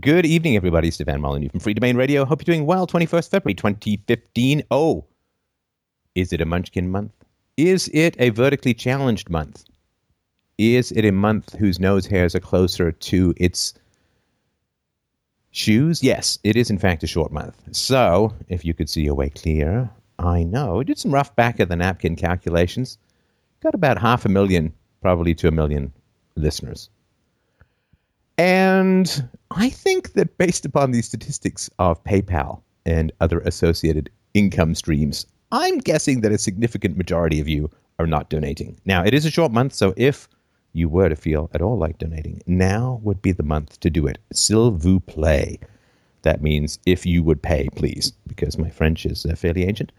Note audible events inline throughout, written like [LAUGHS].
Good evening, everybody. Stefan Molyneux from Free Domain Radio. Hope you're doing well. 21st February 2015. Oh, is it a Munchkin month? Is it a vertically challenged month? Is it a month whose nose hairs are closer to its shoes? Yes, it is in fact a short month. So, if you could see your way clear, I know. I did some rough back of the napkin calculations. Got about half a million, probably to a million listeners. And I think that based upon the statistics of PayPal and other associated income streams, I'm guessing that a significant majority of you are not donating. Now, it is a short month, so if you were to feel at all like donating, now would be the month to do it. S'il vous plaît. That means if you would pay, please, because my French is uh, fairly ancient.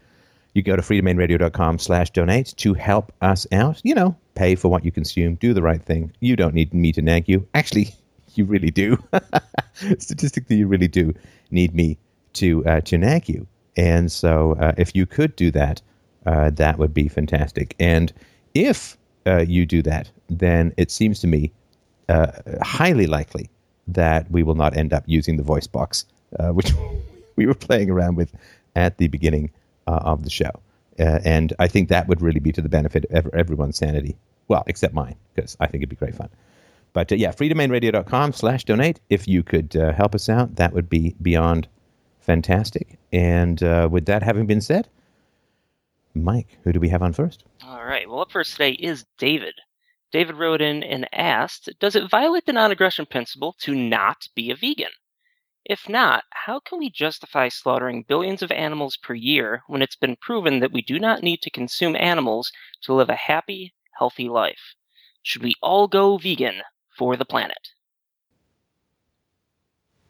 You go to freedomainradio.com slash donate to help us out. You know, pay for what you consume, do the right thing. You don't need me to nag you. Actually, you really do. [LAUGHS] Statistically, you really do need me to uh, to nag you. And so, uh, if you could do that, uh, that would be fantastic. And if uh, you do that, then it seems to me uh, highly likely that we will not end up using the voice box, uh, which [LAUGHS] we were playing around with at the beginning of the show. and I think that would really be to the benefit of everyone's sanity. Well, except mine, because I think it'd be great fun. But uh, yeah, freedomainradio.com slash donate. If you could uh, help us out, that would be beyond fantastic. And uh, with that having been said, Mike, who do we have on first? All right. Well, up first today is David. David wrote in and asked Does it violate the non aggression principle to not be a vegan? If not, how can we justify slaughtering billions of animals per year when it's been proven that we do not need to consume animals to live a happy, healthy life? Should we all go vegan for the planet?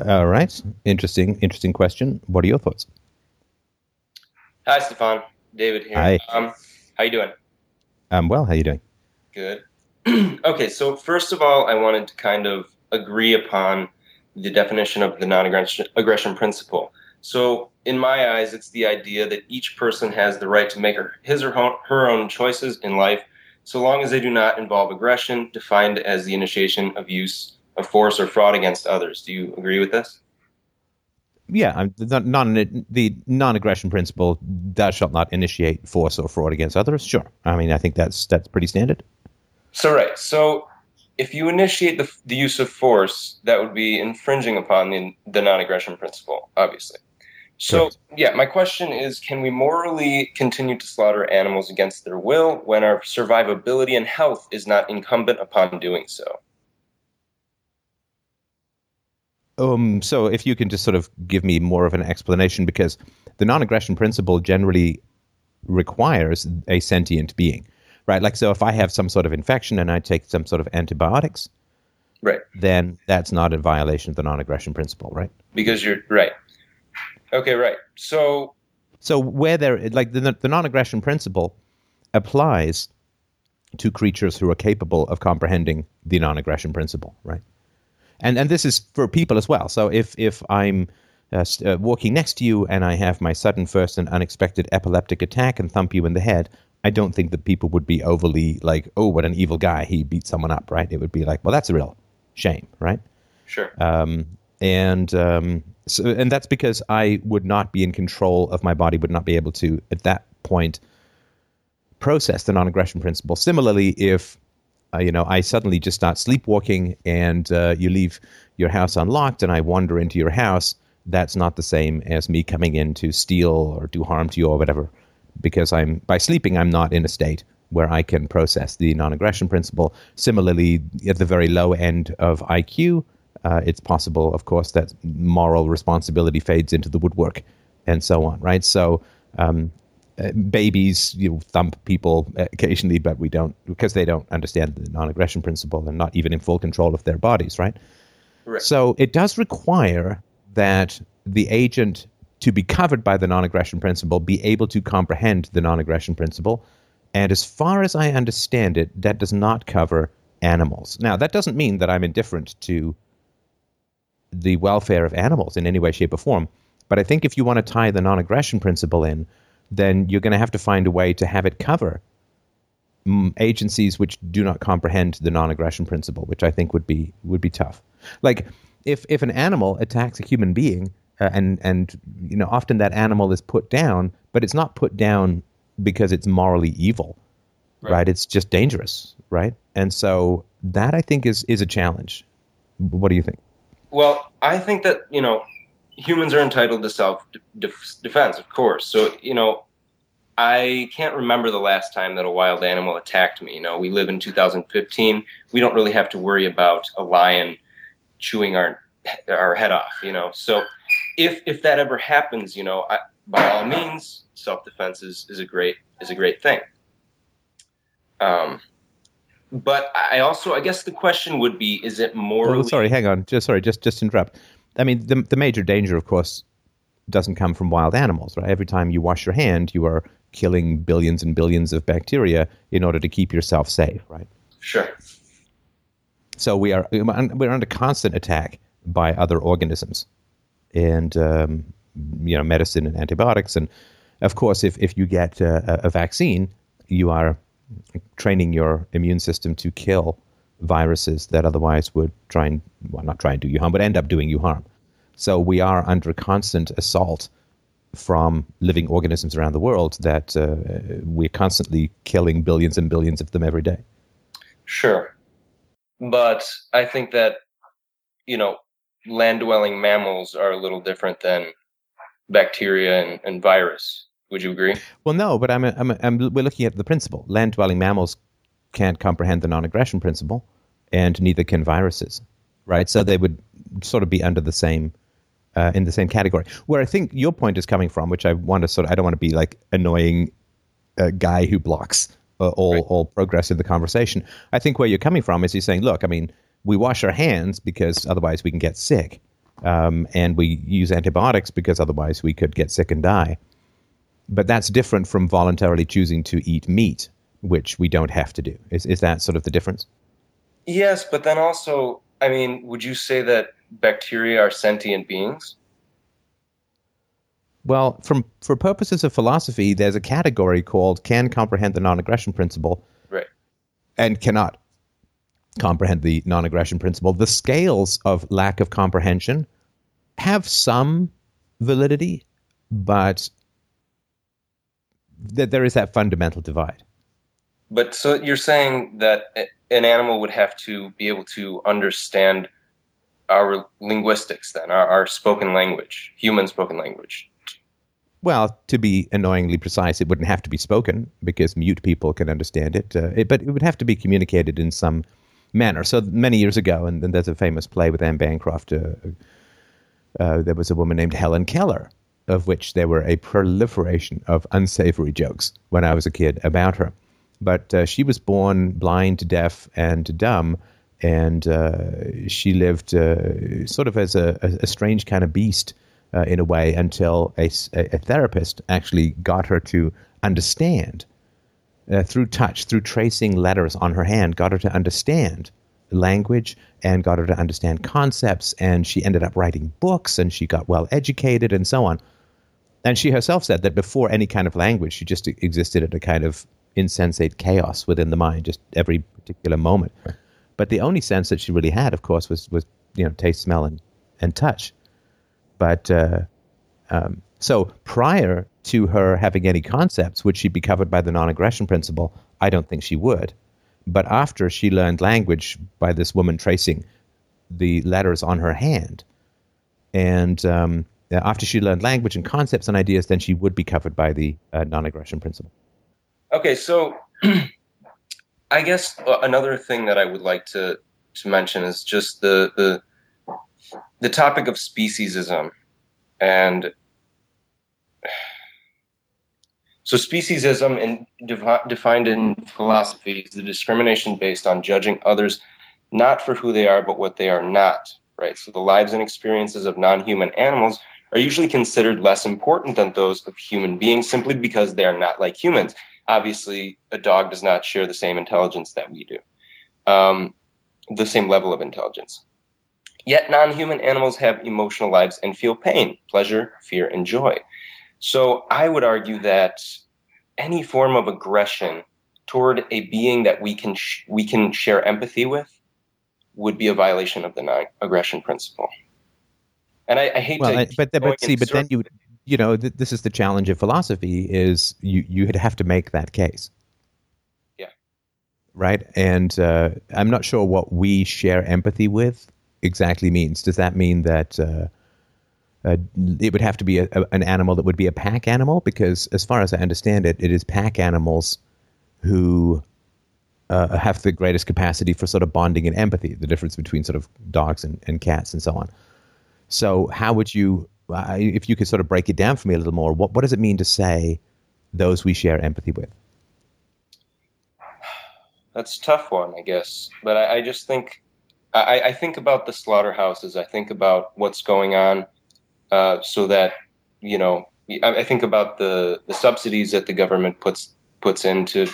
All right. Interesting, interesting question. What are your thoughts? Hi, Stefan. David here. Hi. Um, how you doing? Um, well, how are you doing? Good. [CLEARS THROAT] okay, so first of all, I wanted to kind of agree upon the definition of the non-aggression principle. So, in my eyes, it's the idea that each person has the right to make her, his or her own choices in life so long as they do not involve aggression, defined as the initiation of use of force or fraud against others. Do you agree with this? Yeah, the non the non-aggression principle: "Thou shalt not initiate force or fraud against others." Sure, I mean I think that's that's pretty standard. So right, so if you initiate the, the use of force, that would be infringing upon the, the non-aggression principle, obviously. So, yeah, my question is can we morally continue to slaughter animals against their will when our survivability and health is not incumbent upon doing so? Um, so, if you can just sort of give me more of an explanation, because the non aggression principle generally requires a sentient being, right? Like, so if I have some sort of infection and I take some sort of antibiotics, right, then that's not a violation of the non aggression principle, right? Because you're right. Okay, right. So, so where there, like the, the non-aggression principle applies to creatures who are capable of comprehending the non-aggression principle, right? And and this is for people as well. So if if I'm uh, uh, walking next to you and I have my sudden first and unexpected epileptic attack and thump you in the head, I don't think that people would be overly like, oh, what an evil guy, he beat someone up, right? It would be like, well, that's a real shame, right? Sure. Um, and um, so, and that's because I would not be in control of my body, would not be able to at that point process the non-aggression principle. Similarly, if uh, you know I suddenly just start sleepwalking and uh, you leave your house unlocked and I wander into your house, that's not the same as me coming in to steal or do harm to you or whatever. Because I'm by sleeping, I'm not in a state where I can process the non-aggression principle. Similarly, at the very low end of IQ, uh, it's possible, of course, that moral responsibility fades into the woodwork and so on, right? So, um, uh, babies you know, thump people occasionally, but we don't because they don't understand the non-aggression principle and not even in full control of their bodies, right? right? So it does require that the agent to be covered by the non-aggression principle be able to comprehend the non-aggression principle, and as far as I understand it, that does not cover animals. Now that doesn't mean that I'm indifferent to the welfare of animals in any way, shape, or form. But I think if you want to tie the non aggression principle in, then you're going to have to find a way to have it cover mm, agencies which do not comprehend the non aggression principle, which I think would be would be tough. Like if if an animal attacks a human being, uh, and and you know often that animal is put down, but it's not put down because it's morally evil, right? right? It's just dangerous, right? And so that I think is is a challenge. What do you think? Well, I think that you know humans are entitled to self defense, of course. So you know, I can't remember the last time that a wild animal attacked me. You know, we live in 2015. We don't really have to worry about a lion chewing our our head off. You know, so if if that ever happens, you know, I, by all means, self defense is, is a great is a great thing. Um, but I also, I guess, the question would be: Is it more? Oh, sorry, hang on. Just sorry, just just interrupt. I mean, the the major danger, of course, doesn't come from wild animals, right? Every time you wash your hand, you are killing billions and billions of bacteria in order to keep yourself safe, right? Sure. So we are we're under constant attack by other organisms, and um, you know, medicine and antibiotics, and of course, if if you get a, a vaccine, you are training your immune system to kill viruses that otherwise would try and well, not try and do you harm, but end up doing you harm. So we are under constant assault from living organisms around the world that uh, we're constantly killing billions and billions of them every day. Sure. But I think that, you know, land dwelling mammals are a little different than bacteria and, and virus. Would you agree? Well, no, but I'm, I'm, I'm, we're looking at the principle. Land dwelling mammals can't comprehend the non aggression principle, and neither can viruses, right? So they would sort of be under the same uh, in the same category. Where I think your point is coming from, which I want to sort of, I don't want to be like annoying uh, guy who blocks uh, all right. all progress in the conversation. I think where you're coming from is you're saying, look, I mean, we wash our hands because otherwise we can get sick, um, and we use antibiotics because otherwise we could get sick and die. But that's different from voluntarily choosing to eat meat, which we don't have to do. Is is that sort of the difference? Yes, but then also, I mean, would you say that bacteria are sentient beings? Well, from for purposes of philosophy, there's a category called can comprehend the non-aggression principle, right, and cannot comprehend the non-aggression principle. The scales of lack of comprehension have some validity, but that there is that fundamental divide. But so you're saying that an animal would have to be able to understand our linguistics then, our, our spoken language, human spoken language? Well, to be annoyingly precise, it wouldn't have to be spoken because mute people can understand it, uh, it but it would have to be communicated in some manner. So many years ago, and, and there's a famous play with Anne Bancroft. Uh, uh, there was a woman named Helen Keller, of which there were a proliferation of unsavory jokes when I was a kid about her. But uh, she was born blind, deaf, and dumb, and uh, she lived uh, sort of as a, a, strange kind of beast uh, in a way until a, a, therapist actually got her to understand uh, through touch, through tracing letters on her hand, got her to understand language and got her to understand concepts. And she ended up writing books and she got well educated and so on. And she herself said that before any kind of language, she just existed in a kind of insensate chaos within the mind, just every particular moment. But the only sense that she really had, of course, was was you know taste, smell, and and touch. But uh, um, so prior to her having any concepts, would she be covered by the non-aggression principle? I don't think she would. But after she learned language by this woman tracing the letters on her hand, and um, after she learned language and concepts and ideas, then she would be covered by the uh, non-aggression principle. Okay, so [CLEARS THROAT] I guess uh, another thing that I would like to to mention is just the the the topic of speciesism and [SIGHS] so speciesism in, defined in philosophy is the discrimination based on judging others not for who they are but what they are not right so the lives and experiences of non-human animals are usually considered less important than those of human beings simply because they are not like humans obviously a dog does not share the same intelligence that we do, um, the same level of intelligence. Yet non human animals have emotional lives and feel pain, pleasure, fear, and joy. So I would argue that any form of aggression toward a being that we can sh- we can share empathy with would be a violation of the non-aggression principle. And I, I hate well, to. I, but but see, but then you you know th- this is the challenge of philosophy is you you would have to make that case. Yeah. Right, and uh, I'm not sure what we share empathy with exactly means. Does that mean that? Uh, uh, it would have to be a, a, an animal that would be a pack animal because, as far as I understand it, it is pack animals who uh, have the greatest capacity for sort of bonding and empathy. The difference between sort of dogs and, and cats and so on. So, how would you, uh, if you could sort of break it down for me a little more, what what does it mean to say those we share empathy with? That's a tough one, I guess. But I, I just think I, I think about the slaughterhouses. I think about what's going on uh, so that you know I, think about the the subsidies that the government puts puts in to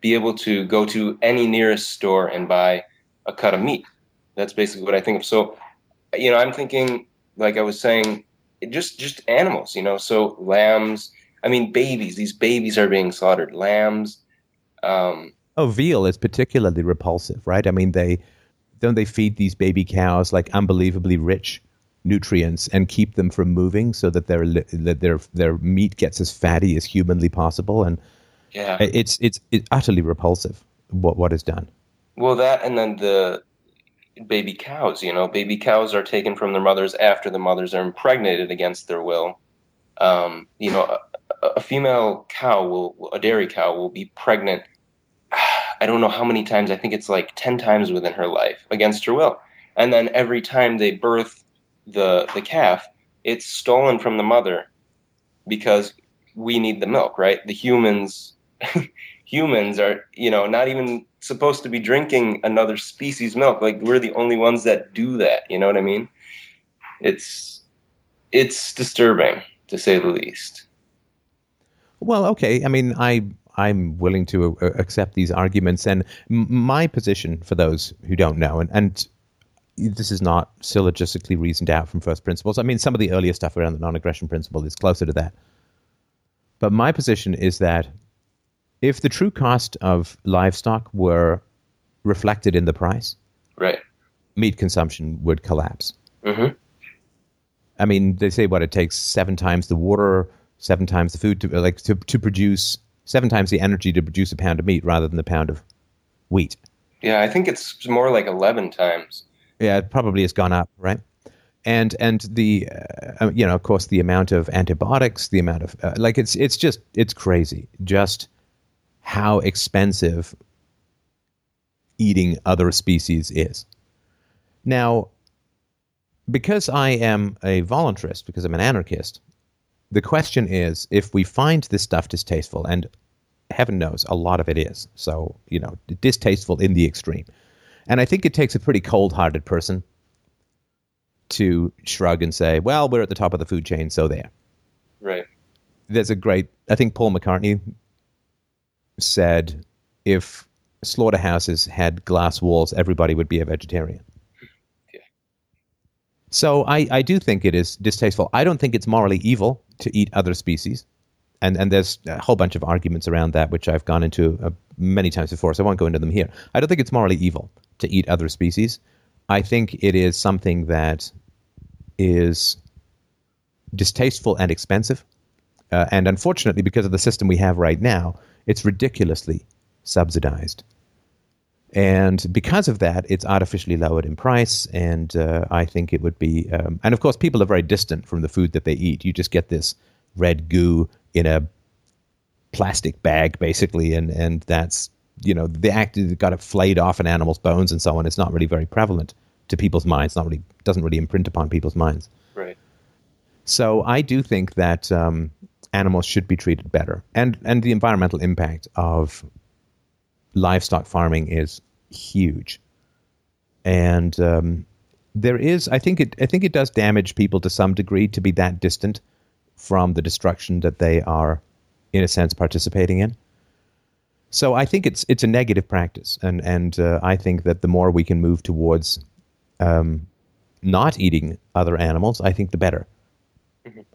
be able to go to any nearest store and buy a cut of meat. That's basically what I think of. So, you know, I'm thinking, like I was saying, just just animals. You know, so lambs. I mean, babies. These babies are being slaughtered. Lambs. Um, oh, veal is particularly repulsive, right? I mean, they don't they feed these baby cows like unbelievably rich nutrients and keep them from moving so that their that their their meat gets as fatty as humanly possible and yeah it's it's it's utterly repulsive what what is done well that and then the baby cows you know? Baby cows are taken from their mothers after the mothers are impregnated against their will. Um, you know a, a female cow will a dairy cow will be pregnant [SIGHS] i don't know how many times i think it's like 10 times within her life against her will. And then every time they birth the the calf, it's stolen from the mother because we need the milk, right? The humans [LAUGHS] humans are, you know, not even supposed to be drinking another species milk. Like we're the only ones that do that, you know what I mean? It's it's disturbing to say the least. Well, okay. I mean, I I'm willing to uh, accept these arguments, and my position for those who don't know, and, and this is not syllogistically reasoned out from first principles. I mean, some of the earlier stuff around the non aggression principle is closer to that. But my position is that if the true cost of livestock were reflected in the price, right, meat consumption would collapse. Mm-hmm. I mean, they say what it takes seven times the water, seven times the food to like to, to produce seven times the energy to produce a pound of meat rather than the pound of wheat. Yeah, I think it's more like eleven times. Yeah, it probably has gone up, right? And and the uh, uh, you know of course the amount of antibiotics, the amount of uh, like it's it's just it's crazy just how expensive eating other species is. Now, because I am a voluntarist, because I'm an anarchist, the question is if we find this stuff distasteful, and heaven knows a lot of it is, so, you know, distasteful in the extreme. And I think it takes a pretty cold hearted person to shrug and say, well, we're at the top of the food chain, so there. Right. There's a great, I think Paul McCartney said if slaughterhouses had glass walls, everybody would be a vegetarian. Yeah. So I, I do think it is distasteful. I don't think it's morally evil to eat other species. And, and there's a whole bunch of arguments around that, which I've gone into uh, many times before, so I won't go into them here. I don't think it's morally evil to eat other species. I think it is something that is distasteful and expensive. Uh, and unfortunately, because of the system we have right now, it's ridiculously subsidized. And because of that, it's artificially lowered in price. And uh, I think it would be, um, and of course, people are very distant from the food that they eat. You just get this red goo in a plastic bag, basically, and, and that's you know the act got it flayed off an animal's bones and so on. It's not really very prevalent to people's minds. Not really doesn't really imprint upon people's minds. Right. So I do think that um, animals should be treated better, and and the environmental impact of livestock farming is huge, and um, there is I think it I think it does damage people to some degree to be that distant from the destruction that they are in a sense participating in. So I think it's it's a negative practice, and and uh, I think that the more we can move towards um, not eating other animals, I think the better.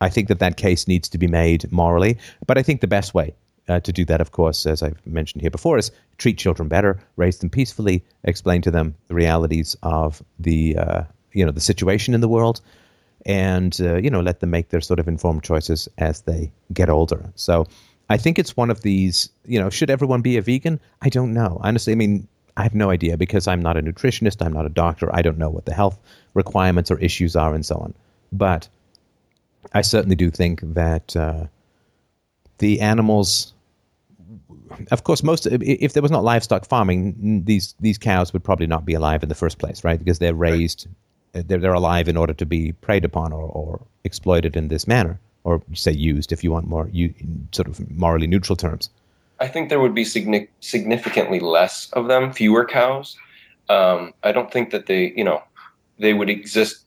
I think that that case needs to be made morally, but I think the best way uh, to do that, of course, as I've mentioned here before, is treat children better, raise them peacefully, explain to them the realities of the uh, you know the situation in the world, and uh, you know let them make their sort of informed choices as they get older. So I think it's one of these. You know, should everyone be a vegan? I don't know. Honestly, I mean, I have no idea because I'm not a nutritionist, I'm not a doctor, I don't know what the health requirements or issues are, and so on. But I certainly do think that uh, the animals of course, most if there was not livestock farming, these these cows would probably not be alive in the first place, right? Because they're raised, right. they're they're alive in order to be preyed upon or, or exploited in this manner, or say used if you want more you, sort of morally neutral terms. I think there would be significantly less of them, fewer cows. Um, I don't think that they, you know, they would exist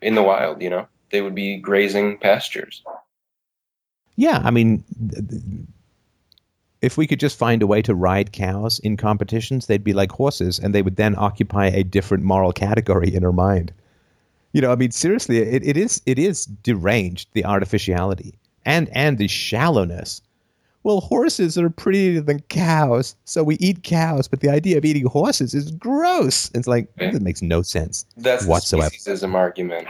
in the wild. You know, they would be grazing pastures. Yeah, I mean, if we could just find a way to ride cows in competitions, they'd be like horses, and they would then occupy a different moral category in our mind. You know, I mean, seriously, it, it is it is deranged the artificiality and and the shallowness. Well, horses are prettier than cows, so we eat cows. But the idea of eating horses is gross. It's like it makes no sense That's whatsoever. That's speciesism argument.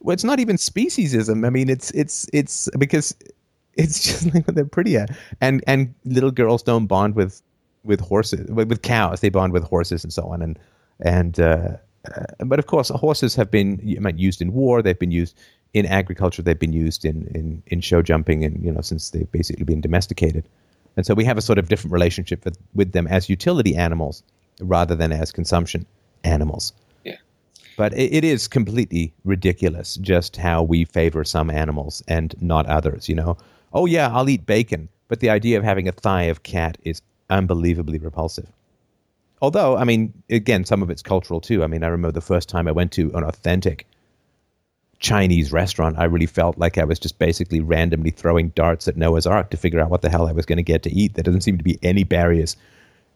Well, it's not even speciesism. I mean, it's it's it's because it's [LAUGHS] just like they're prettier, and and little girls don't bond with with horses with, cows. They bond with horses and so on, and and uh, uh, but of course, horses have been used in war. They've been used in agriculture. They've been used in in in show jumping, and you know since they've basically been domesticated, and so we have a sort of different relationship with, with them as utility animals rather than as consumption animals. But it, it is completely ridiculous just how we favor some animals and not others. You know, oh yeah, I'll eat bacon, but the idea of having a thigh of cat is unbelievably repulsive. Although, I mean, again, some of it's cultural too. I mean, I remember the first time I went to an authentic Chinese restaurant, I really felt like I was just basically randomly throwing darts at Noah's Ark to figure out what the hell I was going to get to eat. There doesn't seem to be any barriers.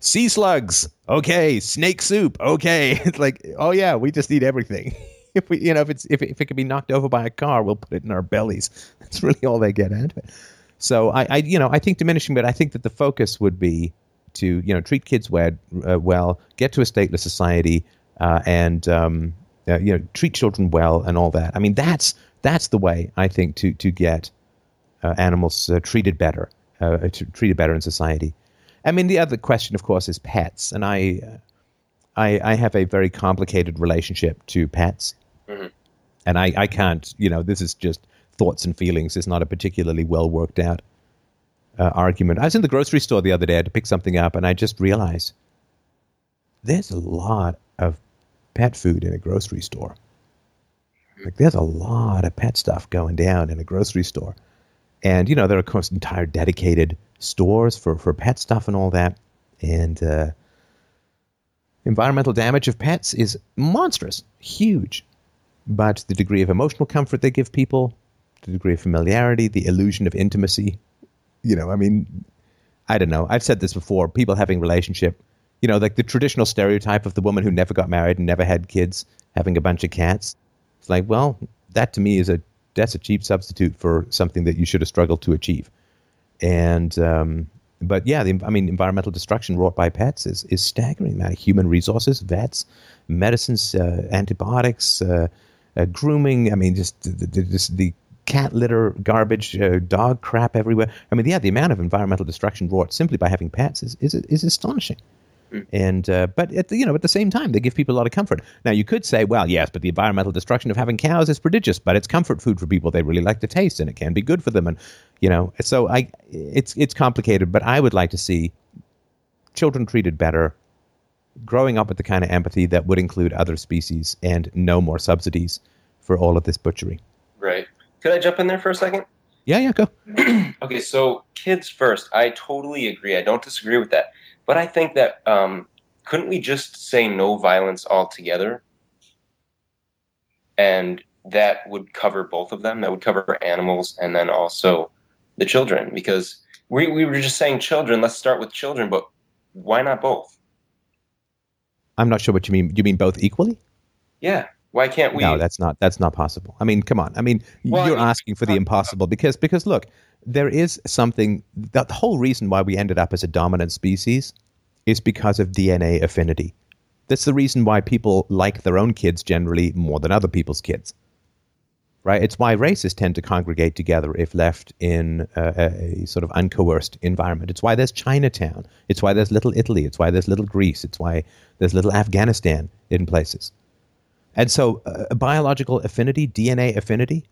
Sea slugs, okay. Snake soup, okay. [LAUGHS] It's like, oh yeah, we just eat everything. [LAUGHS] if we, you know, if it's if it, if it can be knocked over by a car, we'll put it in our bellies. [LAUGHS] That's really all they get out of it. So I, I, you know, I think diminishing, but I think that the focus would be to, you know, treat kids well, uh, well get to a stateless society, uh, and um, uh, you know, treat children well and all that. I mean, that's that's the way I think to to get uh, animals uh, treated better, uh, treated better in society. I mean, the other question, of course, is pets, and I, I, I have a very complicated relationship to pets. Mm-hmm. And I, I can't, you know, this is just thoughts and feelings. It's not a particularly well worked out uh, argument. I was in the grocery store the other day to pick something up, and I just realized there's a lot of pet food in a grocery store. Like there's a lot of pet stuff going down in a grocery store. And, you know, there are, of course, entire dedicated stores for, for pet stuff and all that. And uh, environmental damage of pets is monstrous, huge but the degree of emotional comfort they give people, the degree of familiarity, the illusion of intimacy. You know, I mean, I don't know. I've said this before. People having relationship, you know, like the traditional stereotype of the woman who never got married and never had kids having a bunch of cats. It's like, well, that to me is a that's a cheap substitute for something that you should have struggled to achieve. And um, but yeah, the, I mean, environmental destruction wrought by pets is is staggering. Of human resources, vets, medicines, uh, antibiotics. Uh, uh, grooming. I mean, just the, the, just the cat litter, garbage, uh, dog crap everywhere. I mean, yeah, the amount of environmental destruction wrought simply by having pets is is, is astonishing. Mm. And uh, but at the, you know at the same time they give people a lot of comfort. Now you could say, well, yes, but the environmental destruction of having cows is prodigious, but it's comfort food for people. They really like the taste, and it can be good for them. And you know, so I it's it's complicated, but I would like to see children treated better, growing up with the kind of empathy that would include other species and no more subsidies for all of this butchery. Right. Could I jump in there for a second? Yeah, yeah, go. [CLEARS THROAT] okay, so kids first. I totally agree. I don't disagree with that. But I think that um, couldn't we just say no violence altogether? And that would cover both of them. That would cover animals and then also the children. Because we, we were just saying children, let's start with children, but why not both? I'm not sure what you mean. Do you mean both equally? Yeah. Why can't we? No, that's not that's not possible. I mean, come on. I mean, Well, you're I mean, asking for the uh, uh, impossible because because look, there is something. The the whole reason why we ended up as a dominant species is because of DNA affinity. That's the reason why people like their own kids generally more than other people's kids. Right? It's why races tend to congregate together if left in a, a sort of uncoerced environment. It's why there's Chinatown. It's why there's Little Italy. It's why there's Little Greece. It's why there's Little Afghanistan in places. And so, uh, biological affinity, DNA affinity,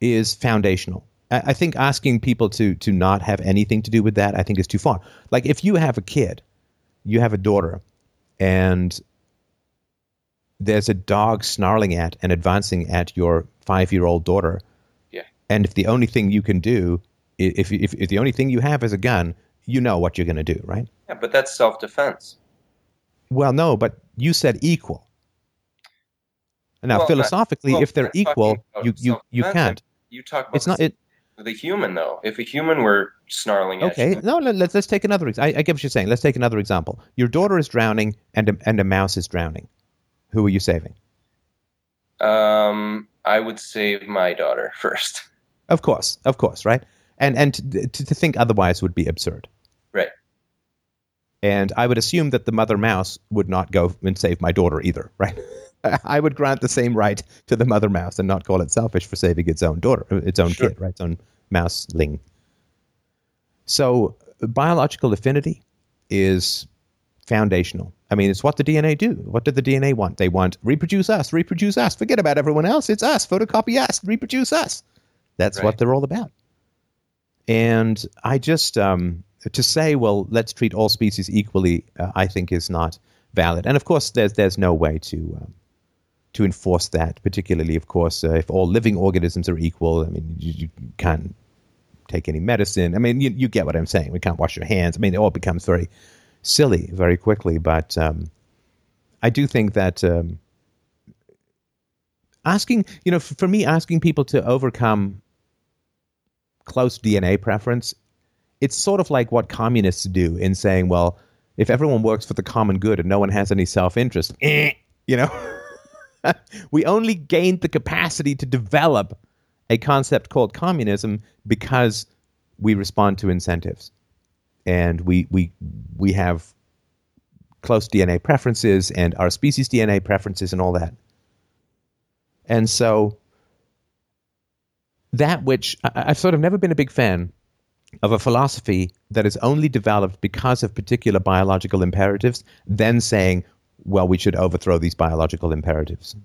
is foundational. I, I think asking people to to not have anything to do with that, I think, is too far. Like if you have a kid, you have a daughter, and there's a dog snarling at and advancing at your five year old daughter. Yeah. And if the only thing you can do, if, if if the only thing you have is a gun, you know what you're going to do, right? Yeah, but that's self defense. Well, no, but you said equal. Now, Well, philosophically, well, if they're equal, you you you can't. You talk about It's not it. the human though. If a human were snarling at Okay, you, no, let- let's let's take another. I, I get what you're saying. Let's take another example. Your daughter is drowning, and a, and a mouse is drowning. Who are you saving? um, I would save my daughter [LAUGHS] first. Of course, of course, right? And and to, to, to think otherwise would be absurd. Right. And I would assume that the mother mouse would not go and save my daughter either, right? [LAUGHS] [LAUGHS] I would grant the same right to the mother mouse and not call it selfish for saving its own daughter, its own Sure. kid, right? Its own mouseling. So biological affinity is foundational. I mean, it's what the DNA do. What did the DNA want? They want reproduce us, reproduce us. Forget about everyone else. It's us. Photocopy us, reproduce us. That's what they're all about. And I just um, to say, well, let's treat all species equally, uh, I think is not valid. And of course, there's there's no way to um, to enforce that. Particularly, of course, uh, if all living organisms are equal, I mean, you, you can't take any medicine. I mean, you, you get what I'm saying. We can't wash your hands. I mean, it all becomes very silly very quickly. But um, I do think that um, asking, you know, for me, asking people to overcome close DNA preference, it's sort of like what communists do in saying, well, if everyone works for the common good and no one has any self interest, eh, you know, [LAUGHS] [LAUGHS] we only gained the capacity to develop a concept called communism because we respond to incentives and we we we have close DNA preferences and our species DNA preferences and all that. And so that which I, I've sort of never been a big fan of a philosophy that is only developed because of particular biological imperatives, then saying, well, we should overthrow these biological imperatives.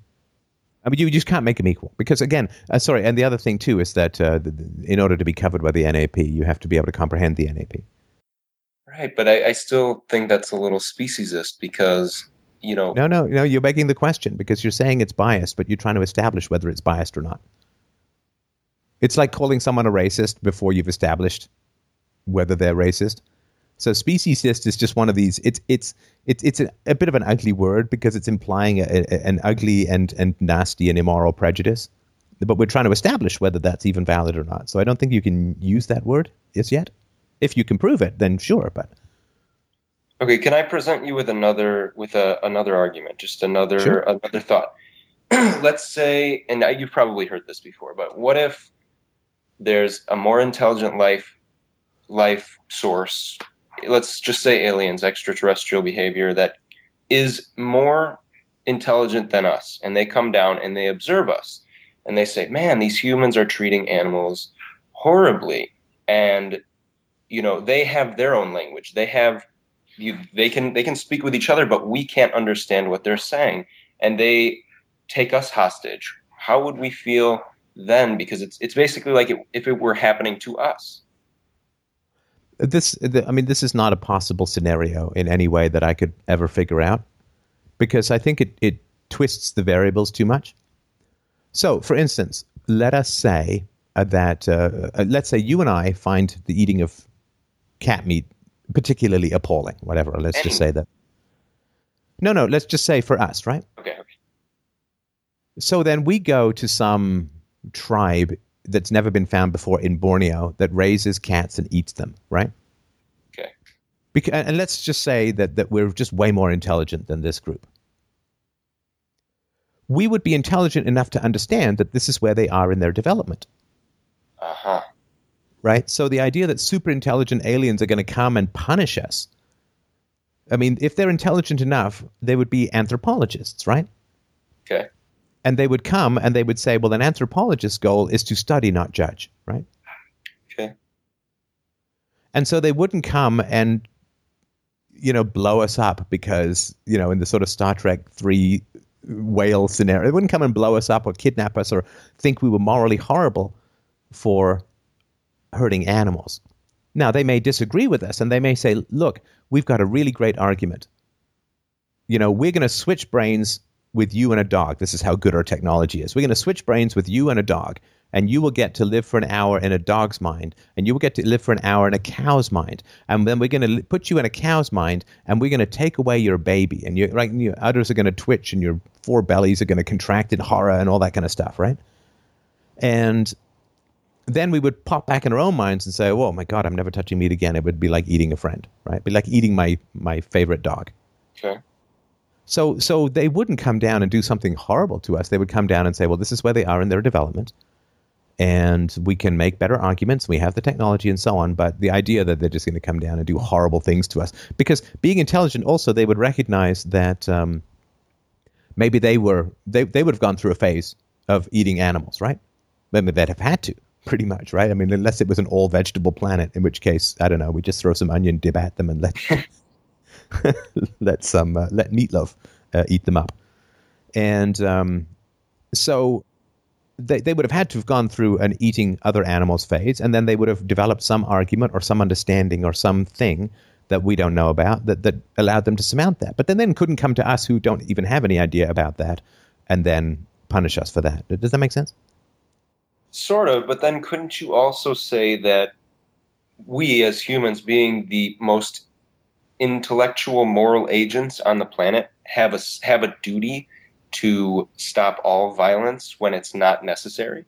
I mean, you just can't make them equal because, again, uh, sorry. And the other thing too is that uh, in order to be covered by the NAP, you have to be able to comprehend the NAP. Right, but I, I still think that's a little speciesist because you know No, no, no. You're begging the question because you're saying it's biased, but you're trying to establish whether it's biased or not. It's like calling someone a racist before you've established whether they're racist. So speciesist is just one of these. It's it's it's it's a, a bit of an ugly word because it's implying a, a, an ugly and and nasty and immoral prejudice. But we're trying to establish whether that's even valid or not. So I don't think you can use that word as yet. If you can prove it, then sure. But Okay, can I present you with another with a, another argument, just another Sure. another thought? [CLEARS THROAT] Let's say, and I- you've probably heard this before, but what if there's a more intelligent life life source? Let's just say aliens, extraterrestrial behavior that is more intelligent than us, and they come down and they observe us, and they say, "Man, these humans are treating animals horribly," and you know they have their own language. They have you they can they can speak with each other but we can't understand what they're saying and they take us hostage. How would we feel then? Because it's it's basically like it, if it were happening to us this the, i mean this is not a possible scenario in any way that i could ever figure out because i think it, it twists the variables too much. So for instance let us say uh, that uh, uh, let's say you and i find the eating of cat meat particularly appalling whatever let's just say that. No no let's just say for us right? Okay okay. So then we go to some tribe that's never been found before in Borneo that raises cats and eats them, right? Okay. Because, and let's just say that, that we're just way more intelligent than this group. we would be intelligent enough to understand that this is where they are in their development. Uh huh. Right? So the idea that super intelligent aliens are going to come and punish us. I mean, if they're intelligent enough, they would be anthropologists, right? Okay. And they would come and they would say, well, an anthropologist's goal is to study, not judge, right? Okay. And so they wouldn't come and, you know, blow us up because, you know, in the sort of Star Trek 3 whale scenario, they wouldn't come and blow us up or kidnap us or think we were morally horrible for hurting animals. Now, they may disagree with us and they may say, look, we've got a really great argument. You know, we're going to switch brains with you and a dog. This is how good our technology is. We're going to switch brains with you and a dog, and you will get to live for an hour in a dog's mind, and you will get to live for an hour in a cow's mind, and then we're going to put you in a cow's mind, and we're going to take away your baby, and your right, your udders are going to twitch, and your four bellies are going to contract in horror, and all that kind of stuff, right? And then we would pop back in our own minds and say, "Oh my God, I'm never touching meat again." It would be like eating a friend, right? It'd be like eating my my favorite dog. Okay. So, so they wouldn't come down and do something horrible to us. They would come down and say, "Well, this is where they are in their development, and we can make better arguments. We have the technology and so on." But the idea that they're just going to come down and do horrible things to us, because being intelligent, also they would recognize that um, maybe they were they they would have gone through a phase of eating animals, right? Maybe they'd have had to, pretty much, right? I mean, unless it was an all vegetable planet, in which case, I don't know, we just throw some onion dip at them and let [LAUGHS] [LAUGHS] let some uh, let meatloaf uh, eat them up, and um, so they they would have had to have gone through an eating other animals phase, and then they would have developed some argument or some understanding or something that we don't know about that that allowed them to surmount that. But then then couldn't come to us who don't even have any idea about that, and then punish us for that. Does that make sense? Sort of, but then couldn't you also say that we as humans, being the most intellectual moral agents on the planet, have a have a duty to stop all violence when it's not necessary?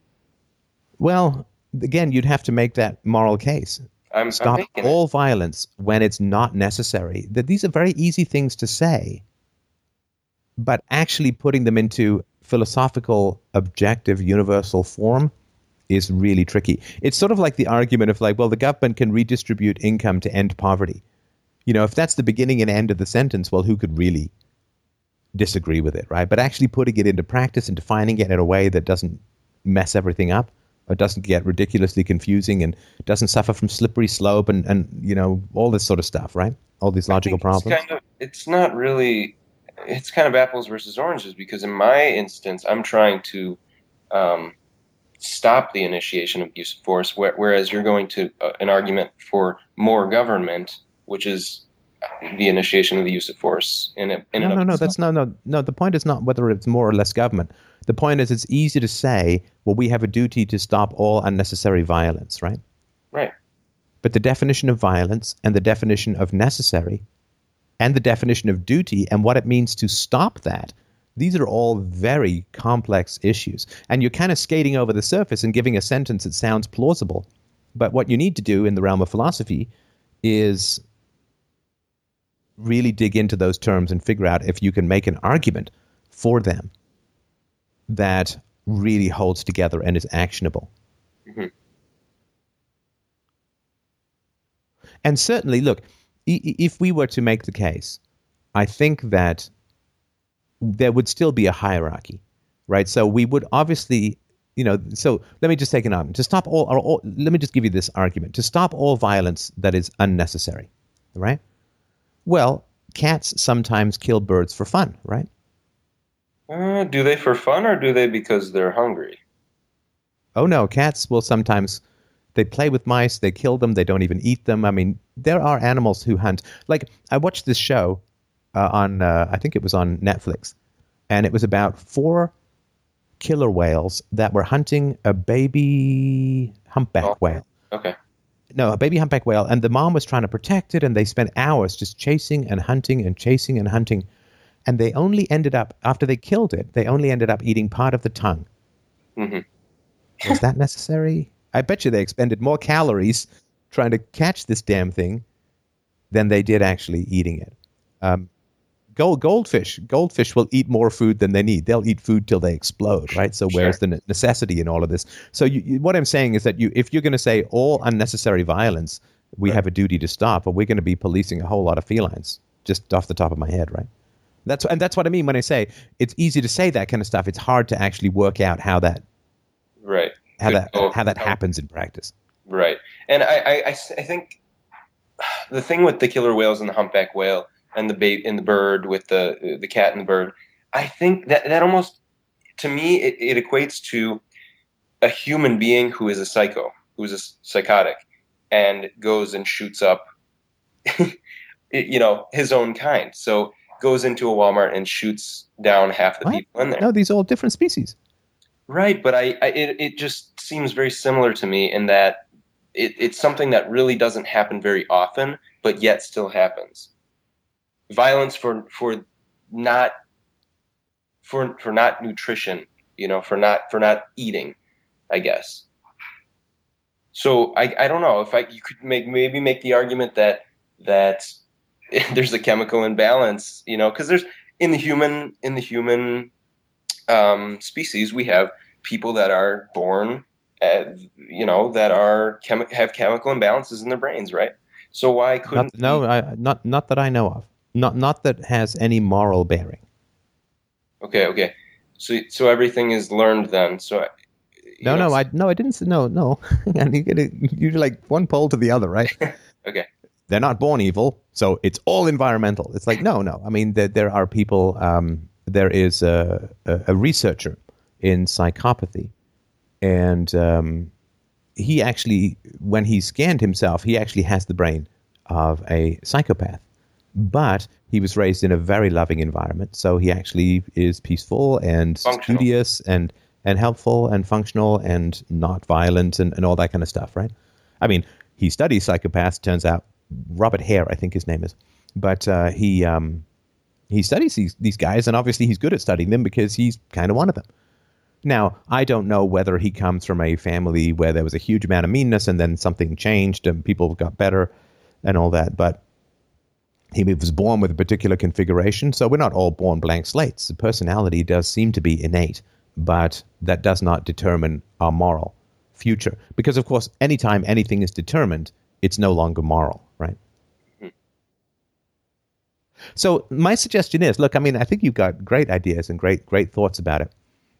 Well, again, you'd have to make that moral case. I'm Stop I'm all violence when it's not necessary. That these are very easy things to say, but actually putting them into philosophical, objective, universal form is really tricky. It's sort of like the argument of like, well, the government can redistribute income to end poverty. You know, if that's the beginning and end of the sentence, well, who could really disagree with it, right? But actually putting it into practice and defining it in a way that doesn't mess everything up or doesn't get ridiculously confusing and doesn't suffer from slippery slope and, and you know, all this sort of stuff, right? All these logical problems. It's, kind of, it's not really, it's kind of apples versus oranges because in my instance, I'm trying to um, stop the initiation of use of force, whereas you're going to uh, an argument for more government, which is the initiation of the use of force. In, a, in no, no, no. That's no, no, no. The point is not whether it's more or less government. The point is, it's easy to say, well, we have a duty to stop all unnecessary violence, right? Right. But the definition of violence and the definition of necessary and the definition of duty and what it means to stop that these are all very complex issues. And you're kind of skating over the surface and giving a sentence that sounds plausible. But what you need to do in the realm of philosophy is really dig into those terms and figure out if you can make an argument for them that really holds together and is actionable. Mm-hmm. And certainly, look, if we were to make the case, I think that there would still be a hierarchy, right? So we would obviously, you know, so let me just take an argument to stop all, or all let me just give you this argument to stop all violence that is unnecessary, right? Well, cats sometimes kill birds for fun, right? Uh, do they for fun or do they because they're hungry? Oh no, cats will sometimes they play with mice, they kill them, they don't even eat them. I mean, there are animals who hunt. Like I watched this show uh, on uh, I think it was on Netflix, and it was about four killer whales that were hunting a baby humpback oh, whale. Okay. No, a baby humpback whale, and the mom was trying to protect it, and they spent hours just chasing and hunting and chasing and hunting, and they only ended up after they killed it, they only ended up eating part of the tongue. Mm-hmm. Was that necessary? I bet you they expended more calories trying to catch this damn thing than they did actually eating it. Um, gold goldfish goldfish will eat more food than they need. They'll eat food till they explode, right? So where's the necessity in all of this? So you, you, what I'm saying is that you if you're going to say all unnecessary violence, we Right. have a duty to stop, or we're going to be policing a whole lot of felines. Just off the top of my head, right? That's and that's what I mean when I say it's easy to say that kind of stuff. It's hard to actually work out how that Right. how Good that how that Oh. happens in practice. Right. And I, I I think the thing with the killer whales and the humpback whale and the bait and the bird with the the cat and the bird, I think that that almost to me it, it equates to a human being who is a psycho, who is a psychotic, and goes and shoots up, [LAUGHS] you know, his own kind. So goes into a Walmart and shoots down half the What? people in there. No, these are all different species. Right, but I, I it, it just seems very similar to me in that it, it's something that really doesn't happen very often, but yet still happens. Violence for for not for for not nutrition, you know, for not for not eating, I guess. So I, I don't know if I you could make maybe make the argument that that [LAUGHS] there's a chemical imbalance, you know, because there's in the human in the human um, species, we have people that are born, at, you know, that are chemi- have chemical imbalances in their brains, right? So why couldn't Not, no, I, not not that I know of. Not not that has any moral bearing. Okay, okay. So so everything is learned then. So I- No, know, no, I no, I didn't say no, no. [LAUGHS] and you get it, you're like one pole to the other, right? [LAUGHS] Okay. They're not born evil, so it's all environmental. It's like no, no. I mean, there, there are people. Um, there is a, a, a researcher in psychopathy, and um, he actually, when he scanned himself, he actually has the brain of a psychopath. But he was raised in a very loving environment, so he actually is peaceful and Functional. studious and and helpful and functional and not violent and, and all that kind of stuff, right? I mean, he studies psychopaths. Turns out, Robert Hare, I think his name is, but uh, he um, he studies these these guys, and obviously he's good at studying them because he's kind of one of them. Now, I don't know whether he comes from a family where there was a huge amount of meanness and then something changed and people got better and all that, but he was born with a particular configuration. So we're not all born blank slates. The personality does seem to be innate, but that does not determine our moral future. Because, of course, anytime anything is determined, it's no longer moral, right? Hmm. So my suggestion is, look, I mean, I think you've got great ideas and great, great thoughts about it,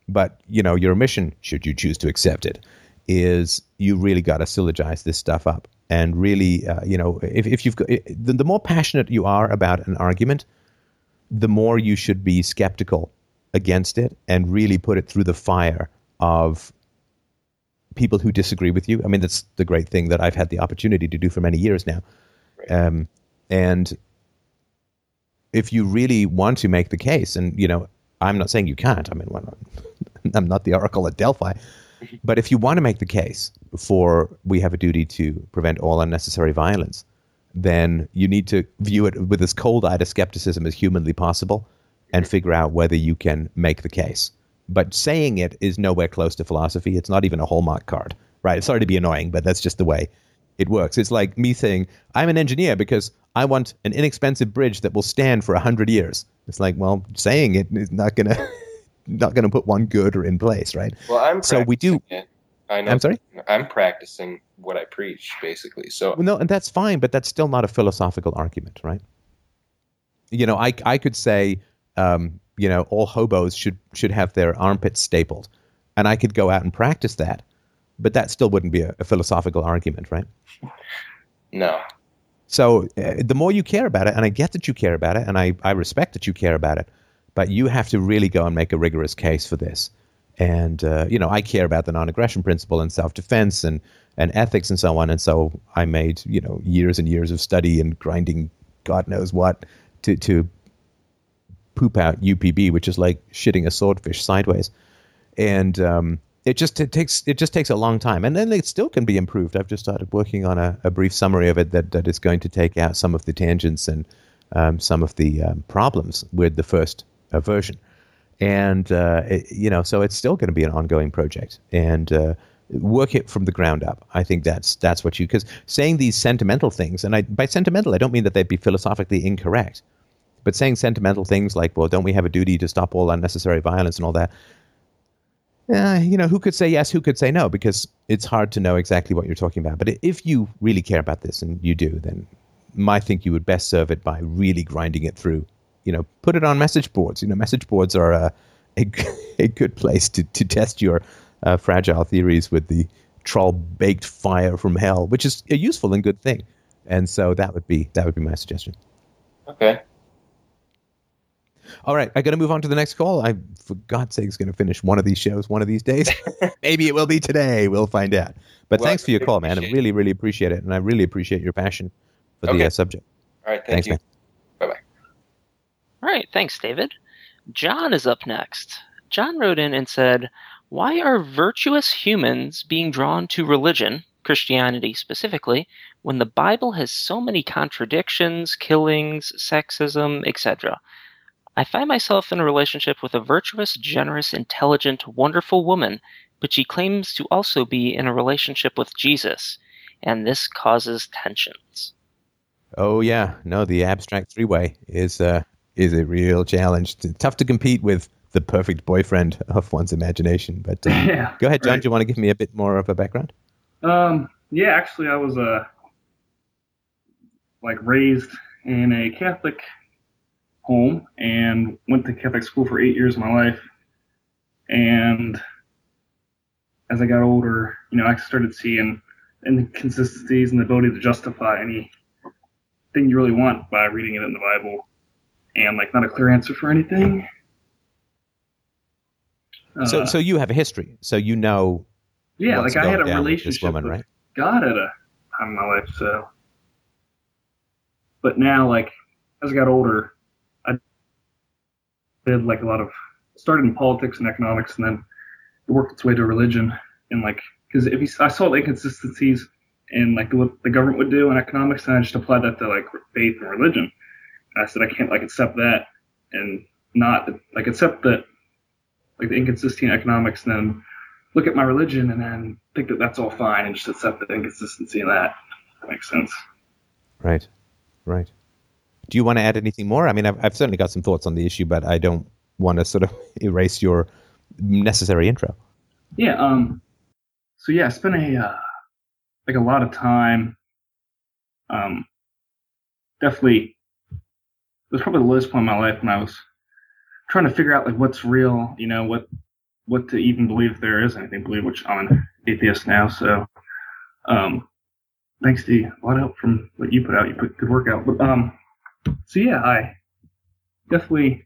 but you know, your mission, should you choose to accept it, is you really got to syllogize this stuff up and really, uh, you know, if, if you've got the, the more passionate you are about an argument, the more you should be skeptical against it and really put it through the fire of people who disagree with you. I mean, that's the great thing that I've had the opportunity to do for many years now. Um, and if you really want to make the case, and you know, I'm not saying you can't. I mean, [LAUGHS] I'm not the oracle at Delphi, but if you want to make the case for we have a duty to prevent all unnecessary violence, then you need to view it with as cold-eyed a skepticism as humanly possible, and figure out whether you can make the case. But saying it is nowhere close to philosophy. It's not even a hallmark card, right? Sorry to be annoying, but that's just the way it works. It's like me saying, I'm an engineer because I want an inexpensive bridge that will stand for 100 years. It's like, well, saying it is not going [LAUGHS] to not going to put one good in place, right? Well, I'm So we do- it. I know. I'm sorry? I'm practicing what I preach, basically. So Well, no, and that's fine, but that's still not a philosophical argument, right? You know, I I could say, um, you know, all hobos should should have their armpits stapled, and I could go out and practice that, but that still wouldn't be a, a philosophical argument, right? no, So uh, the more you care about it, and I get that you care about it, and I, I respect that you care about it, but you have to really go and make a rigorous case for this. And uh, you know, I care about the non-aggression principle and self-defense and and ethics and so on. And so I made you know years and years of study and grinding, God knows what, to to poop out UPB, which is like shitting a swordfish sideways. And um, it just it takes it just takes a long time, and then it still can be improved. I've just started working on a, a brief summary of it that, that is going to take out some of the tangents and um, some of the um, problems with the first uh, version. And uh, it, you know, so it's still going to be an ongoing project, and uh, work it from the ground up. I think that's that's what you because saying these sentimental things, and I, by sentimental I don't mean that they'd be philosophically incorrect, But saying sentimental things like, well, don't we have a duty to stop all unnecessary violence and all that? Uh, you know, who could say yes, who could say no, because it's hard to know exactly what you're talking about. But if you really care about this, and you do, then I think you would best serve it by really grinding it through. You know, put it on message boards. You know, message boards are a, a, [LAUGHS] a good place to, to test your uh, fragile theories with the troll baked fire from hell, which is a useful and good thing. And so that would be that would be my suggestion. Okay. All right, I got to move on to the next call. I, for God's sake, is going to finish one of these shows one of these days. [LAUGHS] Maybe it will be today. We'll find out. But well, thanks for your call, man. I really, really appreciate it, and I really appreciate your passion for okay. the uh, subject. All right, thank thanks, you. Bye. All right, thanks, David. John is up next. John wrote in and said, "Why are virtuous humans being drawn to religion, Christianity specifically, when the Bible has so many contradictions, killings, sexism, etc. I find myself in a relationship with a virtuous, generous, intelligent, wonderful woman, but she claims to also be in a relationship with Jesus, and this causes tensions. Oh yeah, no, the abstract three-way is uh, is a real challenge. It's tough to compete with the perfect boyfriend of one's imagination. But uh, [LAUGHS] yeah, go ahead, John. Right. Do you want to give me a bit more of a background? Um, yeah, actually, I was uh, like raised in a Catholic home and went to Catholic school for eight years of my life. And as I got older, you know, I started seeing inconsistencies and the ability to justify any thing you really want by reading it in the Bible, and like not a clear answer for anything. So, uh, so you have a history, so you know. Yeah, like I had a relationship with, woman, with right? God at a time in my life, so. But now, like as I got older, I did like a lot of started in politics and economics, and then it worked its way to religion. And like, because if you, I saw the inconsistencies in like what the government would do in economics, and I just applied that to like faith and religion. I said I can't like accept that and not like accept that like the inconsistent economics, and then look at my religion and then think that that's all fine and just accept the inconsistency in that. that makes sense. Right, right. Do you want to add anything more? I mean, I've, I've certainly got some thoughts on the issue, but I don't want to sort of [LAUGHS] erase your necessary intro. Yeah. Um. So yeah, I spent a uh, like a lot of time. Um. Definitely, it was probably the lowest point in my life when I was trying to figure out like what's real. You know what what to even believe if there is anything to believe. Which I'm an atheist now, so um. Thanks to a lot of help from what you put out. You put good work out. But um, so yeah, I definitely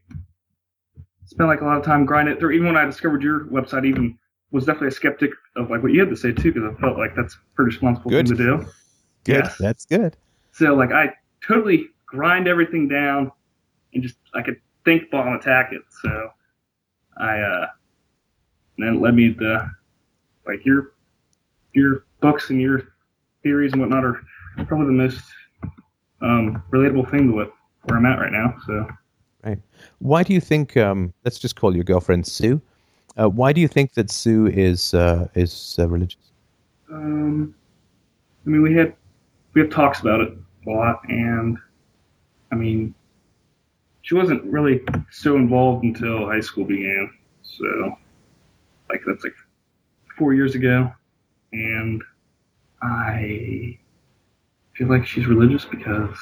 spent like a lot of time grinding it through. Even when I discovered your website, even was definitely a skeptic of like what you had to say too, because I felt like that's pretty responsible good. thing to do. Good, yes. that's good. So like I totally grind everything down and just I could think ball and attack it. So I uh and then it led me to like your your books and your theories and whatnot are probably the most um, relatable thing to what where I'm at right now. So, right. Why do you think? Um, let's just call your girlfriend Sue. Uh, why do you think that Sue is uh, is uh, religious? Um, I mean, we had we had talks about it a lot, and I mean, she wasn't really so involved until high school began. So, like that's like four years ago, and I feel like she's religious because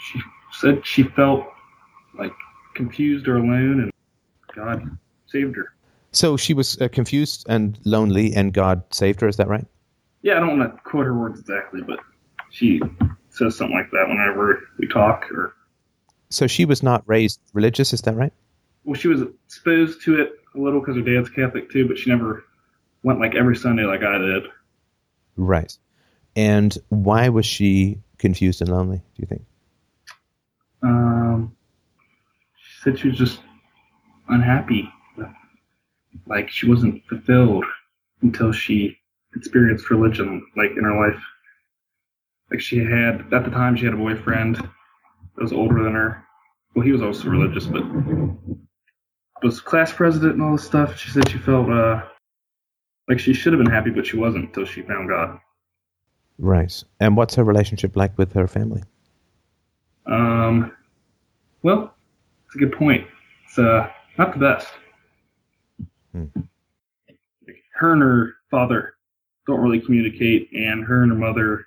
she said she felt like confused or alone, and God saved her. So she was uh, confused and lonely, and God saved her. Is that right? Yeah, I don't want to quote her words exactly, but she says something like that whenever we talk. Or so she was not raised religious. Is that right? Well, she was exposed to it a little because her dad's Catholic too, but she never went like every Sunday like I did. Right. And why was she confused and lonely, do you think? Um, she said she was just unhappy. Like she wasn't fulfilled until she experienced religion, like in her life. Like she had, at the time, she had a boyfriend that was older than her. Well, he was also religious, but was class president and all this stuff. She said she felt uh, like she should have been happy, but she wasn't until she found God. Right. And what's her relationship like with her family? Um, well, It's a good point. It's uh, not the best. Hmm. Her and her father don't really communicate, and her and her mother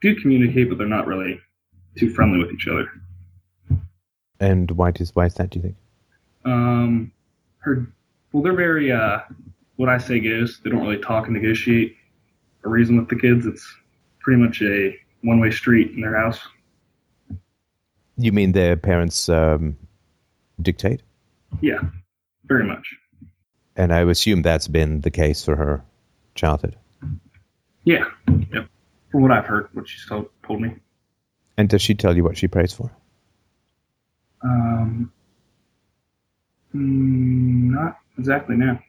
do communicate, but they're not really too friendly with each other. And why is why is that? Do you think? Um, her, well, they're very uh, what I say goes. They don't really talk and negotiate or reason with the kids. It's pretty much a one-way street in their house. You mean their parents um, dictate? Yeah, very much. And I assume that's been the case for her childhood. Yeah, yep. From what I've heard, what she's told, told me. And does she tell you what she prays for? Um, mm, not exactly now.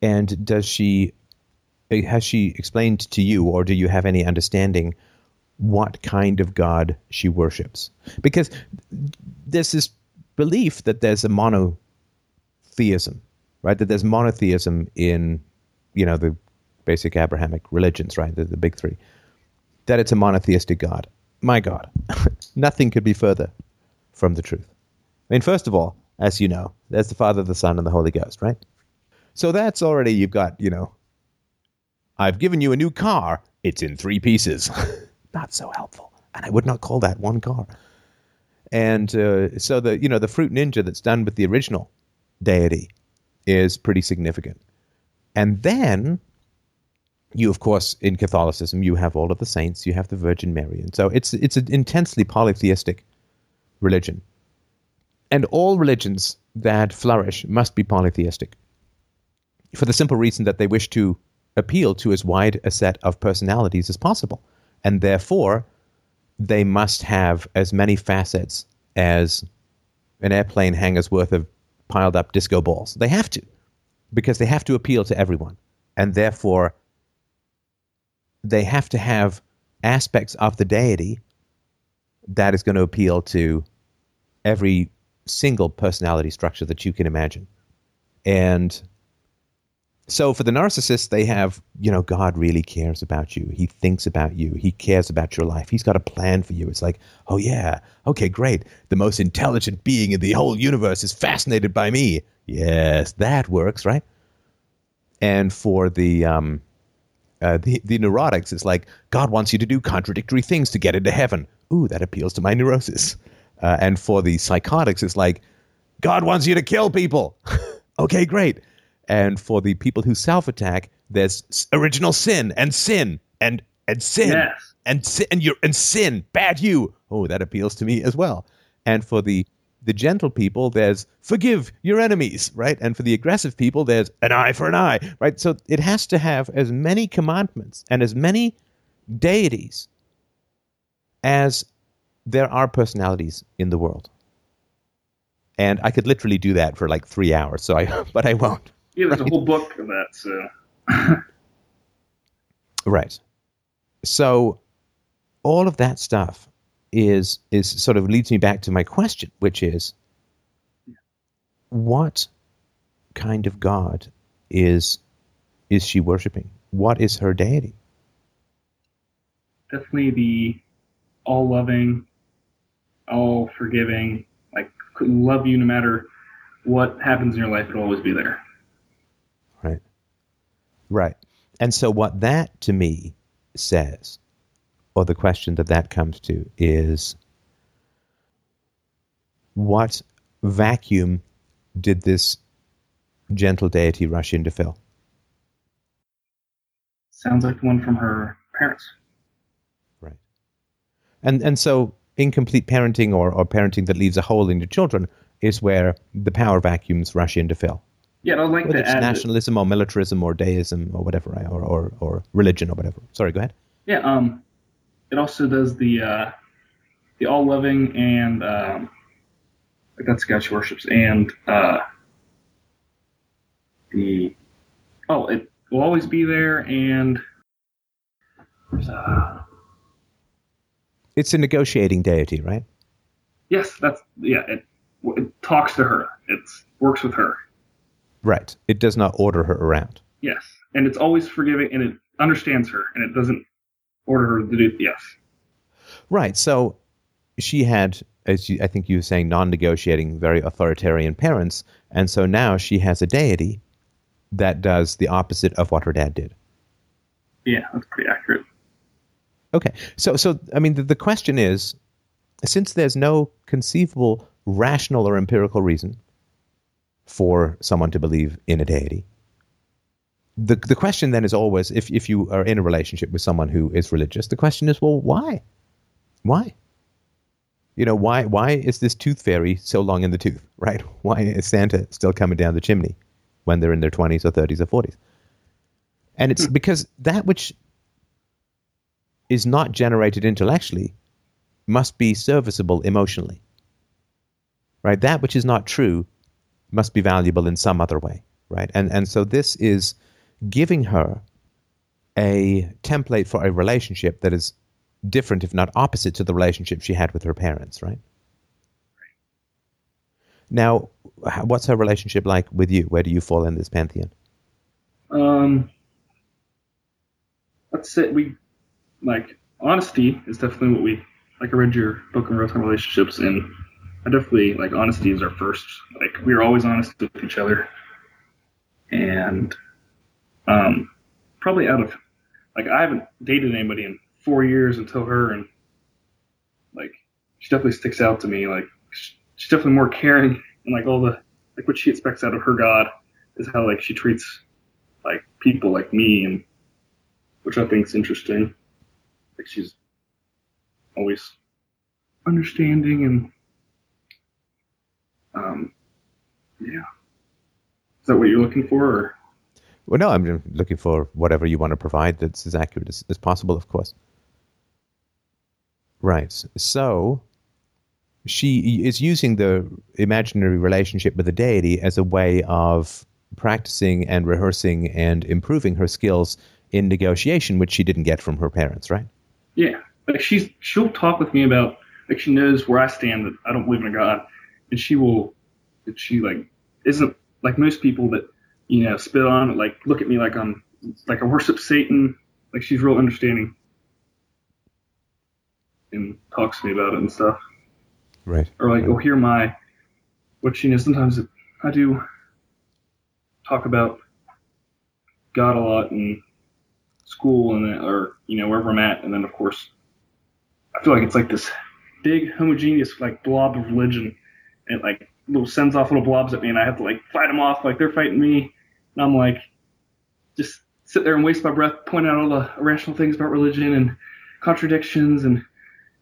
And does she has she explained to you, or do you have any understanding what kind of God she worships? Because there's this belief that there's a monotheism, right? That there's monotheism in, you know, the basic Abrahamic religions, right? The, the big three. That it's a monotheistic God. My God, [LAUGHS] nothing could be further from the truth. I mean, first of all, as you know, there's the Father, the Son, and the Holy Ghost, right? So that's already, you've got, you know, I've given you a new car. It's in three pieces. [LAUGHS] not so helpful. And I would not call that one car. And uh, so the, you know, the fruit ninja that's done with the original deity is pretty significant. And then you, of course, in Catholicism, you have all of the saints, you have the Virgin Mary. And so it's, it's an intensely polytheistic religion. And all religions that flourish must be polytheistic for the simple reason that they wish to appeal to as wide a set of personalities as possible. And therefore, they must have as many facets as an airplane hangar's worth of piled up disco balls. They have to, because they have to appeal to everyone. And therefore, they have to have aspects of the deity that is going to appeal to every single personality structure that you can imagine. And so for the narcissist, they have, you know, God really cares about you. He thinks about you. He cares about your life. He's got a plan for you. It's like, oh, yeah, okay, great. The most intelligent being in the whole universe is fascinated by me. Yes, that works, right? And for the, um, uh, the, the neurotics, is like, God wants you to do contradictory things to get into heaven. Ooh, that appeals to my neurosis. Uh, and for the psychotics, it's like, God wants you to kill people. [LAUGHS] okay, great and for the people who self attack, there's original sin and sin and and sin yes. and sin and and sin, bad you. Oh, that appeals to me as well. And for the the gentle people, there's forgive your enemies, right? And for the aggressive people, there's an eye for an eye, right? So it has to have as many commandments and as many deities as there are personalities in the world. And I could literally do that for like three hours, so I [LAUGHS] but I won't. Yeah, there's right. a whole book of that. So. right. So, all of that stuff is is sort of leads me back to my question, which is, what kind of God is is she worshiping? What is her deity? Definitely the all loving, all forgiving, like love you no matter what happens in your life, it'll always be there. Right. Right. And so, what that to me says, or the question that that comes to, is what vacuum did this gentle deity rush in to fill? Sounds like the one from her parents. Right. And and so incomplete parenting or, or parenting that leaves a hole in your children is where the power vacuums rush in to fill. Yeah, I'd like Whether to it's add nationalism or militarism or deism or whatever, or, or or religion or whatever. Sorry, go ahead. Yeah, um, it also does the uh, the all loving and um, like that's God she worships and uh, the oh it will always be there and uh, It's a negotiating deity, right? yes that's yeah it, it talks to her it works with her Right. It does not order her around. yes and it's always forgiving and it understands her and it doesn't order her to do yes Right. So she had as you, I think you were saying, non-negotiating, very authoritarian parents, and so now she has a deity that does the opposite of what her dad did. Yeah, that's pretty accurate. Okay, so so I mean, the, the question is, since there's no conceivable rational or empirical reason for someone to believe in a deity, the the question then is always, if if you are in a relationship with someone who is religious, the question is, well, why, why? You know, why why is this tooth fairy so long in the tooth, [LAUGHS] right? Why is Santa still coming down the chimney when they're in their twenties or thirties or forties? And it's hmm. because that which is not generated intellectually must be serviceable emotionally. Right? That which is not true must be valuable in some other way. Right? And and so this is giving her a template for a relationship that is different, if not opposite, to the relationship she had with her parents, right? Now, what's her relationship like with you? Where do you fall in this pantheon? Um, let's say we like honesty is definitely what we like. I read your book on growth and relationships, and I definitely like honesty is our first. Like we are always honest with each other, and um, probably out of like I haven't dated anybody in four years until her, and like she definitely sticks out to me. Like she's definitely more caring, and like all the like what she expects out of her God is how like she treats like people like me, and which I think is interesting. Like she's always understanding and um yeah. Is that what you're looking for? Or? Well, no, I'm looking for whatever you want to provide that's as accurate as, as possible, of course. Right. So she is using the imaginary relationship with the deity as a way of practicing and rehearsing and improving her skills in negotiation, which she didn't get from her parents, right? Yeah. Like she's she'll talk with me about like she knows where I stand that I don't believe in a God. And she will she like isn't like most people that you know, spit on it, like look at me like I'm like I worship Satan. Like she's real understanding and talks to me about it and stuff. Right. Or like, right. oh, hear my what you know. Sometimes I do talk about God a lot in school and or you know wherever I'm at, and then of course I feel like it's like this big homogeneous like blob of religion, and like little sends off little blobs at me, and I have to like fight them off like they're fighting me and I'm like, just sit there and waste my breath, point out all the irrational things about religion and contradictions, and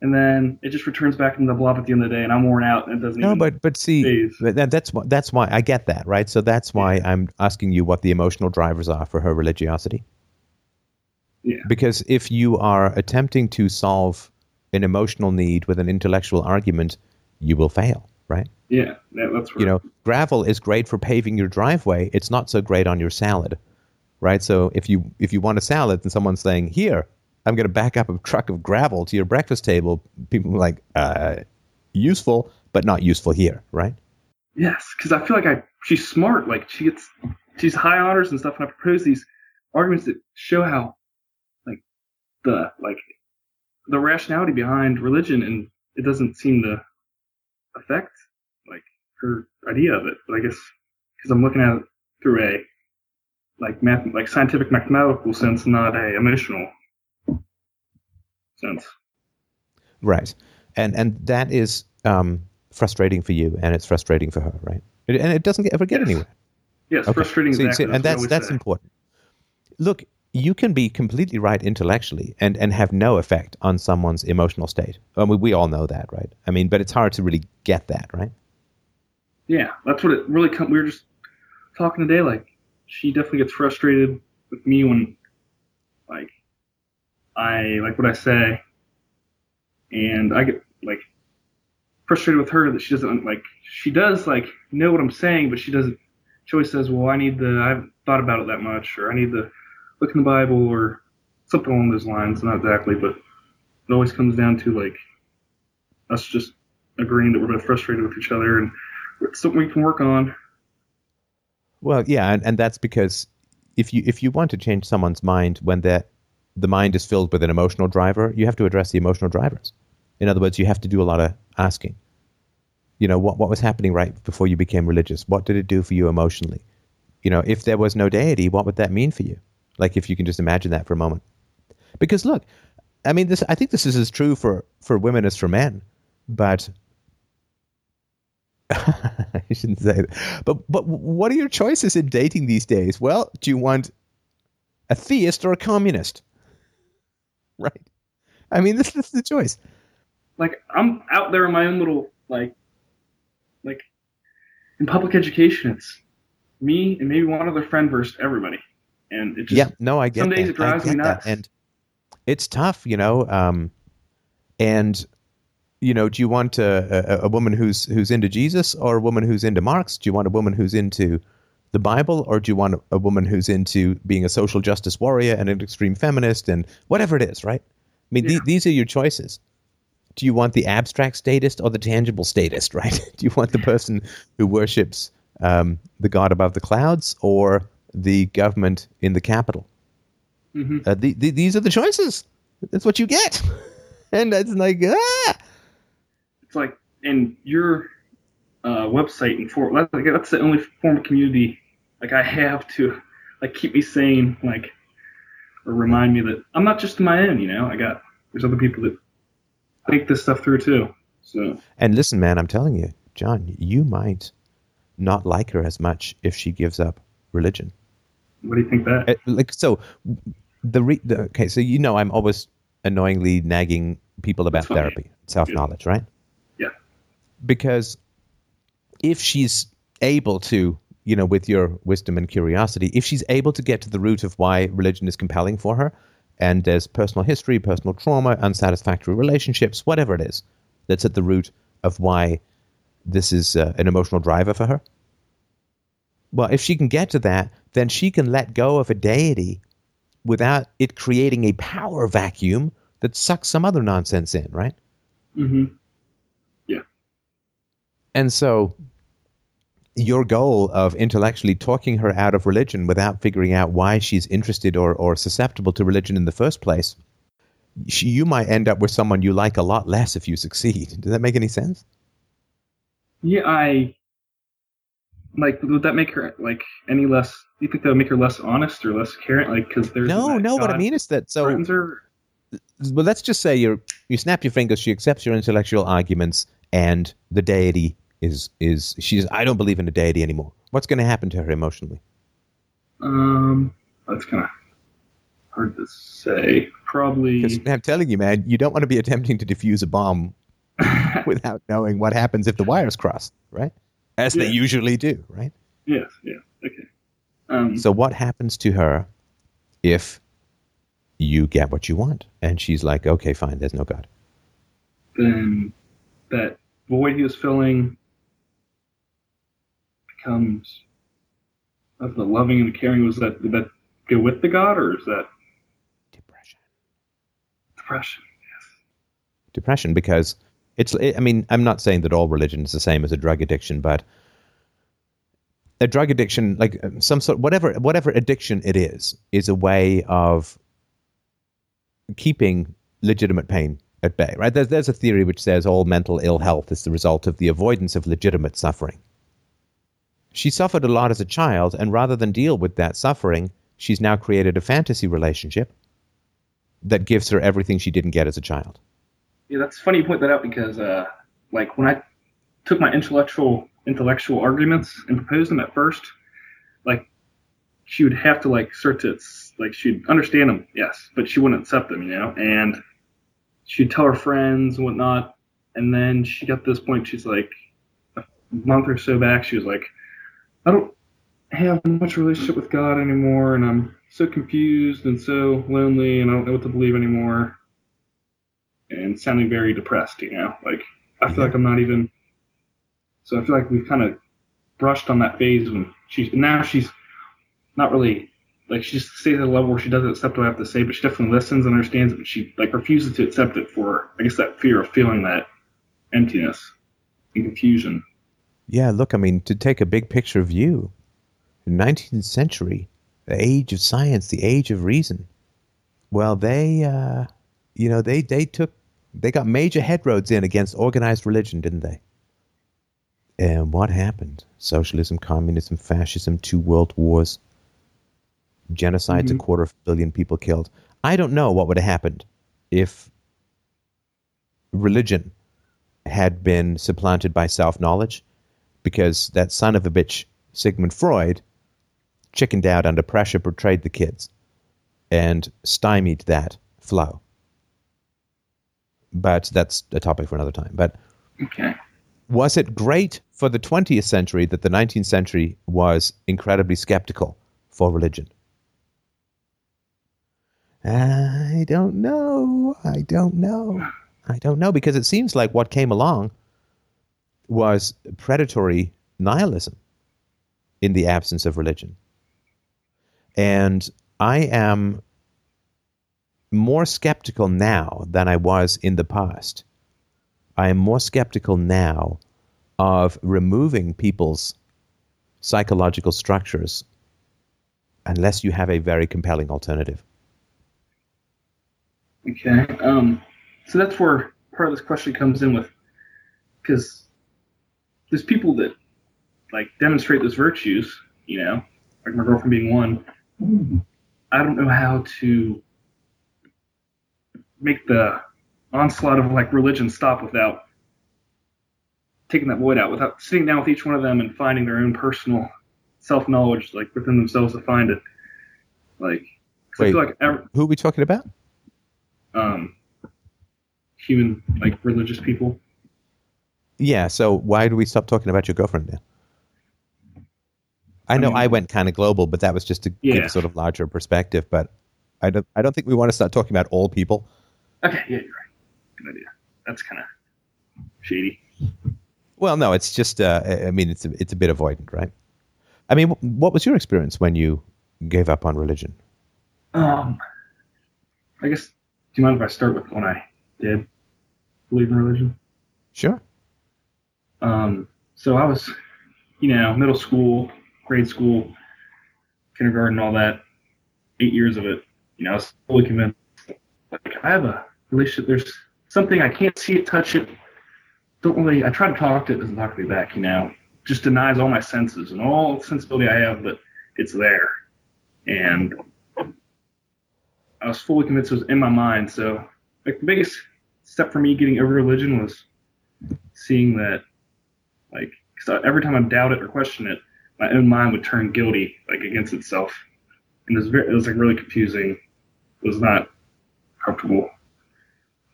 and then it just returns back into the blob at the end of the day, and I'm worn out, and it doesn't. No, but but see, that, that's that's why I get that, right? So that's why yeah. I'm asking you what the emotional drivers are for her religiosity. Yeah. Because if you are attempting to solve an emotional need with an intellectual argument, you will fail, right? Yeah, that's right. You know, gravel is great for paving your driveway. It's not so great on your salad, right? So if you if you want a salad and someone's saying, "Here, I'm going to back up a truck of gravel to your breakfast table," people are like, uh, "Useful, but not useful here," right? Yes, because I feel like I she's smart. Like she gets she's high honors and stuff, and I propose these arguments that show how like the like the rationality behind religion, and it doesn't seem to affect like her idea of it. But I guess because I'm looking at it through a like math, like scientific mathematical sense, not a emotional sense. Right, and and that is um, frustrating for you, and it's frustrating for her, right? and it doesn't ever get yes. anywhere. Yes, okay. frustrating. See, exactly see, and that's that's say. important. Look, you can be completely right intellectually and, and have no effect on someone's emotional state. I mean, we all know that, right? I mean, but it's hard to really get that, right? yeah, that's what it really come. We were just talking today. Like, she definitely gets frustrated with me when, like, I like what I say, and I get like frustrated with her that she doesn't like. She does like know what I'm saying, but she doesn't. She always says, "Well, I need the. I haven't thought about it that much, or I need to look in the Bible, or something along those lines." Not exactly, but it always comes down to like us just agreeing that we're both frustrated with each other and it's something we can work on. Well, yeah, and, and that's because if you if you want to change someone's mind when that the mind is filled with an emotional driver, you have to address the emotional drivers. In other words, you have to do a lot of asking. You know, what, what was happening right before you became religious? What did it do for you emotionally? You know, if there was no deity, what would that mean for you? Like, if you can just imagine that for a moment. Because look, I mean, this. I think this is as true for for women as for men, but [LAUGHS] I shouldn't say it. But but what are your choices in dating these days? Well, do you want a theist or a communist? [LAUGHS] Right. I mean, this, this is the choice. Like I'm out there in my own little like like in public education. It's me and maybe one other friend versus everybody, and it just yeah. No, I get some days that. it drives me that. and it's tough, you know. Um, and you know, do you want a, a, a woman who's who's into Jesus or a woman who's into Marx? Do you want a woman who's into the Bible, or do you want a, woman who's into being a social justice warrior and an extreme feminist and whatever it is, right? I mean, Yeah. these are your choices. Do you want the abstract statist or the tangible statist, [LAUGHS] right? do you want the person who worships um, the God above the clouds or the government in the capital? Mhm. Uh, the, the, these are the choices. That's what you get. [LAUGHS] And it's like, ah! it's like and your uh, website and Fort, like, that's the only form of community like I have to like keep me sane like or remind me that I'm not just my own you know I got there's other people that think this stuff through too so And listen, man, I'm telling you, John, you might not like her as much if she gives up religion. what do you think that Uh, like, so the, re- the okay, so you know, I'm always annoyingly nagging people about therapy, self knowledge, right? Yeah. Because if she's able to, you know, with your wisdom and curiosity, if she's able to get to the root of why religion is compelling for her, and there's personal history, personal trauma, unsatisfactory relationships, whatever it is, that's at the root of why this is uh, an emotional driver for her. Well, if she can get to that, then she can let go of a deity without it creating a power vacuum that sucks some other nonsense in, right? Mm-hmm. Yeah. And so your goal of intellectually talking her out of religion without figuring out why she's interested or, or susceptible to religion in the first place, she, you might end up with someone you like a lot less if you succeed. Does that make any sense? yeah I like would that make her like any less do you think that would make her less honest or less caring like because there's No, no. What I mean is that so her well, let's just say you you snap your fingers. She accepts your intellectual arguments, and the deity is is she's. I don't believe in a deity anymore. What's going to happen to her emotionally? um that's kind of hard to say probably Because I'm telling you, man, you don't want to be attempting to defuse a bomb [LAUGHS] without knowing what happens if the wires cross, right? As they usually do, right? Yes, yeah, okay. Um, So what happens to her if you get what you want? And she's like, okay, fine, there's no God. then that void he was filling becomes of the loving and the caring. Was that did that go with the God or is that Depression. depression? Yes. Depression, because it's, I mean, I'm not saying that all religion is the same as a drug addiction, but a drug addiction, like um, some sort, whatever, whatever addiction it is, is a way of keeping legitimate pain at bay, right? There's, there's a theory which says all mental ill health is the result of the avoidance of legitimate suffering. She suffered a lot as a child, and rather than deal with that suffering, she's now created a fantasy relationship that gives her everything she didn't get as a child. Yeah, that's funny you point that out because uh, like when I took my intellectual intellectual arguments and proposed them at first, like she would have to like start to like she'd understand them, yes, but she wouldn't accept them, you know, and she'd tell her friends and whatnot, and then she got to this point. She's like a month or so back, she was like, I don't have much relationship with God anymore, and I'm so confused and so lonely, and I don't know what to believe anymore and sounding very depressed, you know? Like, I feel like I'm not even. So I feel like we've kind of brushed on that phase when she's. Now she's not really. Like, she just stays at a level where she doesn't accept what I have to say, but she definitely listens and understands it, but she, like, refuses to accept it for, I guess, that fear of feeling that emptiness and confusion. Yeah, look, I mean, to take a big picture view, the 19th century, the age of science, the age of reason. Well, they, uh, you know, they they took they got major headroads in against organized religion, didn't they? And what happened? Socialism, communism, fascism, two world wars, genocides, Mhm. a quarter of a billion people killed. I don't know what would have happened if religion had been supplanted by self knowledge, because that son of a bitch, Sigmund Freud, chickened out under pressure, betrayed the kids, and stymied that flow. But that's a topic for another time. But Okay. was it great for the 20th century that the 19th century was incredibly skeptical for religion? I don't know. I don't know. I don't know because it seems like what came along was predatory nihilism in the absence of religion. And I am more skeptical now than I was in the past. I am more skeptical now of removing people's psychological structures unless you have a very compelling alternative. Okay. Um, so that's where part of this question comes in with, because there's people that like demonstrate those virtues, you know, like my girlfriend being one. I don't know how to make the onslaught of like religion stop without taking that void out, without sitting down with each one of them and finding their own personal self knowledge, like within themselves to find it. Like, I Wait. like ev- Who are we talking about? um, human, like religious people. Yeah, so why do we stop talking about your girlfriend now? I know mean- I went kind of global, but that was just to give Yeah. a sort of larger perspective. But I don't, I don't think we want to start talking about all people. Okay, yeah, you're right. Good idea. That's kind of shady. Well, no, it's just, uh, I mean, it's a, it's a bit avoidant, right? I mean, what was your experience when you gave up on religion? Um, I guess. Do you mind if I start with when I did believe in religion? Sure. Um, so I was, you know, middle school, grade school, kindergarten, all that, eight years of it. You know, I was fully convinced. Like, I have a relationship. There's something I can't see it, touch it. Don't really. I try to talk to it, doesn't talk to me back. You know, just denies all my senses and all sensibility I have but it's there. And I was fully convinced it was in my mind. So, like, the biggest step for me getting over religion was seeing that like, every time I doubt it or question it, my own mind would turn guilty, like against itself, and it was very, it was like really confusing. It was not comfortable.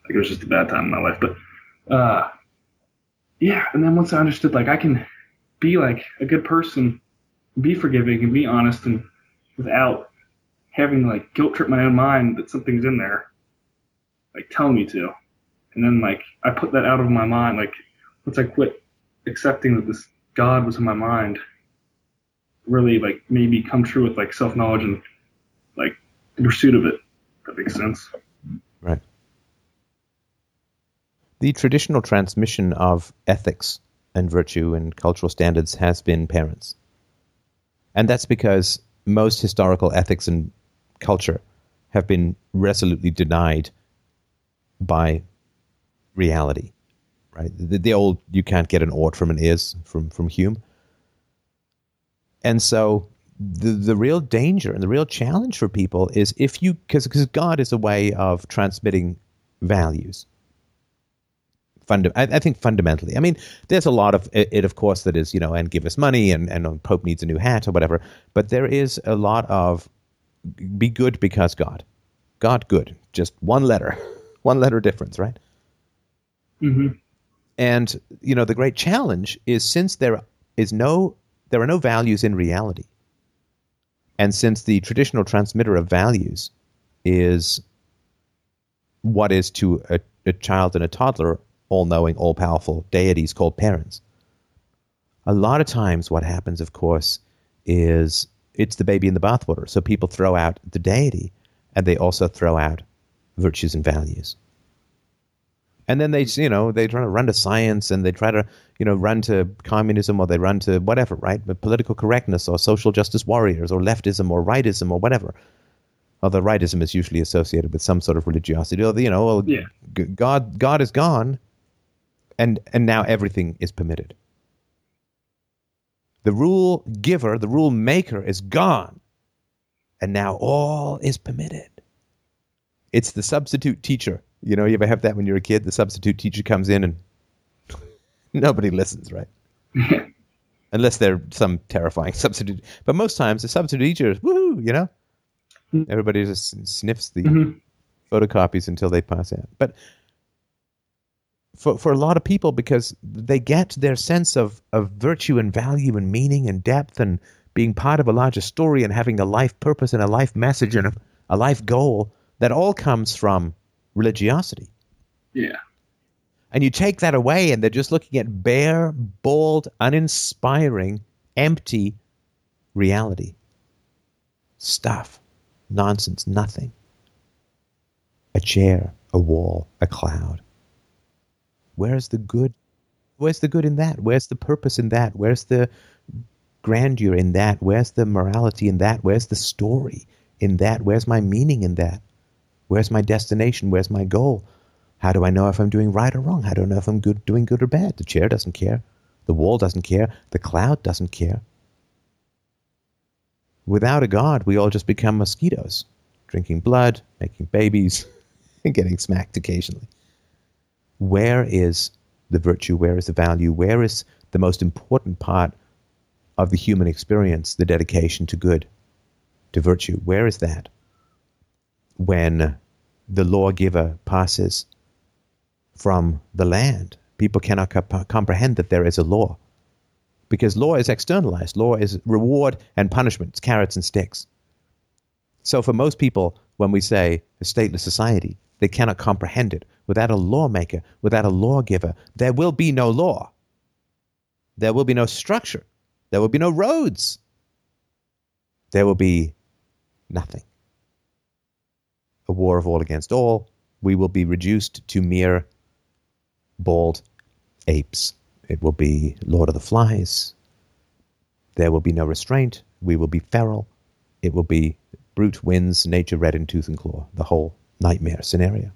Like it was just a bad time in my life. But, uh, yeah. And then once I understood, like, I can be like a good person, be forgiving, and be honest, and without having like guilt trip my own mind that something's in there, like telling me to. And then like I put that out of my mind, like once I quit accepting that this God was in my mind really like made me come true with like self knowledge and like the pursuit of it. That makes sense. Right. The traditional transmission of ethics and virtue and cultural standards has been parents. And that's because most historical ethics and culture have been resolutely denied by reality. Right? The, the old you can't get an ought from an is from, from Hume. And so the the real danger and the real challenge for people is if you because God is a way of transmitting values. Funda- I, I think fundamentally, I mean, there's a lot of it, it, of course, that is you know, and give us money, and and Pope needs a new hat or whatever. But there is a lot of be good because God, God good, just one letter, [LAUGHS] one letter difference, right? Mm-hmm. And you know, the great challenge is since there is no there are no values in reality. And since the traditional transmitter of values is what is to a, a child and a toddler all knowing, all powerful deities called parents, a lot of times what happens, of course, is it's the baby in the bathwater. So people throw out the deity and they also throw out virtues and values and then they you know they try to run to science and they try to you know run to communism or they run to whatever right but political correctness or social justice warriors or leftism or rightism or whatever although rightism is usually associated with some sort of religiosity or you know well, Yeah. god god is gone and and now everything is permitted The rule giver, the rule maker is gone. And now all is permitted. It's the substitute teacher. You know, you ever have that when you're a kid? The substitute teacher comes in and [LAUGHS] nobody listens, right? [LAUGHS] Unless they're some terrifying [LAUGHS] substitute. But most times the substitute teacher is woohoo, you know? Everybody just sniffs the Mhm. photocopies until they pass out. But for for a lot of people, because they get their sense of, of virtue and value and meaning and depth and being part of a larger story and having a life purpose and a life message and a, mm-hmm. a life goal, that all comes from religiosity. Yeah. And you take that away, and they're just looking at bare, bald, uninspiring, empty reality. Stuff. Nonsense. Nothing. A chair, a wall, a cloud. Where's the good? Where's the good in that? Where's the purpose in that? Where's the grandeur in that? Where's the morality in that? Where's the story in that? Where's my meaning in that? Where's my destination? Where's my goal? How do I know if I'm doing right or wrong? How do I know if I'm good, doing good or bad? The chair doesn't care. The wall doesn't care. The cloud doesn't care. Without a God, we all just become mosquitoes, drinking blood, making babies, and [LAUGHS] getting smacked occasionally. Where is the virtue? Where is the value? Where is the most important part of the human experience, the dedication to good, to virtue? Where is that? When the lawgiver passes from the land, people cannot comp- comprehend that there is a law. Because law is externalized. Law is reward and punishment, it's carrots and sticks. So for most people, when we say a stateless society, they cannot comprehend it. Without a lawmaker, without a lawgiver, there will be no law. There will be no structure. There will be no roads. There will be nothing. A war of all against all. We will be reduced to mere bald apes. It will be Lord of the Flies. There will be no restraint. We will be feral. It will be brute wins, nature red in tooth and claw, the whole nightmare scenario.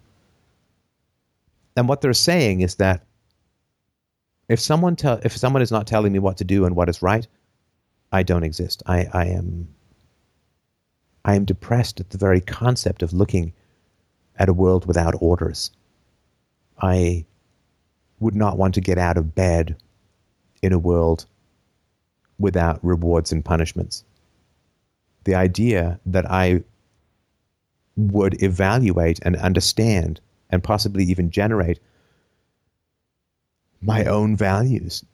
And what they're saying is that if someone tell if someone is not telling me what to do and what is right, I don't exist. I, I am I am depressed at the very concept of looking at a world without orders. I would not want to get out of bed in a world without rewards and punishments. The idea that I would evaluate and understand and possibly even generate my own values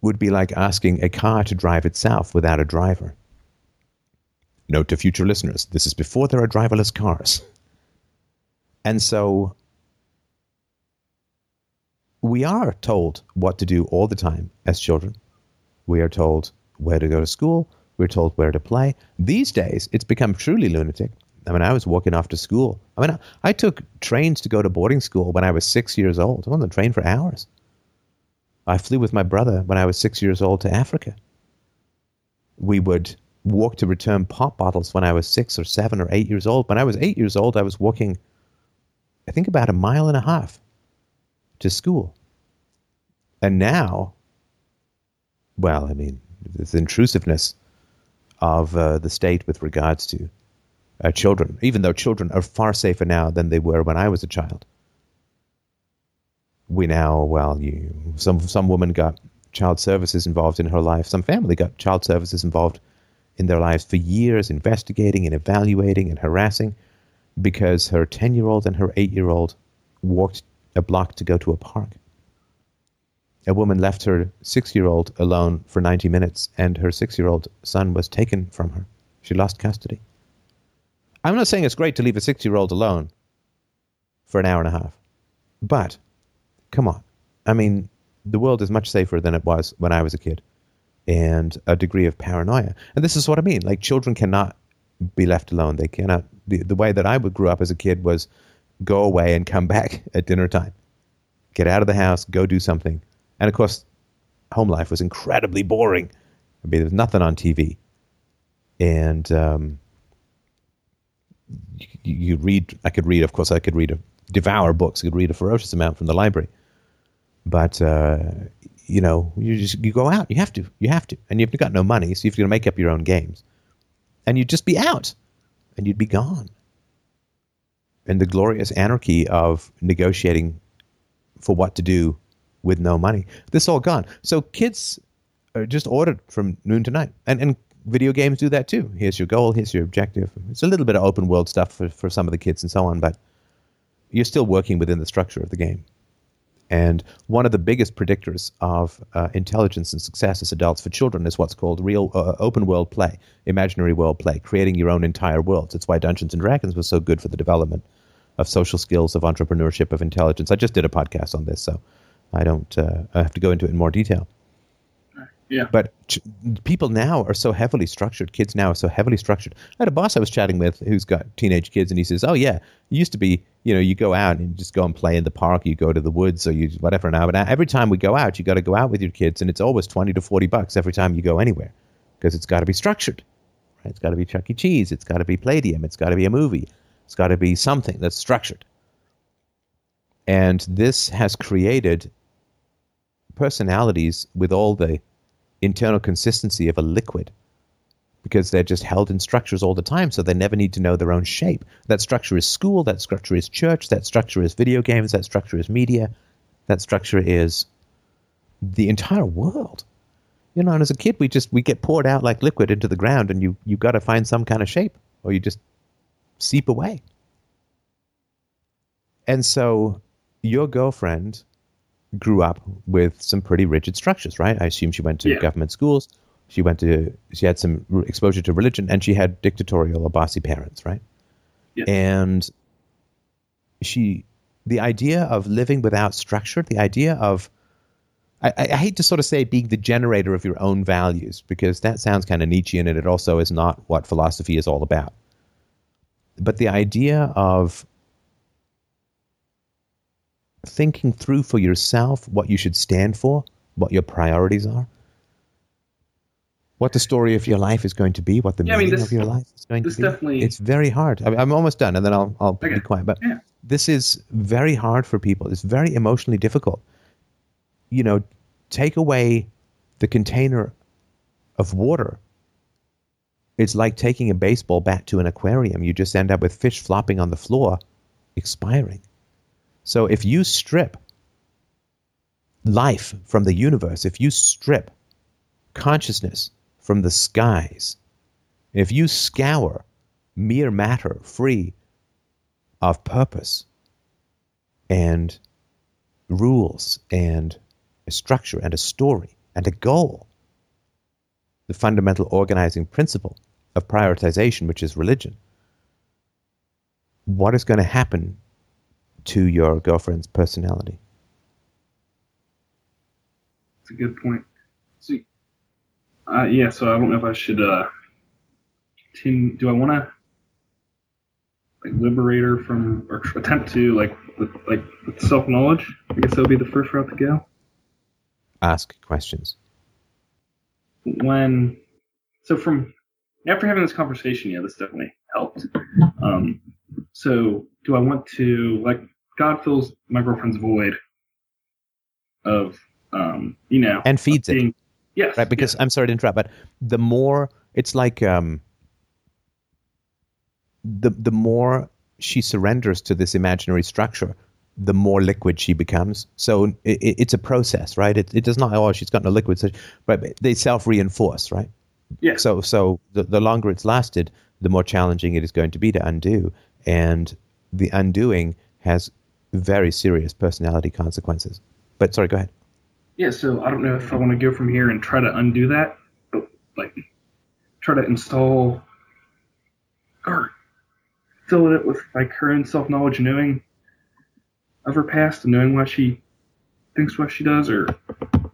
would be like asking a car to drive itself without a driver. Note to future listeners this is before there are driverless cars. And so we are told what to do all the time as children. We are told where to go to school. We're told where to play. These days, it's become truly lunatic. I mean, I was walking off to school. I mean, I, I took trains to go to boarding school when I was six years old. I was on the train for hours. I flew with my brother when I was six years old to Africa. We would walk to return pop bottles when I was six or seven or eight years old. When I was eight years old, I was walking, I think, about a mile and a half to school. And now, well, I mean, the intrusiveness of uh, the state with regards to uh, children, even though children are far safer now than they were when I was a child. We now, well, you, some some woman got child services involved in her life. Some family got child services involved in their lives for years, investigating and evaluating and harassing, because her ten-year-old and her eight-year-old walked a block to go to a park. A woman left her six-year-old alone for ninety minutes, and her six-year-old son was taken from her. She lost custody. I'm not saying it's great to leave a six year old alone for an hour and a half, but come on. I mean, the world is much safer than it was when I was a kid, and a degree of paranoia. And this is what I mean. Like, children cannot be left alone. They cannot. The, the way that I would grew up as a kid was go away and come [LAUGHS] back at dinner time, get out of the house, go do something. And of course, home life was incredibly boring. I mean, there was nothing on TV. And, um, you, read i could read of course i could read a devour books i could read a ferocious amount from the library but uh, you know, you just you go out. You have to. You have to. And you've got no money, so you've got to make up your own games. And you'd just be out, and you'd be gone. And the glorious anarchy of negotiating for what to do with no money. This all gone. So kids are just ordered from noon to night, and and video games do that too. Here's your goal. Here's your objective. It's a little bit of open world stuff for for some of the kids and so on, but you're still working within the structure of the game. And one of the biggest predictors of uh, intelligence and success as adults for children is what's called real uh, open world play, imaginary world play, creating your own entire worlds. It's why Dungeons and Dragons was so good for the development of social skills, of entrepreneurship, of intelligence. I just did a podcast on this, so I don't uh, I have to go into it in more detail. Yeah. But ch- people now are so heavily structured. Kids now are so heavily structured. I had a boss I was chatting with who's got teenage kids, and he says, "Oh yeah, it used to be, you know, you go out and you just go and play in the park, you go to the woods, or you whatever. Now, but every time we go out, you got to go out with your kids, and it's always twenty to forty bucks every time you go anywhere, because it's got to be structured. Right? It's got to be Chuck E. Cheese. It's got to be Playdium. It's got to be a movie. It's got to be something that's structured. And this has created personalities with all the internal consistency of a liquid because they're just held in structures all the time, so they never need to know their own shape. That structure is school, that structure is church, that structure is video games, that structure is media, that structure is the entire world. You know, and as a kid, we just we get poured out like liquid into the ground, and you you got to find some kind of shape, or you just seep away. And so, your girlfriend grew up with some pretty rigid structures, right? I assume she went to Yeah. government schools. She went to she had some exposure to religion, and she had dictatorial or bossy parents, right? Yeah. And she, the idea of living without structure, the idea of I, I I hate to sort of say being the generator of your own values because that sounds kind of Nietzschean and it also is not what philosophy is all about. But the idea of thinking through for yourself what you should stand for, what your priorities are, what the story of your life is going to be, what the Yeah, I mean, meaning this- of your life is going to be. definitely- It's very hard. I, I'm almost done, and then I'll I'll be quiet. But Yeah. this is very hard for people. It's very emotionally difficult. You know, take away the container of water. It's like taking a baseball bat to an aquarium. You just end up with fish flopping on the floor, expiring. So if you strip life from the universe, if you strip consciousness from the skies, if you scour mere matter free of purpose and rules and a structure and a story and a goal, the fundamental organizing principle of prioritization, which is religion, what is going to happen to your girlfriend's personality? That's a good point. So, uh, yeah, so I don't know if I should uh, continue. Do I want to like liberate her from or attempt to like with like with self knowledge? I guess that would be the first route to go. Ask questions. When so from after having this conversation, yeah, this definitely helped. Um, so do I want to like God fills my girlfriend's void of um, you know And feeds it. being, yes right because i'm sorry to interrupt but the more it's like um the the more she surrenders to this imaginary structure the more liquid she becomes. So it, it, it's a process right? It, it does not oh she's got no liquid so, but they self-reinforce right? Yeah so so the, the longer it's lasted the more challenging it is going to be to undo and the undoing has very serious personality consequences but sorry go ahead Yeah, so I don't know if I want to go from here and try to undo that, but like try to install or fill it with like her own self knowledge, knowing of her past and knowing why she thinks what she does, or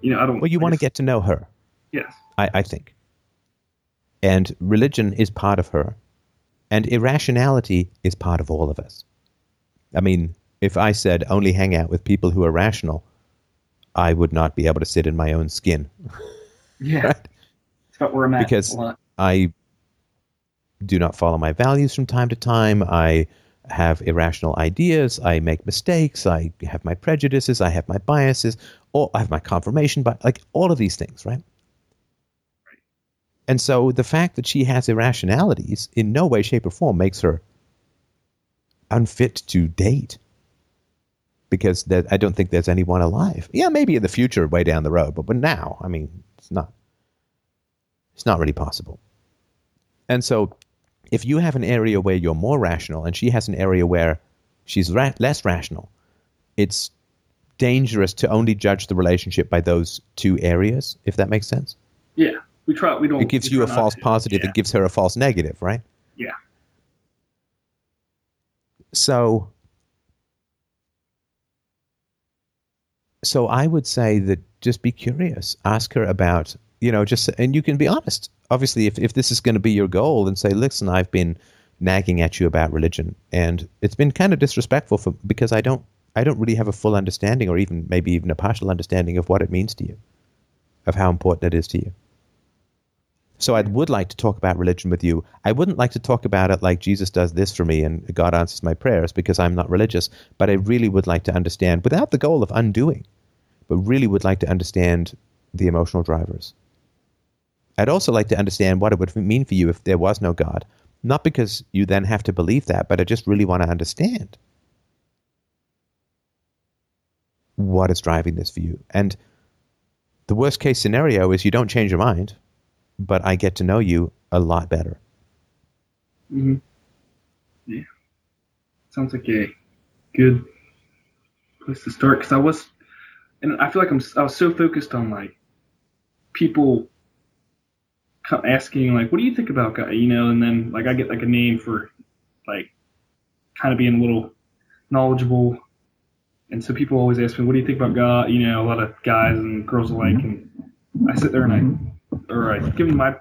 you know, I don't. well you I want to get to know her yes, I, I think. And religion is part of her, and irrationality is part of all of us. I mean, if I said only hang out with people who are rational, I would not be able to sit in my own skin. [LAUGHS] yeah, Right. that's about where I'm at. Because- I do not follow my values from time to time. I have irrational ideas. I make mistakes. I have my prejudices. I have my biases. Or I have my confirmation, bias. like all of these things, right? And so the fact that she has irrationalities in no way, shape, or form makes her unfit to date. Because there, I don't think there's anyone alive. Yeah, maybe in the future, way down the road, but but now, I mean, it's not. It's not really possible. And so if you have an area where you're more rational and she has an area where she's ra- less rational, it's dangerous to only judge the relationship by those two areas, if that makes sense. Yeah, we try. We don't. It gives you a false to. positive. Yeah. It gives her a false negative, right? Yeah. So, so I would say that just be curious. Ask her about, you know, just and you can be honest. Obviously, if if this is going to be your goal, then say, listen, I've been nagging at you about religion, and it's been kind of disrespectful for because I don't I don't really have a full understanding, or even maybe even a partial understanding of what it means to you, of how important it is to you. So I would like to talk about religion with you. I wouldn't like to talk about it like Jesus does this for me and God answers my prayers because I'm not religious, but I really would like to understand without the goal of undoing, but really would like to understand the emotional drivers. I'd also like to understand what it would mean for you if there was no God. Not because you then have to believe that, but I just really want to understand what is driving this for you. And the worst case scenario is you don't change your mind, but I get to know you a lot better. hmm Yeah. Sounds like a good place to start because I was, and I feel like I'm, I was so focused on like people asking like, what do you think about God? You know, and then like I get like a name for like kind of being a little knowledgeable. And so people always ask me, what do you think about God? You know, a lot of guys and girls alike. And I sit there and I, or I give them my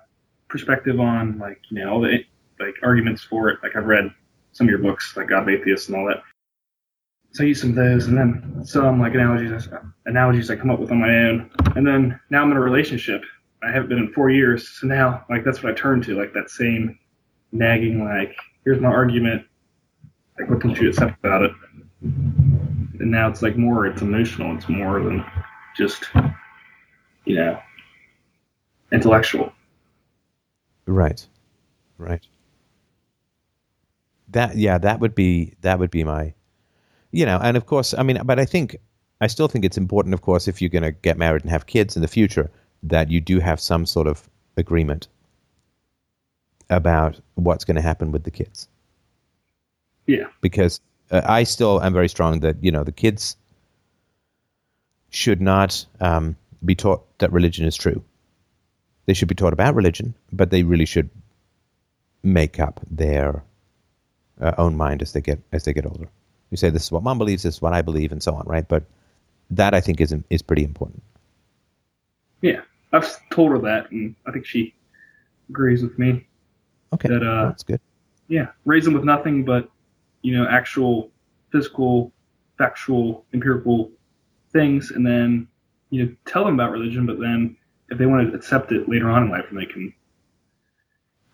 perspective on like, you know, all the like arguments for it. Like I've read some of your books, like God of Atheists and all that. So I use some of those, and then some like analogies, analogies I come up with on my own. And then now I'm in a relationship. I haven't been in four years, so now like that's what I turn to, like that same nagging, like here's my argument, like what don't you accept about it? And now it's like more, it's emotional. It's more than just, you know, intellectual. Right. Right. That yeah, that would be that would be my you know, and of course, I mean, but I think I still think it's important of course if you're going to get married and have kids in the future that you do have some sort of agreement about what's going to happen with the kids. Yeah. Because uh, I still am very strong that, you know, the kids should not um, be taught that religion is true. They should be taught about religion, but they really should make up their uh, own mind as they get as they get older. You say this is what mom believes, this is what I believe, and so on, right? But that I think is is pretty important. Yeah, I've told her that, and I think she agrees with me. Okay, That, uh, that's good. Yeah, raise them with nothing but, you know, actual physical, factual, empirical things, and then, you know, tell them about religion. But then, if they want to accept it later on in life, and they can,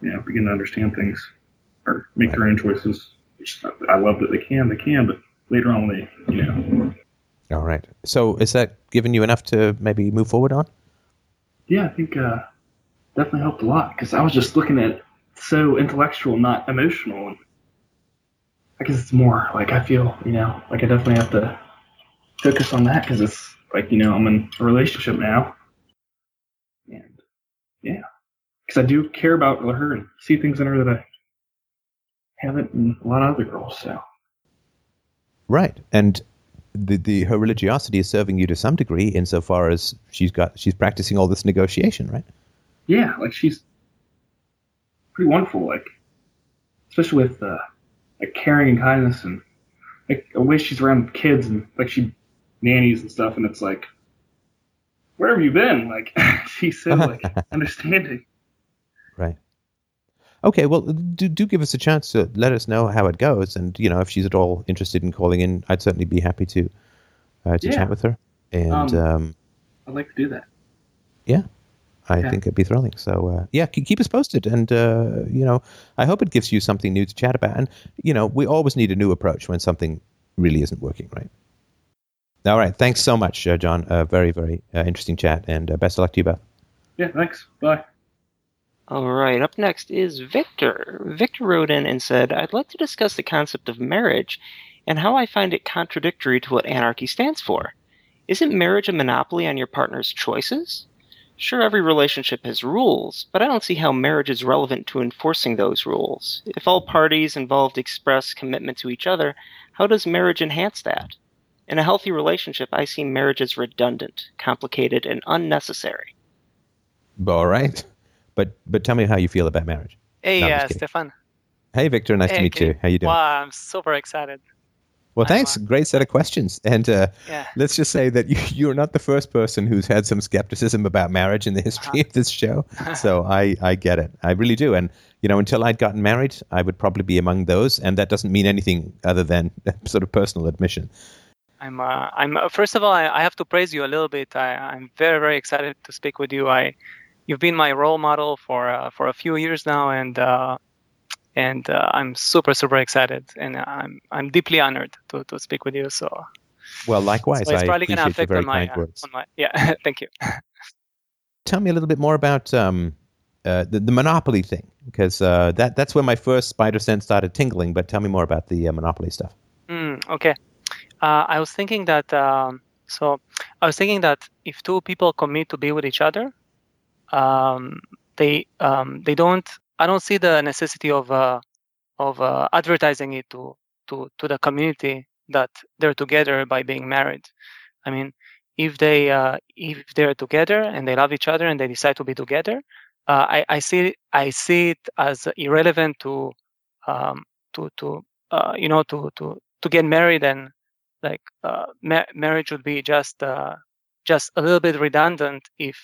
you know, begin to understand things or make their own choices. Which I love that they can, they can, but later on, they, you know, All right. So is that giving you enough to maybe move forward on? yeah, I think uh, definitely helped a lot because I was just looking at so intellectual, not emotional. And I guess it's more like I feel, you know, like I definitely have to focus on that because it's like, you know, I'm in a relationship now. Yeah, because I do care about her and see things in her that I haven't in a lot of other girls. So Right. And the, the her religiosity is serving you to some degree insofar as she's got she's practicing all this negotiation, right? yeah, like she's pretty wonderful. Like, especially with uh, like caring and kindness, and like a way she's around kids and like she nannies and stuff, and it's like, where have you been? Like, [LAUGHS] she's so like [LAUGHS] understanding. Right. Okay, well, do do give us a chance to let us know how it goes, and you know if she's at all interested in calling in, I'd certainly be happy to uh, to Yeah. chat with her. And Um, um, I'd like to do that. yeah, I Yeah. think it'd be thrilling. So uh, yeah, keep keep us posted, and uh, you know, I hope it gives you something new to chat about. And you know, we always need a new approach when something really isn't working, right? All right, thanks so much, uh, John. Uh, very very uh, interesting chat, and uh, best of luck to you both. Yeah, thanks. Bye. All right, up next is Victor. Victor wrote in and said, I'd like to discuss the concept of marriage and how I find it contradictory to what anarchy stands for. Isn't marriage a monopoly on your partner's choices? Sure, every relationship has rules, but I don't see how marriage is relevant to enforcing those rules. If all parties involved express commitment to each other, how does marriage enhance that? In a healthy relationship, I see marriage as redundant, complicated, and unnecessary. All right, but but tell me how you feel about marriage. Hey, No, uh. Stefan. Hey, Victor, nice to meet can you. How you doing? Wow, I'm super excited. Well, thanks. uh, Great set of questions. And uh, Yeah. let's just say that you, [LAUGHS] you're not the first person who's had some skepticism about marriage in the history Uh-huh. of this show. [LAUGHS] So I, I get it. I really do. And, you know, until I'd gotten married, I would probably be among those. And that doesn't mean anything other than [LAUGHS] sort of personal admission. I'm. Uh, I'm. Uh, first of all, I, I have to praise you a little bit. I, I'm very, very excited to speak with you. I, you've been my role model for uh, for a few years now, and uh, and uh, I'm super, super excited, and I'm I'm deeply honored to, to speak with you. So, Well, likewise, so it's I probably appreciate gonna your affect very on my, kind uh, on my. Yeah, [LAUGHS] thank you. Tell me a little bit more about um, uh, the, the Monopoly thing, because uh, that, that's where my first spider sense started tingling. But tell me more about the uh, Monopoly stuff. Mm, okay. Uh, I was thinking that. Um, so I was thinking that if two people commit to be with each other, um, they um, they don't. I don't see the necessity of uh, of uh, advertising it to to to the community that they're together by being married. I mean, if they uh, if they're together and they love each other and they decide to be together, uh, I, I see I see it as irrelevant to um, to to uh, you know to to to get married and like uh, ma- marriage would be just uh, just a little bit redundant if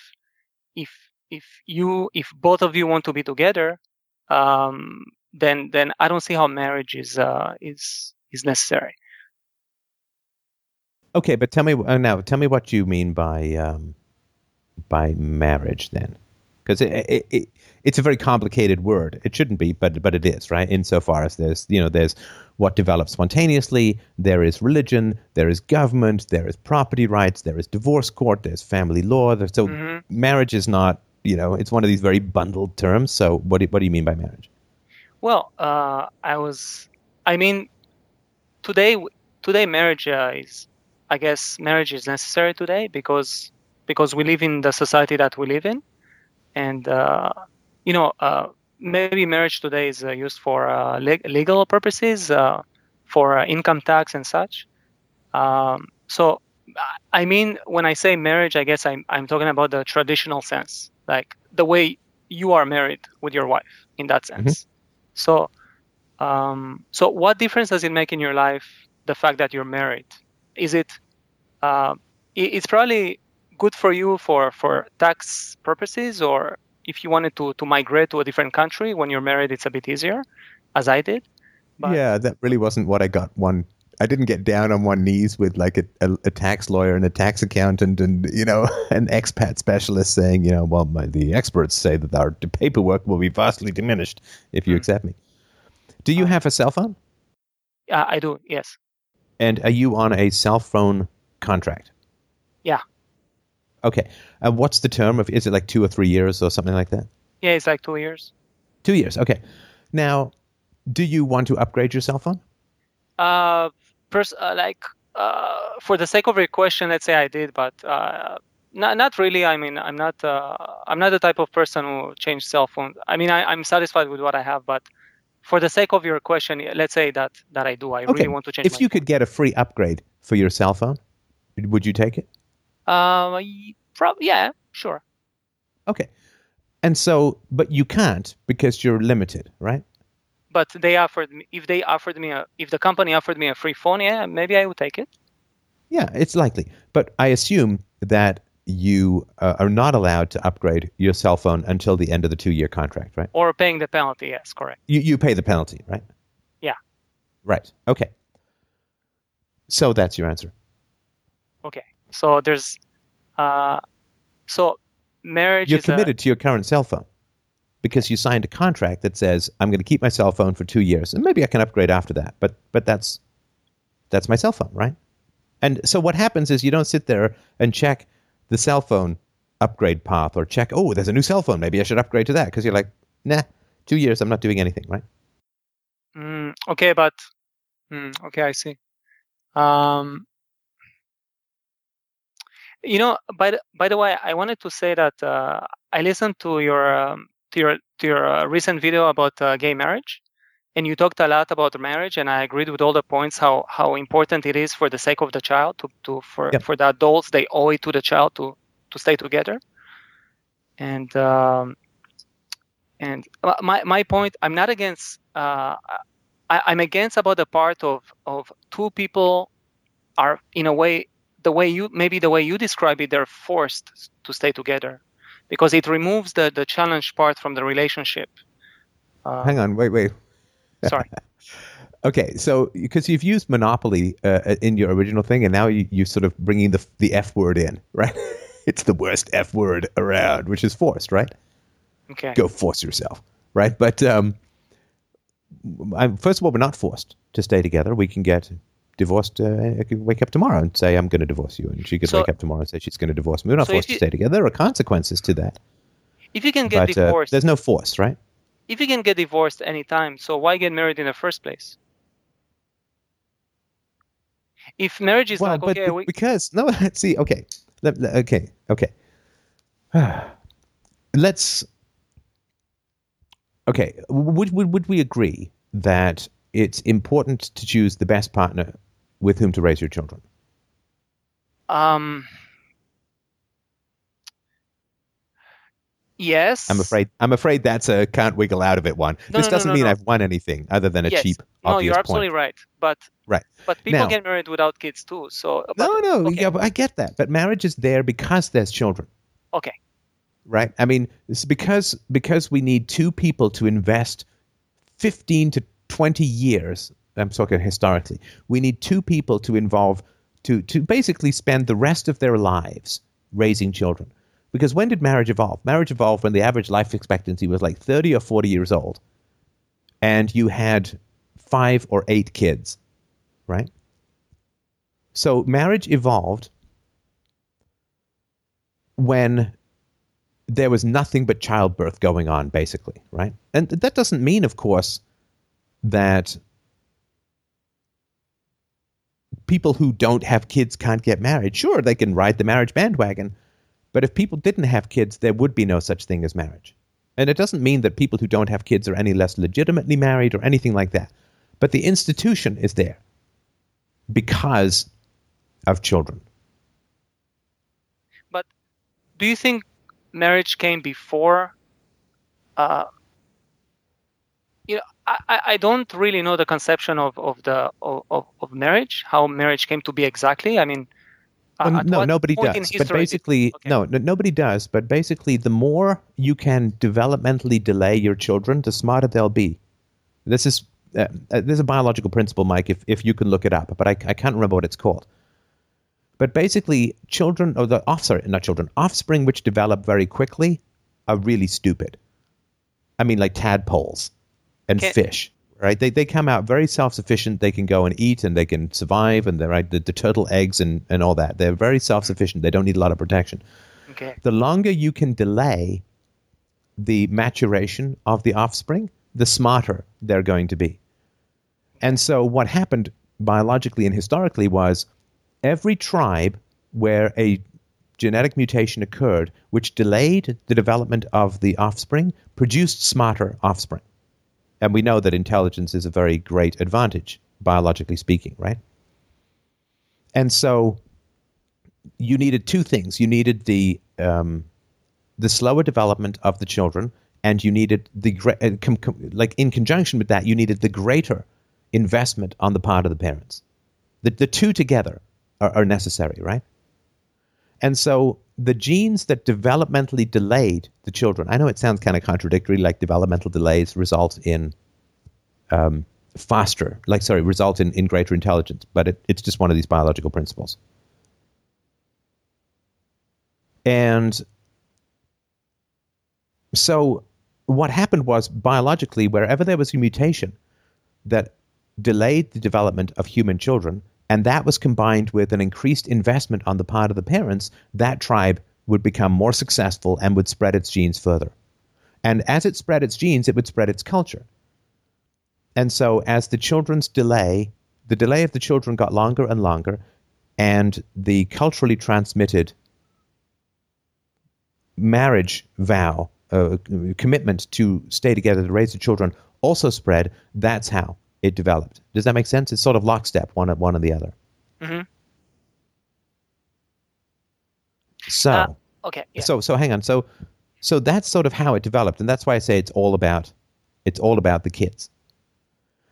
if if you if both of you want to be together um, then then I don't see how marriage is uh, is is necessary. Okay, but tell me uh, now. Tell me what you mean by um, by marriage, then, because it, it, it, it's a very complicated word. It shouldn't be, but but it is, right? Insofar as there's you know there's what develops spontaneously. There is religion. There is government. There is property rights. There is divorce court. There's family law. There's, so Mhm. marriage is not you know it's one of these very bundled terms. So what do, what do you mean by marriage? Well, uh, I was I mean today today marriage uh, is I guess marriage is necessary today because because we live in the society that we live in, and uh, you know uh, maybe marriage today is uh, used for uh, leg- legal purposes, uh, for uh, income tax and such. Um, so I mean, when I say marriage, I guess I'm I'm talking about the traditional sense, like the way you are married with your wife in that sense. So, um, so what difference does it make in your life the fact that you're married? Is it? Uh, it- it's probably good for you for for tax purposes, or if you wanted to to migrate to a different country when you're married, it's a bit easier, as I did. But- yeah, that really wasn't what I got. One, I didn't get down on one knees with like a, a, a tax lawyer and a tax accountant and you know [LAUGHS] an expat specialist saying, you know, well, my, the experts say that our paperwork will be vastly diminished if you Hmm. accept me. Do you have a cell phone? Uh, I do, yes. And are you on a cell phone contract? Yeah. Okay. And what's the term of? Is it like two or three years or something like that? Yeah, it's like two years. Two years. Okay. Now, do you want to upgrade your cell phone? Uh, pers- uh like uh, for the sake of your question, let's say I did, but uh, not not really. I mean, I'm not uh, I'm not the type of person who change cell phone. I mean, I, I'm satisfied with what I have, but for the sake of your question, let's say that that I do. I Okay. really want to change. If you could get a free upgrade for your cell phone, would you take it? Phone. uh, y- prob- yeah, sure. Okay. And so, but you can't because you're limited, right? But they offered me if they offered me a if the company offered me a free phone, yeah, maybe I would take it. Yeah, it's likely. But I assume that you uh, are not allowed to upgrade your cell phone until the end of the two year contract, right? Or paying the penalty, yes, correct. You, you pay the penalty, right? Yeah. Right. Okay. So that's your answer. Okay. So there's, uh, so marriage You're is a- committed to your current cell phone because you signed a contract that says I'm going to keep my cell phone for two years, and maybe I can upgrade after that. But but that's that's my cell phone, right? And so what happens is you don't sit there and check the cell phone upgrade path or check oh there's a new cell phone maybe I should upgrade to that because you're like nah two years I'm not doing anything right. Mm, okay, but mm, okay, I see. Um, you know, by the, by the way, I wanted to say that uh, I listened to your um, to your to your uh, recent video about uh, gay marriage, and you talked a lot about marriage, and I agreed with all the points how how important it is for the sake of the child to to for Yep. for the adults they owe it to the child to to stay together, and um, and my my point, I'm not against. Uh, I, I'm against about the part of of two people are in a way the way you maybe the way you describe it they're forced to stay together because it removes the the challenge part from the relationship. Uh, Hang on, wait, wait. [LAUGHS] sorry. Okay, so because you've used monopoly uh, in your original thing, and now you, you're sort of bringing the the f word in, [LAUGHS] right? it's the worst f word around, which is forced, right? Okay. Go force yourself, right? But um, I'm, first of all, we're not forced to stay together. We can get divorced. Uh, I could wake up tomorrow and say I'm going to divorce you, and she could So- wake up tomorrow and say she's going to divorce me. We're not So forced to stay together. There are consequences to that, If you can get but uh, divorced, there's no force, right? if you can get divorced anytime, so why get married in the first place? If marriage is well, like but okay, we, because no, let's [LAUGHS] see, okay, okay, okay. [SIGHS] Let's. Okay, would, would would we agree that it's important to choose the best partner with whom to raise your children? um, yes, I'm afraid. I'm afraid that's a can't wiggle out of it one. No, this no, doesn't no, mean. I've won anything other than a yes. cheap, No, you're absolutely point. right. But Right. but people Now- get married without kids too. So but, No, no, okay. yeah, but I get that. But marriage is there because there's children. Okay. right? I mean, it's because because we need two people to invest fifteen to twenty years. I'm talking historically. We need two people to involve to to basically spend the rest of their lives raising children. Because when did marriage evolve? Marriage evolved when the average life expectancy was like thirty or forty years old, and you had five or eight kids, right? So marriage evolved when there was nothing but childbirth going on, basically, right? And that doesn't mean, of course, that people who don't have kids can't get married. Sure, they can ride the marriage bandwagon, but if people didn't have kids, there would be no such thing as marriage. And it doesn't mean that people who don't have kids are any less legitimately married or anything like that. But the institution is there because of children. But do you think marriage came before? Uh, you know, I, I don't really know the conception of of the of, of, marriage, how marriage came to be exactly. I mean, uh, Well, no, nobody does. But basically, okay. no, no, nobody does. But basically, the more you can developmentally delay your children, the smarter they'll be. This is uh, uh, there's a biological principle, Mike. If if you can look it up, but I, I can't remember what it's called. But basically, children or the off sorry, not children, offspring which develop very quickly are really stupid. I mean, like tadpoles and fish, right? They they come out very self sufficient. They can go and eat and they can survive, and they're right. The, the turtle eggs and and all that. They're very self sufficient. They don't need a lot of protection. Okay. The longer you can delay the maturation of the offspring, the smarter they're going to be. And so, what happened biologically and historically was every tribe where a genetic mutation occurred, which delayed the development of the offspring, produced smarter offspring. And we know that intelligence is a very great advantage, biologically speaking, right? And so, you needed two things. You needed the um, the slower development of the children, and you needed the uh, like in conjunction with that, you needed the greater investment on the part of the parents. The the two together are, are necessary, right? And so the genes that developmentally delayed the children, I know it sounds kind of contradictory, like developmental delays result in um, faster, like sorry, result in, in greater intelligence, but it, it's just one of these biological principles. And so what happened was biologically, wherever there was a mutation that delayed the development of human children, and that was combined with an increased investment on the part of the parents, that tribe would become more successful and would spread its genes further. And as it spread its genes, it would spread its culture. And so, as the children's delay, the delay of the children got longer and longer, and the culturally transmitted marriage vow, uh, commitment to stay together to raise the children also spread. That's how it developed. Does that make sense? It's sort of lockstep, one at one and the other. Mm-hmm. So Uh, Okay. Yeah. so so hang on. So so that's sort of how it developed, and that's why I say it's all about it's all about the kids.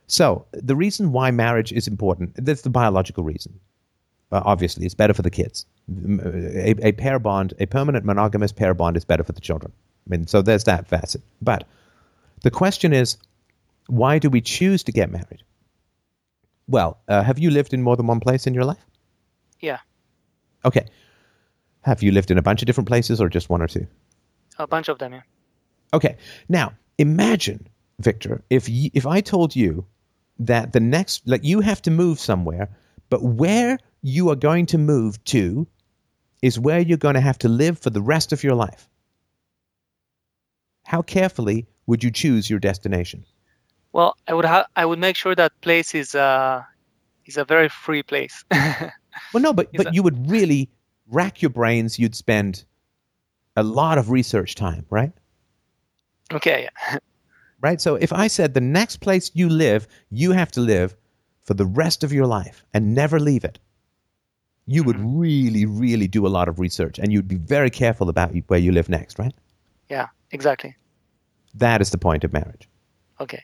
So the reason why marriage is important, that's the biological reason. Uh, obviously, it's better for the kids. A pair bond, a permanent monogamous pair bond, is better for the children. I mean, so there's that facet. But the question is, why do we choose to get married? Well, uh, have you lived in more than one place in your life? yeah. Okay. Have you lived in a bunch of different places or just one or two? A bunch of them. Yeah. Okay. Now, imagine, Victor, if y- if I told you that the next like you have to move somewhere, but where you are going to move to is where you're going to have to live for the rest of your life. How carefully would you choose your destination? Well, I would ha- I would make sure that place is uh is a very free place. [LAUGHS] Well, no, but but that- you would really rack your brains. You'd spend a lot of research time, right? okay. Yeah. [LAUGHS] right? So if I said the next place you live, you have to live for the rest of your life and never leave it, you would really, really do a lot of research and you'd be very careful about where you live next, right? Yeah. Exactly. That is the point of marriage. Okay.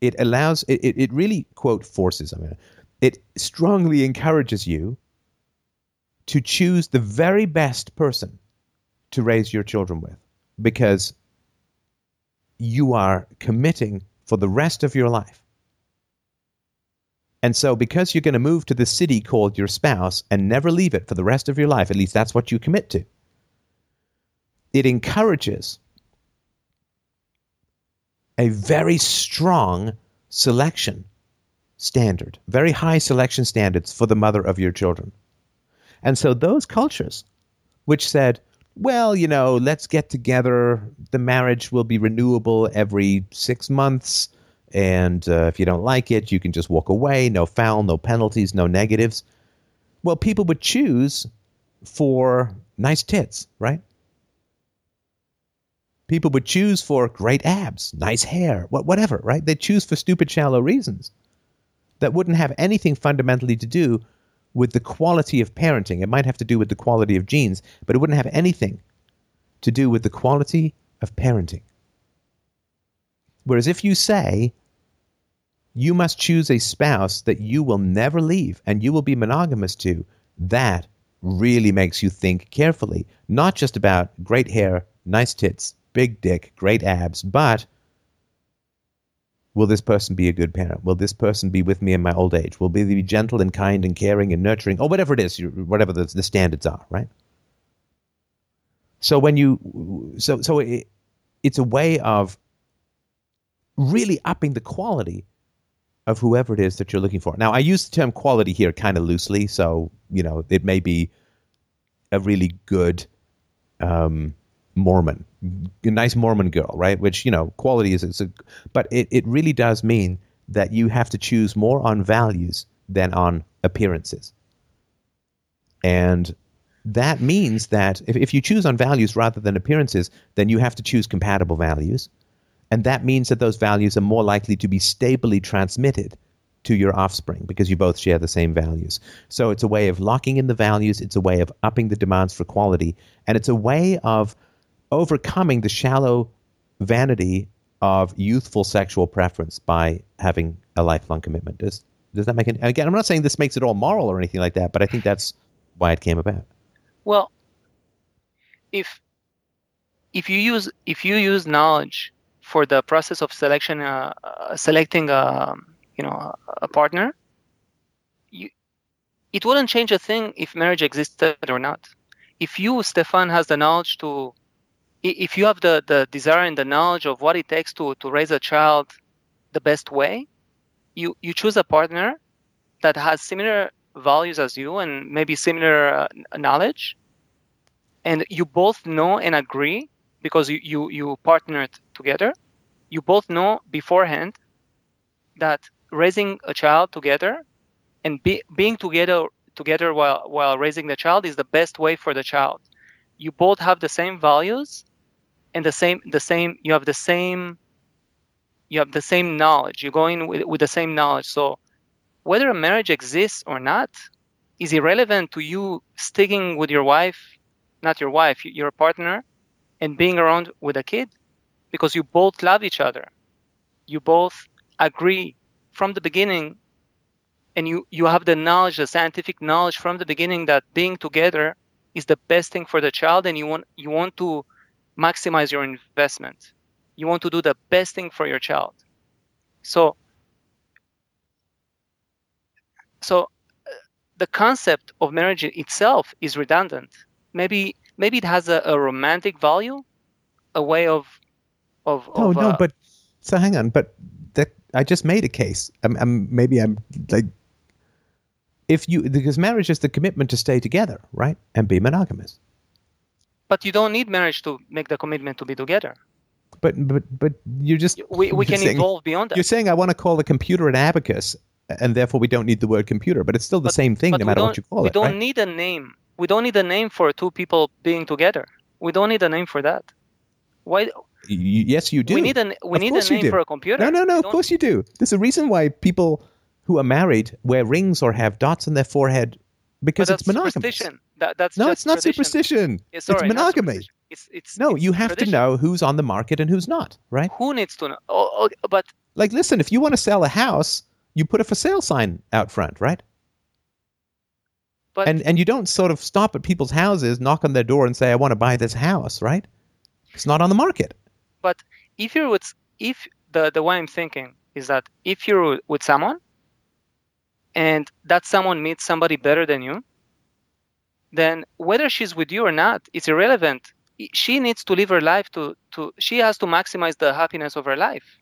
It allows, it, it, really, quote, forces, I mean, it strongly encourages you to choose the very best person to raise your children with because you are committing for the rest of your life. And so, because you're going to move to the city called your spouse and never leave it for the rest of your life, at least that's what you commit to, it encourages a very strong selection standard, very high selection standards for the mother of your children. And so, those cultures which said, well, you know, let's get together. The marriage will be renewable every six months. And uh, if you don't like it, you can just walk away. No foul, no penalties, no negatives. Well, people would choose for nice tits, right? People would choose for great abs, nice hair, wha- whatever, right? They choose for stupid, shallow reasons that wouldn't have anything fundamentally to do with the quality of parenting. It might have to do with the quality of genes, but it wouldn't have anything to do with the quality of parenting. Whereas if you say you must choose a spouse that you will never leave and you will be monogamous to, that really makes you think carefully, not just about great hair, nice tits, big dick, great abs, but will this person be a good parent? Will this person be with me in my old age? Will they be gentle and kind and caring and nurturing, or whatever it is, whatever the, the standards are, right? So when you, so so it, it's a way of really upping the quality of whoever it is that you're looking for. Now, I use the term quality here kind of loosely, so you know it may be a really good um, Mormon, a nice Mormon girl, right? Which you know, quality is, is a, but it, it really does mean that you have to choose more on values than on appearances, and that means that if, if you choose on values rather than appearances, then you have to choose compatible values. And that means that those values are more likely to be stably transmitted to your offspring because you both share the same values. So it's a way of locking in the values, it's a way of upping the demands for quality, and it's a way of overcoming the shallow vanity of youthful sexual preference by having a lifelong commitment. Does does that make any again I'm not saying this makes it all moral or anything like that, but I think that's why it came about. Well, if if you use if you use knowledge for the process of selection, uh, uh, selecting a you know a partner, you it wouldn't change a thing if marriage existed or not. If you, Stefan, has the knowledge to if you have the, the desire and the knowledge of what it takes to, to raise a child the best way, you, you choose a partner that has similar values as you and maybe similar uh, knowledge, and you both know and agree because you, you, you partnered together, you both know beforehand that raising a child together and be, being together together while while raising the child is the best way for the child. You both have the same values and the same the same you have the same you have the same knowledge. You're going with, with the same knowledge. So whether a marriage exists or not is irrelevant to you sticking with your wife, not your wife, your partner, and being around with a kid because you both love each other. You both agree from the beginning and you, you have the knowledge, the scientific knowledge from the beginning that being together is the best thing for the child and you want you want to maximize your investment. You want to do the best thing for your child. So so uh, the concept of marriage itself is redundant. Maybe maybe it has a, a romantic value, a way of of, no, of, no, uh, but so hang on, but that I just made a case. I'm, I'm maybe I'm like if you because marriage is the commitment to stay together, right, and be monogamous. But you don't need marriage to make the commitment to be together. But but but you're just We, we can saying- evolve beyond that. You're saying I want to call the computer an abacus, and therefore we don't need the word computer, but it's still the But- same thing no matter what you call we it. We don't right? need a name. We don't need a name for two people being together. We don't need a name for that. Why? Yes, you do. We need a we Of need a name for a computer. No, no, no. Of course you do. There's a reason why people who are married wear rings or have dots on their forehead because it's monogamous. superstition. That, that's No, it's not tradition. superstition. Yeah, sorry, it's monogamy. It's it's No, it's you have tradition. to know who's on the market and who's not, right? who needs to know. Oh, oh, but Like, listen, if you want to sell a house, you put a for sale sign out front, right? but and and you don't sort of stop at people's houses, knock on their door, and say, "I want to buy this house," right? It's not on the market. but if you're with if the the way I'm thinking is that if you're with someone and that someone meets somebody better than you, then whether she's with you or not, it's irrelevant. She needs to live her life to to she has to maximize the happiness of her life.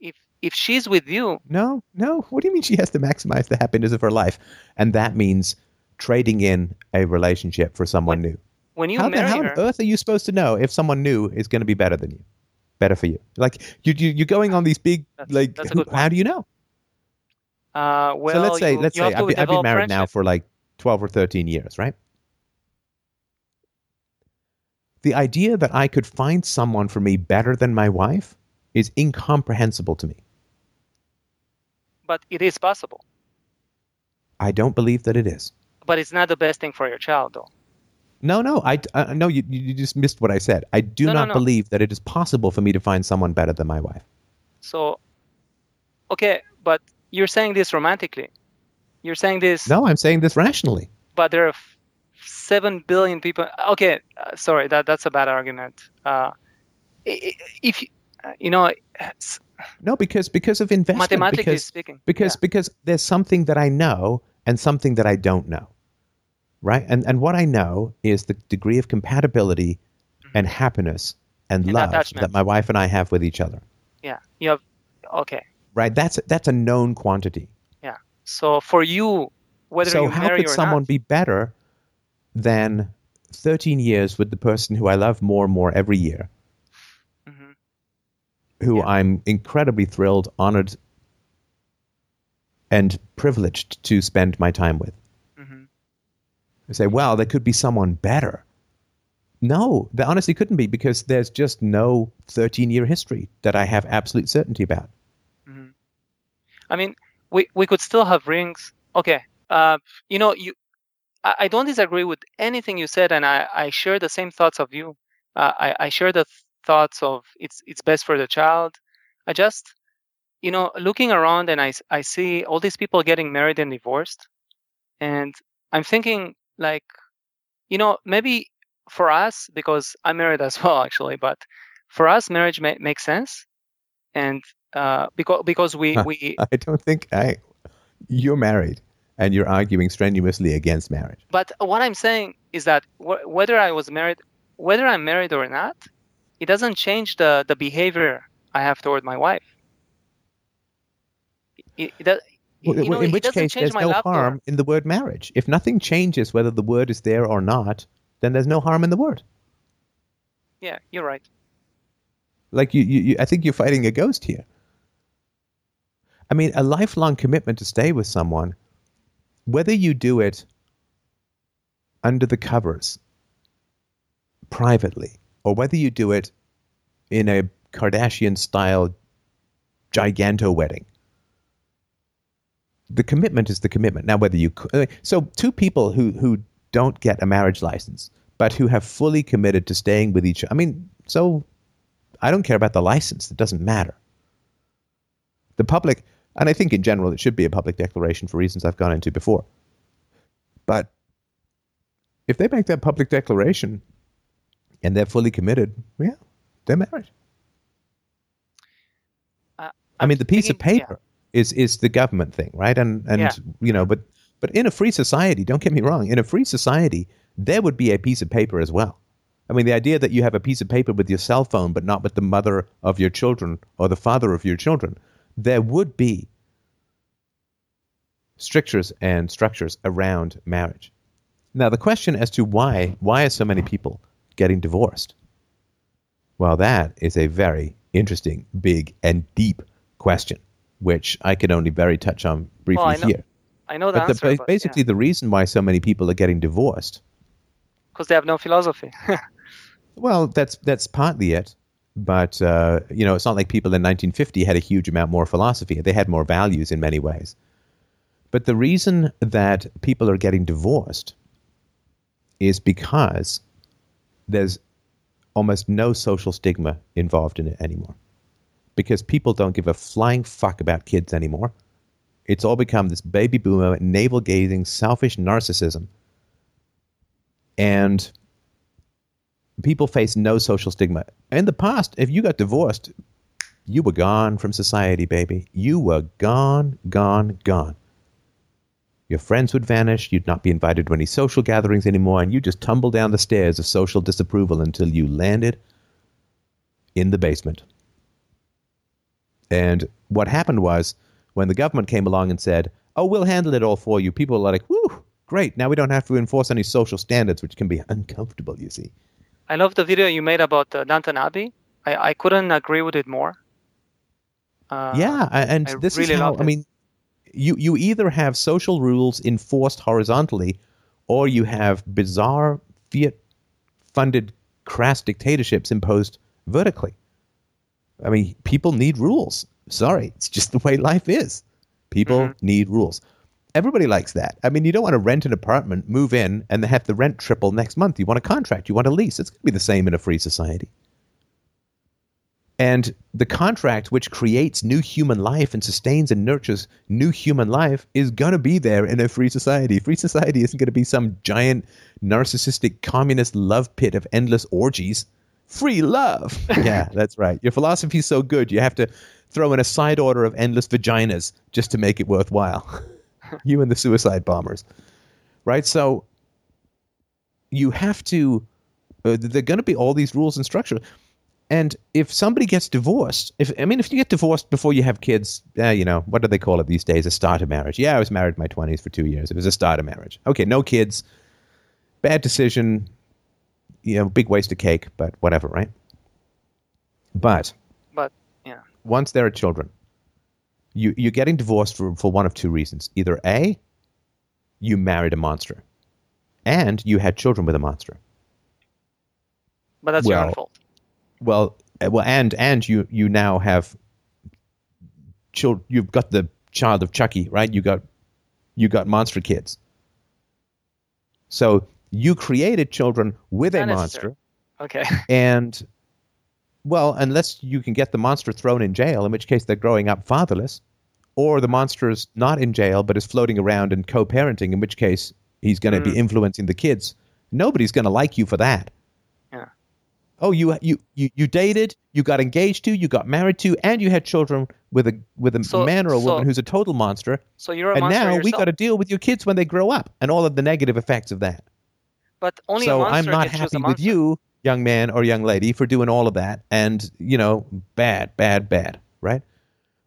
If if she's with you, No, no. What do you mean she has to maximize the happiness of her life? And that means trading in a relationship for someone new. when you how the marry how on earth are you supposed to know if someone new is going to be better than you, better for you? Like you, you you're going on these big That's- like. that's how do you know? uh, well, so let's say you, let's you say I've been, I've been married now for like twelve or thirteen years, right? The idea that I could find someone for me better than my wife is incomprehensible to me. but it is possible. I don't believe that it is. But it's not the best thing for your child, though. No, no, I uh, no. You, you just missed what I said. I do No, no, not no. believe that it is possible for me to find someone better than my wife. So, okay, but you're saying this romantically. You're saying this, No, I'm saying this rationally. but there are f- seven billion people. Okay, uh, sorry, that that's a bad argument. Uh, if you, uh, you know, No, because because of investment. mathematically because speaking, because yeah. because there's something that I know and something that I don't know, right? And and what I know is the degree of compatibility and happiness and, And love attachment. that my wife and I have with each other, yeah, you have. Okay, right? That's that's a known quantity. So for you, whether so you how could someone not, be better than 13 years with the person who I love more and more every year, Mhm. who Yeah. I'm incredibly thrilled, honored, and privileged to spend my time with? Mhm. I say, wow, there could be someone better. No, there honestly couldn't be because there's just no 13 year history that I have absolute certainty about. Mhm. I mean, we we could still have rings. Okay. Uh, you know, you. I, I don't disagree with anything you said, and I, I share the same thoughts of you. Uh, I I share the th- thoughts of it's it's best for the child. I just, you know, looking around and I I see all these people getting married and divorced, and I'm thinking like, you know, maybe for us because I'm married as [LAUGHS] well actually, but for us marriage ma- makes sense, and uh, because because we Huh. [LAUGHS] we I don't think I. You're married and you're arguing strenuously against marriage. but what I'm saying is that wh- whether I was married whether I'm married or not, it doesn't change the, the behavior I have toward my wife. It, it, does- Well, know, in it which case, there's no love for her. harm in the word marriage. If nothing changes whether the word is there or not, then there's no harm in the word. Yeah, you're right. Like you, you, you I think you're fighting a ghost here. I mean, a lifelong commitment to stay with someone, whether you do it under the covers, privately, or whether you do it in a Kardashian style giganto wedding, the commitment is the commitment. Now, whether you so two people who who don't get a marriage license, but who have fully committed to staying with each. I mean, so I don't care about the license. It doesn't matter. The public, and I think in general, it should be a public declaration for reasons I've gone into before. But if they make that public declaration and they're fully committed, yeah, they're married. Uh, I mean, the piece of thinking- yeah. paper is is the government thing, right? And and Yeah. you know, but but in a free society, don't get me wrong, in a free society, there would be a piece of paper as well. I mean, the idea that you have a piece of paper with your cell phone, but not with the mother of your children or the father of your children, there would be strictures and structures around marriage. Now, the question as to why why are so many people getting divorced? Well, that is a very interesting, big, and deep question, which I can only very touch on briefly Well, I know- here. I know the But the, answer, but, basically, the reason why so many people are getting divorced because they have no philosophy. [LAUGHS] Well, that's that's partly it, but uh, you know, it's not like people in 1950 had a huge amount more philosophy. They had more values in many ways. But the reason that people are getting divorced is because there's almost no social stigma involved in it anymore. Because people don't give a flying fuck about kids anymore. It's all become this baby boomer, navel gazing, selfish narcissism. And people face no social stigma. In the past, if you got divorced, you were gone from society, baby. You were gone, gone, gone. Your friends would vanish. You'd not be invited to any social gatherings anymore, and you'd just tumble down the stairs of social disapproval until you landed in the basement. And what happened was when the government came along and said, Oh, we'll handle it all for you, people were like, Whew, great. Now we don't have to enforce any social standards, which can be uncomfortable, you see. I love the video you made about uh, Downton Abbey. I, I couldn't agree with it more. Uh, yeah, and I this really is how I mean, you you either have social rules enforced horizontally, or you have bizarre fiat-funded crass dictatorships imposed vertically. I mean, people need rules. Sorry, it's just the way life is. People Mm-hmm. need rules. Everybody likes that. I mean, you don't want to rent an apartment, move in, and have the rent triple next month. You want a contract. You want a lease. It's going to be the same in a free society. And the contract, which creates new human life and sustains and nurtures new human life, is going to be there in a free society. Free society isn't going to be some giant narcissistic communist love pit of endless orgies. Free love. [LAUGHS] yeah, that's right. Your philosophy's so good, you have to throw in a side order of endless vaginas just to make it worthwhile. [LAUGHS] you and the suicide bombers. Right? So you have to, uh, there are going to be all these rules and structure. And if somebody gets divorced, if I mean, if you get divorced before you have kids, uh, you know, what do they call it these days? A starter marriage. Yeah, I was married in my 20s for two years. It was a starter marriage. Okay, no kids. Bad decision. You know, big waste of cake, but whatever, right? But But yeah, once there are children, you, you're getting divorced for, for one of two reasons. Either A, you married a monster, and you had children with a monster. but that's your own fault. Well, uh, well, and and you you now have child. You've got the child of Chucky, right? You got you got monster kids. So you created children with a Not necessary. monster, Okay. [LAUGHS] and well, unless you can get the monster thrown in jail, in which case they're growing up fatherless, or the monster is not in jail but is floating around and co-parenting, in which case he's going to be mm. influencing the kids. Nobody's going to like you for that. Yeah. Oh, you you you you dated, you got engaged to, you got married to, and you had children with a with a So- man or a so- woman who's a total monster. So you're a And monster now we got to deal with your kids when they grow up and all of the negative effects of that. But only a so monster I'm not can choose a happy with you young man or young lady for doing all of that and, you know, bad, bad, bad, right?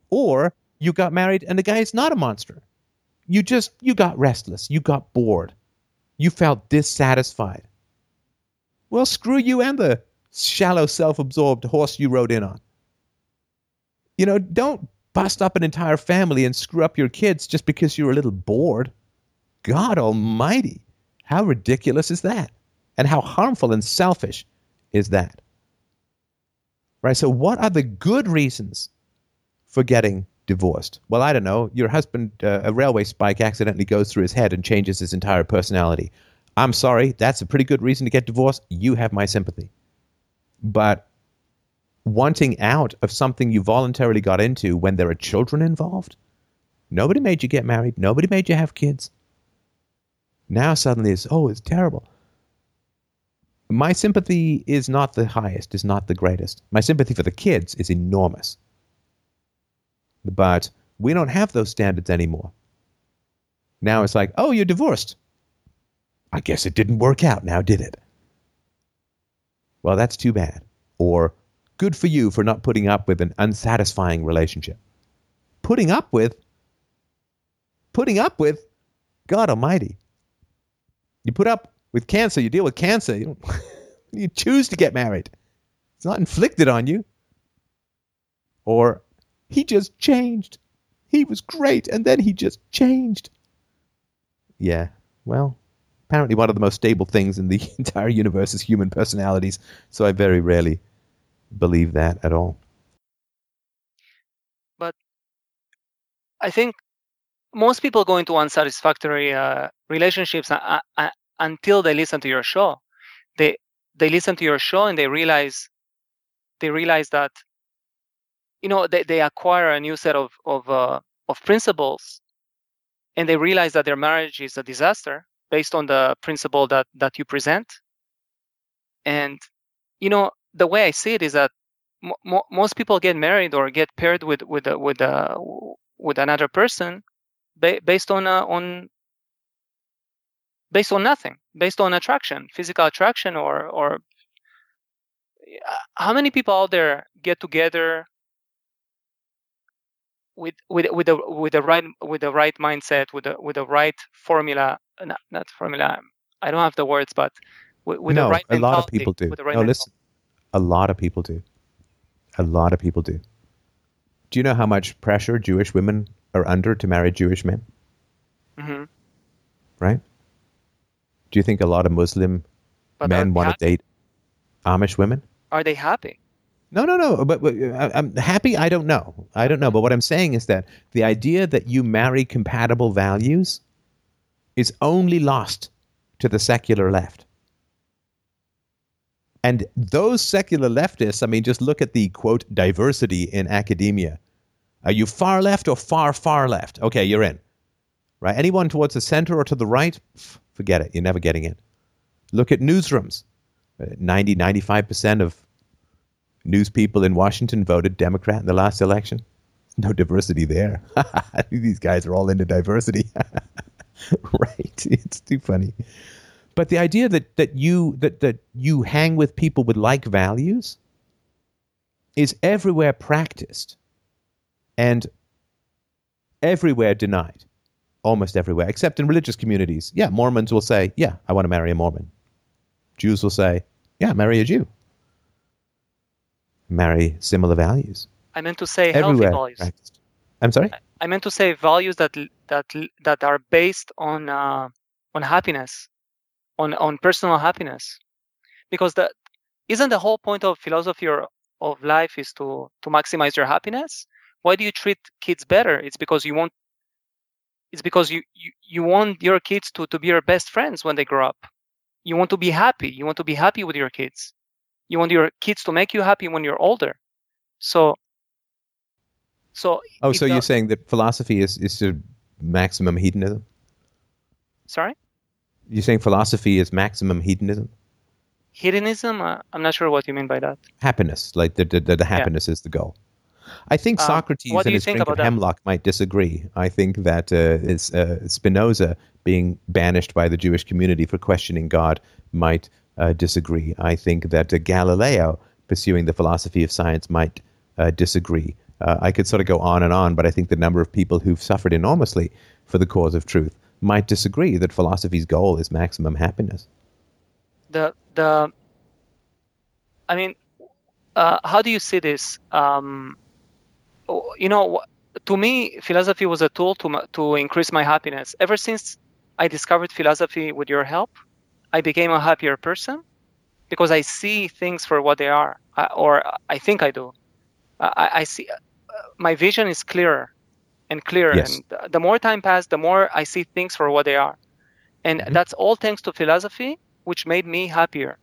Or you got married and the guy is not a monster. You just, you got restless. You got bored. You felt dissatisfied. Well, screw you and the shallow, self absorbed horse you rode in on. You know, don't bust up an entire family and screw up your kids just because you're a little bored. God Almighty, how ridiculous is that? And how harmful and selfish is that? Right? So, what are the good reasons for getting divorced? Well, I don't know. Your husband, uh, a railway spike accidentally goes through his head and changes his entire personality. I'm sorry, that's a pretty good reason to get divorced. You have my sympathy. But wanting out of something you voluntarily got into when there are children involved, nobody made you get married, nobody made you have kids. Now suddenly it's, oh, it's terrible. My sympathy is not the highest, is not the greatest. My sympathy for the kids is enormous. But we don't have those standards anymore. Now it's like, oh, you're divorced. I guess it didn't work out now, did it? Well, that's too bad. Or, good for you for not putting up with an unsatisfying relationship. Putting up with? Putting up with? God Almighty. You put up with cancer, you deal with cancer. You, [LAUGHS] you choose to get married. It's not inflicted on you. Or, he just changed. He was great, and then he just changed. Yeah, well, apparently one of the most stable things in the [LAUGHS] entire universe is human personalities, so I very rarely believe that at all. But I think most people go into unsatisfactory uh, relationships uh, uh, until they listen to your show. They they listen to your show and they realize they realize that you know they, they acquire a new set of of uh, of principles and they realize that their marriage is a disaster based on the principle that that you present and you know the way i see it is that mo- most people get married or get paired with with with uh, with another person ba- based on uh, on based on nothing based on attraction physical attraction or or how many people out there get together with with with the with the right with the right mindset with the with the right formula not, not formula i don't have the words but with, with no, the right a lot of people do. right no listen a lot of people do. A lot of people do. Do you know how much pressure jewish women are under to marry jewish men? Mm-hmm. right do you think a lot of muslim but men want to date amish women are they happy no, no, no. But, but uh, I'm happy. I don't know. I don't know. But what I'm saying is that the idea that you marry compatible values is only lost to the secular left. And those secular leftists, I mean, just look at the quote diversity in academia. Are you far left or far, far left? Okay, you're in. Right? Anyone towards the center or to the right? Forget it. You're never getting in. Look at newsrooms. 90, 95% of news people in Washington voted Democrat in the last election. No diversity there. [LAUGHS] These guys are all into diversity. [LAUGHS] right. It's too funny. But the idea that, that you that, that you hang with people with like values is everywhere practiced and everywhere denied. Almost everywhere, except in religious communities. Yeah, Mormons will say, Yeah, I want to marry a Mormon. Jews will say, Yeah, marry a Jew marry similar values. I meant to say Everywhere healthy values. practiced. I'm sorry. I meant to say values that that that are based on uh, on happiness, on on personal happiness, because that isn't the whole point of philosophy or of life is to to maximize your happiness. Why do you treat kids better? It's because you want. It's because you, you, you want your kids to, to be your best friends when they grow up. You want to be happy. You want to be happy with your kids. You want your kids to make you happy when you're older. So so oh so you're saying that philosophy is is to maximum hedonism? Sorry? You're saying philosophy is maximum hedonism? Hedonism? Uh, i'm not sure what you mean by that. Happiness. Like the the, the, the happiness yeah. is the goal I think um, Socrates and his drink of hemlock might disagree. I think that uh, is, uh, Spinoza being banished by the Jewish community for questioning God might uh, disagree. I think that uh, Galileo, pursuing the philosophy of science, might uh, disagree. Uh, I could sort of go on and on, but I think the number of people who've suffered enormously for the cause of truth might disagree that philosophy's goal is maximum happiness. The the, I mean, uh, how do you see this? Um, you know, to me, philosophy was a tool to to increase my happiness. Ever since I discovered philosophy with your help, I became a happier person because I see things for what they are, uh, or I think I do. I, I see uh, my vision is clearer and clearer, Yes. and the more time passed, the more I see things for what they are, and Mhm. that's all thanks to philosophy, which made me happier.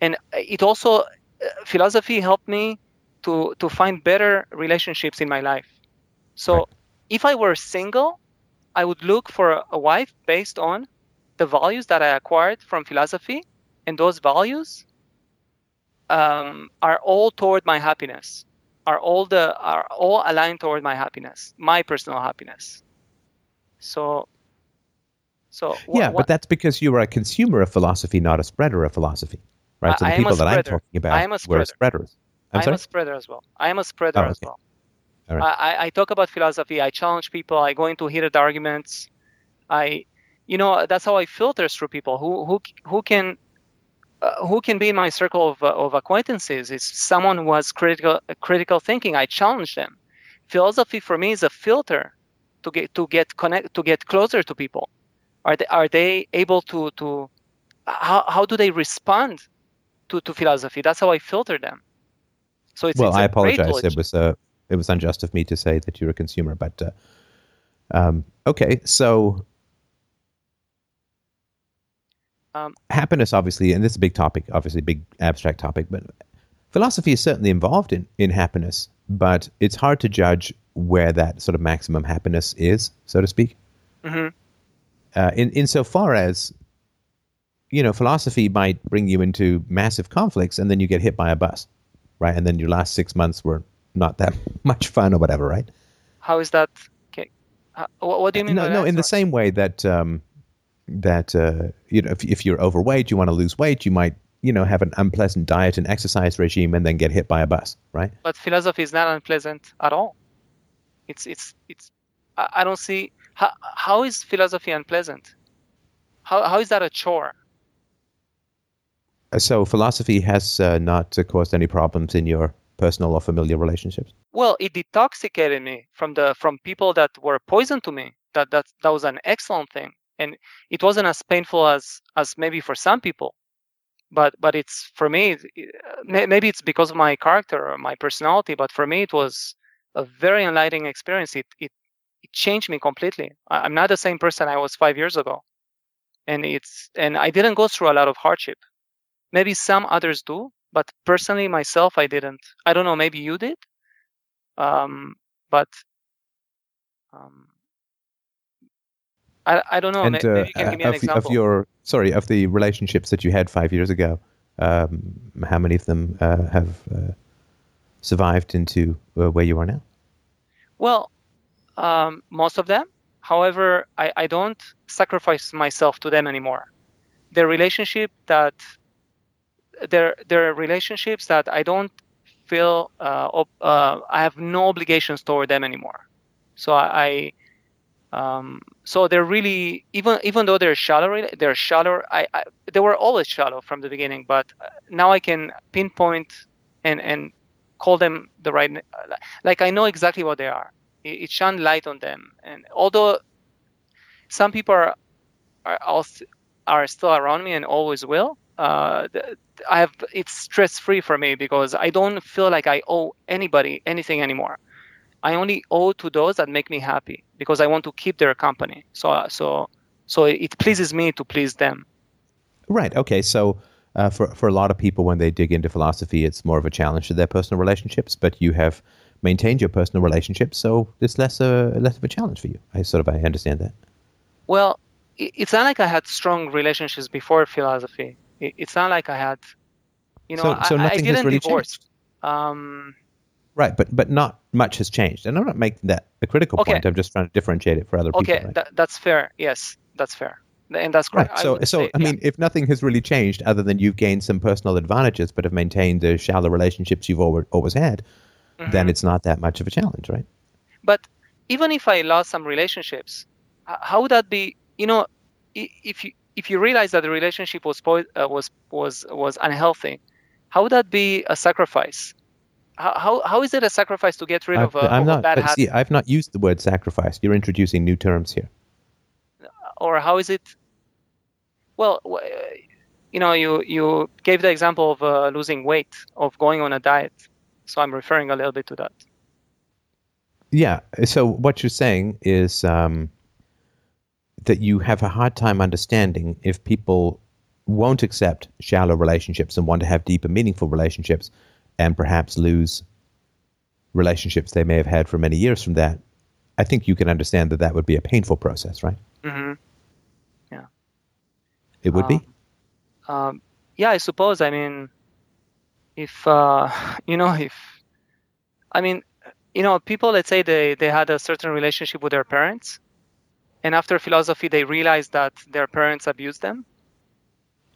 And it also uh, philosophy helped me to to find better relationships in my life. So Right. if I were single, I would look for a, wife based on the values that I acquired from philosophy, and those values um, are all toward my happiness, are all the are all aligned toward my happiness, my personal happiness. So, so wha- yeah, but that's because you are a consumer of philosophy, not a spreader of philosophy, right? So the I a people that I'm talking about I am a were spreaders. I'm I'm a spreader as well. I am a spreader Oh, as okay. well. All right. I, I- I talk about philosophy. I challenge people. I go into heated arguments. I, you know, that's how I filter through people who who who can. Uh, who can be in my circle of, uh, of acquaintances is someone who has critical critical thinking. I challenge them. Philosophy for me is a filter to get to get connect to get closer to people. Are they are they able to to how how do they respond to, to philosophy? That's how I filter them. So it's well, it's I apologize. It was uh, it was unjust of me to say that you're a consumer, but uh, um, okay. So Um, happiness, obviously, and this is a big topic, obviously, a big abstract topic, but philosophy is certainly involved in in happiness, but it's hard to judge where that sort of maximum happiness is, so to speak. hmm uh, in insofar as you know philosophy might bring you into massive conflicts and then you get hit by a bus right and then your last six months were not that [LAUGHS] much fun or whatever right How is that? Okay. Uh, what, what do you mean? no no in the same way that um, that uh, you know if, if you're overweight you want to lose weight you might you know have an unpleasant diet and exercise regime and then get hit by a bus right But philosophy is not unpleasant at all. It's it's it's. I, I don't see how how is philosophy unpleasant. How how is that a chore? Uh, so philosophy has uh, not caused any problems in your personal or familiar relationships Well, it detoxicated me from the from people that were poison to me. That that that was an excellent thing, and it wasn't as painful as as maybe for some people. But but it's for me. Maybe it's because of my character or my personality. But for me, it was a very enlightening experience. It it it changed me completely. I'm not the same person I was five years ago, and it's and I didn't go through a lot of hardship. Maybe some others do, but personally myself, I didn't. I don't know. Maybe you did um, but um, I, I don't know. and may- uh, Maybe you can give me an example. of your sorry of the relationships that you had five years ago um, how many of them uh, have uh, survived into uh, where you are now Well, um, most of them. However, I, I don't sacrifice myself to them anymore. They're relationship that they're they're relationships that I don't feel uh, ob- uh, I have no obligations toward them anymore. So I, I um, so they're really even even though they're shallow, they're shallow. I, I they were always shallow from the beginning, but uh, now I can pinpoint and and call them the right. Like I know exactly what they are. It, it shone light on them, and although some people are are, are still around me and always will. Uh, I have it's stress free for me because I don't feel like I owe anybody anything anymore. I only owe to those that make me happy because I want to keep their company. So uh, so so it pleases me to please them. right okay so uh, for, for a lot of people when they dig into philosophy it's more of a challenge to their personal relationships but you have maintained your personal relationships so it's less a less of a challenge for you i sort of i understand that Well, it's not like I had strong relationships before philosophy. It, it's not like I had, you know, So- so I, I didn't really divorce. Um, right but but not much has changed and i'm not making that a critical Okay. point i'm just trying to differentiate it for other okay, people right? that, that's fair. Yes, that's fair. and that's Right. correct. I So, would so say, I yeah. mean, if nothing has really changed other than you've gained some personal advantages, but have maintained the shallow relationships you've always, always had, then Mhm. it's not that much of a challenge, right? But even if I lost some relationships, how would that be? You know, if you if you realize that the relationship was po- uh, was was was unhealthy, how would that be a sacrifice? How how, how is it a sacrifice to get rid I- of a, I'm of a not. bad but habit, see, I've not used the word sacrifice. You're introducing new terms here. or how is it? Well, you know, you you gave the example of uh, losing weight, of going on a diet. So I'm referring a little bit to that. Yeah. So what you're saying is um, that you have a hard time understanding if people won't accept shallow relationships and want to have deeper, meaningful relationships, and perhaps lose relationships they may have had for many years from that. I think you can understand that that would be a painful process, right? hmm It would be. Um, um, yeah, I suppose. I mean, if uh, [LAUGHS] you know, if I mean, you know, people let's say they they had a certain relationship with their parents, and after philosophy they realized that their parents abused them.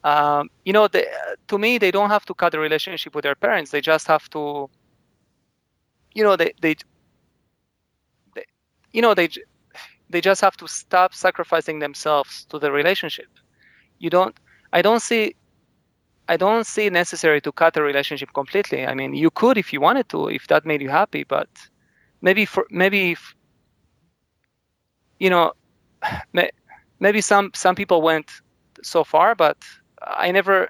Um, you know, to me, they don't have to cut the relationship with their parents. They just have to, you know, they they, they you know, they they just have to stop sacrificing themselves to the relationship. You don't. I don't see. I don't see necessary to cut the relationship completely. I mean, you could if you wanted to, if that made you happy, but maybe for maybe if, you know, maybe some some people went so far, but I never.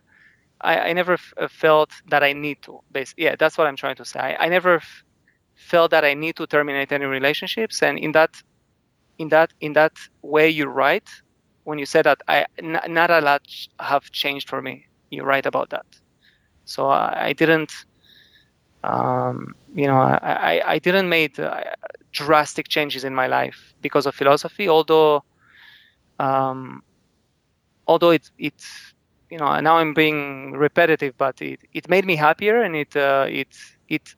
I, I never f- uh, felt that I need to. Basically, yeah, that's what I'm trying to say. I, I never f- felt that I need to terminate any relationships, and in that, in that, in that way, you're right when you said that I n- not a lot have changed for me. You're right about that. So I, I didn't, um, you know, I, I, didn't make uh, drastic changes in my life because of philosophy. Although, um, although it it, you know, now I'm being repetitive, but it, it made me happier and it uh, it it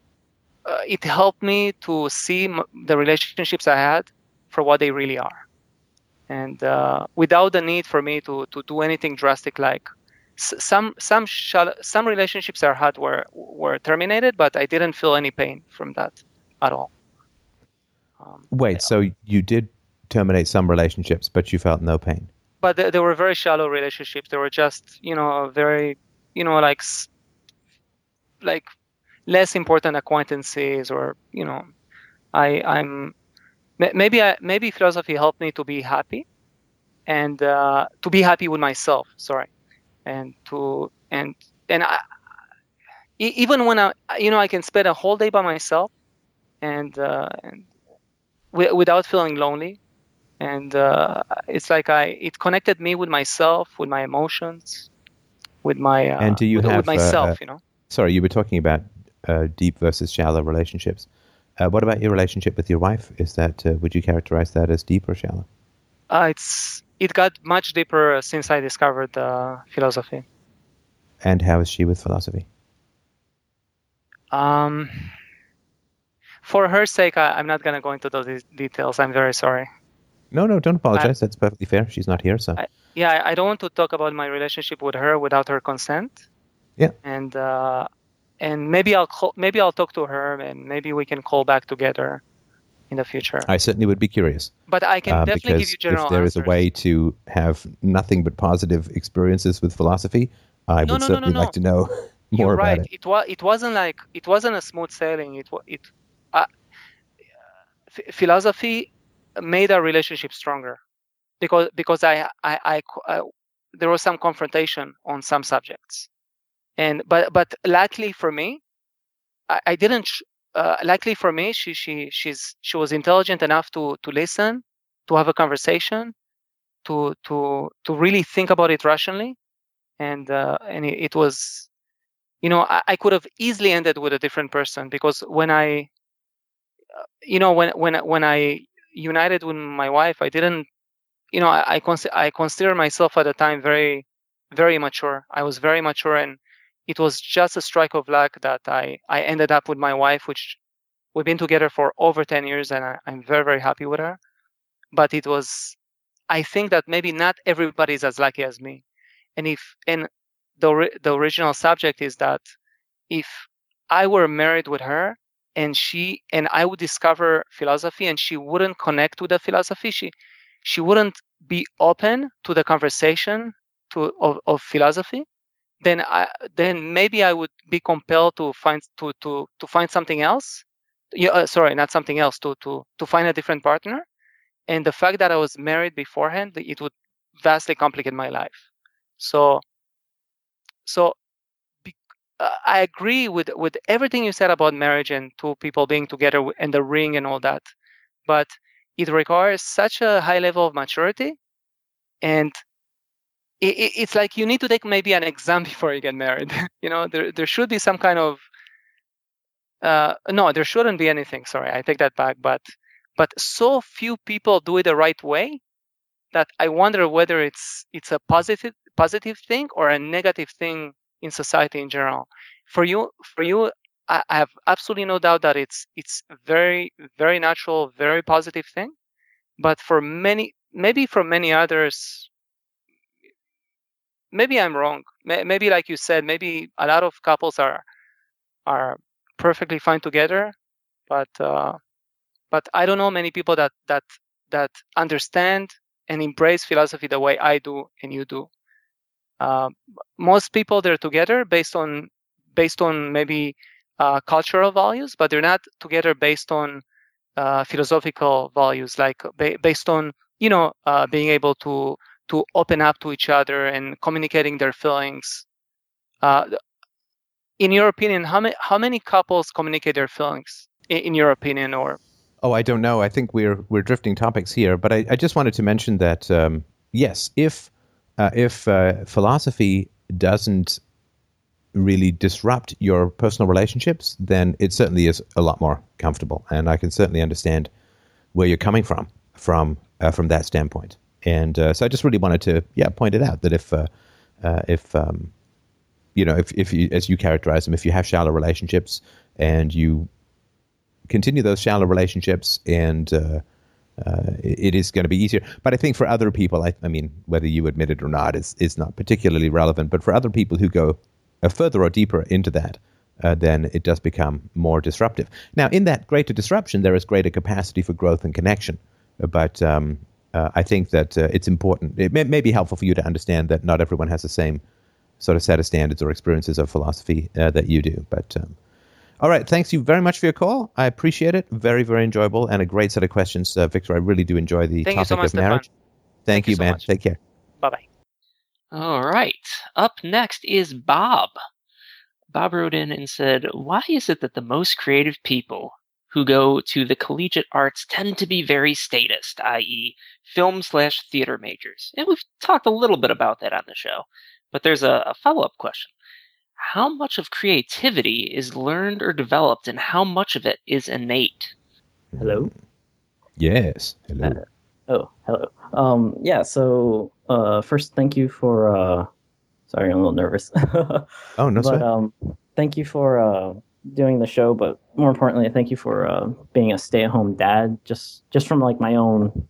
uh, it helped me to see m- the relationships I had for what they really are and uh, without the need for me to, to do anything drastic like some some shall, some relationships I had were were terminated but I didn't feel any pain from that at all. Um, Wait, so you did terminate some relationships, but you felt no pain. but they, they were very shallow relationships. They were just you know very you know like like less important acquaintances or you know I I'm maybe I, maybe philosophy helped me to be happy and uh, to be happy with myself sorry and to and and I, even when I you know I can spend a whole day by myself and uh, and wi- without feeling lonely and uh, it's like I it connected me with myself with my emotions with my uh, And do you with, have, with myself uh, you know Sorry, you were talking about uh, deep versus shallow relationships. Uh, what about your relationship with your wife? Is that uh, would you characterize that as deep or shallow? uh, it's it got much deeper since I discovered uh, philosophy And how is she with philosophy? Um, for her sake, I, I'm not gonna go into those details. I'm very sorry. No, no, don't apologize. That's perfectly fair. She's not here, so I- Yeah, I, I don't want to talk about my relationship with her without her consent. Yeah. And uh, and maybe I'll call, maybe I'll talk to her and maybe we can call back together in the future. I certainly would be curious. but I can uh, definitely give you general if there is a way to have nothing but positive experiences with philosophy, I No, would no, certainly no, like to know [LAUGHS] more You're about right. it. It was. It wasn't like. It wasn't a smooth sailing. It. wa- It. Uh, ph- philosophy made our relationship stronger, because because I I, I co- uh, there was some confrontation on some subjects, and but but luckily for me, I, I didn't. sh- Uh, luckily for me, she she she's she was intelligent enough to to listen, to have a conversation, to to to really think about it rationally, and uh, and it, it was you know I, I could have easily ended with a different person because when i uh, you know when when when i united with my wife i didn't you know i I, consi- I consider myself at the time very very mature. I was very mature and it was just a strike of luck that i i ended up with my wife which we've been together for over 10 years and I, i'm very very happy with her but it was I think that maybe not everybody is as lucky as me. And if and the the original subject is that if I were married with her and she and I would discover philosophy and she wouldn't connect with the philosophy, she she wouldn't be open to the conversation to of, of philosophy, then I then maybe I would be compelled to find to to to find something else. Yeah, uh, sorry, not something else. To to to find a different partner. And the fact that I was married beforehand, it would vastly complicate my life. So so uh, I agree with with everything you said about marriage and two people being together and the ring and all that, but it requires such a high level of maturity, and it, it, it's like you need to take maybe an exam [LAUGHS] before you get married. [LAUGHS] you know, there there should be some kind of uh, no, there shouldn't be anything. Sorry, I take that back. But but so few people do it the right way that I wonder whether it's it's a positive positive thing or a negative thing in society in general. For you, for you, I, I have absolutely no doubt that it's it's very very natural, very positive thing. But for many, maybe for many others, maybe I'm wrong. Maybe like you said, maybe a lot of couples are are perfectly fine together, but uh, but I don't know many people that that that understand and embrace philosophy the way I do and you do. Uh, most people they're together based on based on maybe uh, cultural values, but they're not together based on uh, philosophical values, like ba- based on you know uh, being able to to open up to each other and communicating their feelings. Uh, in your opinion, how many how many couples communicate their feelings? In, in, your opinion, or oh, I don't know. I think we're we're drifting topics here, but I, I just wanted to mention that um, yes, if uh, if uh, philosophy doesn't really disrupt your personal relationships, then it certainly is a lot more comfortable, and I can certainly understand where you're coming from from uh, from that standpoint. And uh, so I just really wanted to yeah point it out that if uh, uh, if um, you know if if you, as you characterize them, if you have shallow relationships and you continue those shallow relationships and uh, it is going to be easier. But I think for other people, I, I, mean, whether you admit it or not is, is not particularly relevant. But for other people who go uh, further or deeper into that, uh, then it does become more disruptive. Now, in that greater disruption, there is greater capacity for growth and connection. But um, uh, I think that uh, it's important. It may, may, be helpful for you to understand that not everyone has the same sort of set of standards or experiences of philosophy uh, that you do. But um, all right. Thanks you very much for your call. I appreciate it. Very, very enjoyable and a great set of questions, uh, Victor. I really do enjoy the Thank topic so much, of marriage. Stefan. Thank, Thank you, you, so man. much. Take care. Bye bye. All right. Up next is Bob. Bob wrote in and said, Why is it that the most creative people who go to the collegiate arts tend to be very statist, i.e., film slash theater majors? And we've talked a little bit about that on the show. But there's a, a follow up question how much of creativity is learned or developed and how much of it is innate? Hello? Yes. Hello. Uh, oh, hello. Um, yeah, so uh, first, thank you for. Uh, sorry, I'm a little nervous. [LAUGHS] oh, no But um, thank you for uh, doing the show, but more importantly, thank you for uh, being a stay-at-home dad. Just, just from like my own,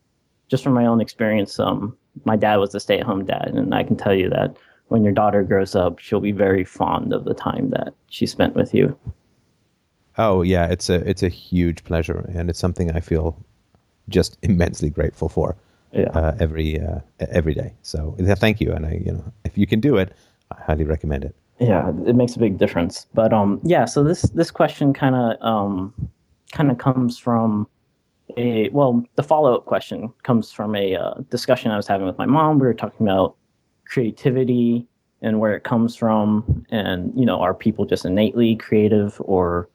just from my own experience. Um, my dad was a stay-at-home dad, and I can tell you that when your daughter grows up, she'll be very fond of the time that she spent with you. Oh yeah, it's a it's a huge pleasure, and it's something I feel just immensely grateful for Yeah. uh, every uh, every day. So yeah, thank you, and I you know if you can do it, I highly recommend it. Yeah it makes a big difference. But um yeah so this this question kind of um kind of comes from a well the follow-up question comes from a uh, discussion i was having with my mom. We were talking about creativity and where it comes from and you know are people just innately creative or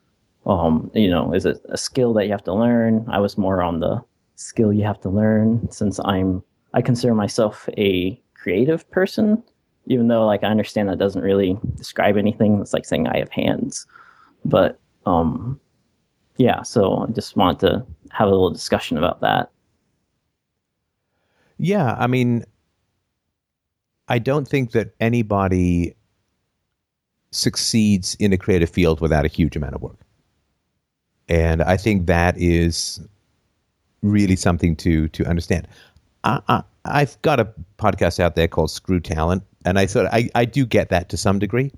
um you know is it a skill that you have to learn? I was more on the skill you have to learn since i'm i consider myself a creative person even though like I understand that doesn't really describe anything. It's like saying I have hands. But um yeah, so I just wanted to have a little discussion about that. Yeah, I mean, I don't think that anybody succeeds in a creative field without a huge amount of work. And I think that is really something to to understand. I, I, I've got a podcast out there called Screw Talent, and I thought I, I do get that to some degree.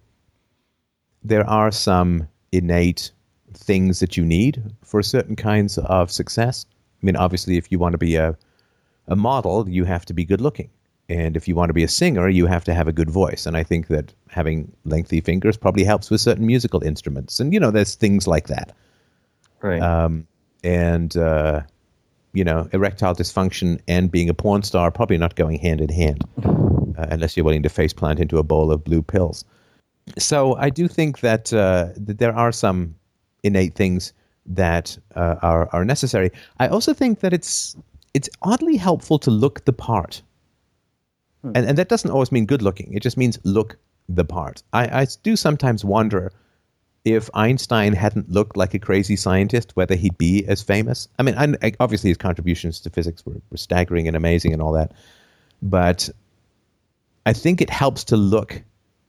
There are some innate things that you need for certain kinds of success. I mean, obviously, if you want to be a a model, you have to be good looking. And if you want to be a singer, you have to have a good voice. And I think that having lengthy fingers probably helps with certain musical instruments. And, you know, there's things like that. Right. Um, and, uh, you know, erectile dysfunction and being a porn star are probably not going hand in hand uh, unless you're willing to face plant into a bowl of blue pills. So I do think that, uh, that there are some innate things that uh, are, are necessary. I also think that it's it's oddly helpful to look the part. Hmm. And, and that doesn't always mean good looking. It just means look the part. I, I do sometimes wonder if Einstein hadn't looked like a crazy scientist, whether he'd be as famous. I mean, I, obviously his contributions to physics were, were staggering and amazing and all that. But I think it helps to look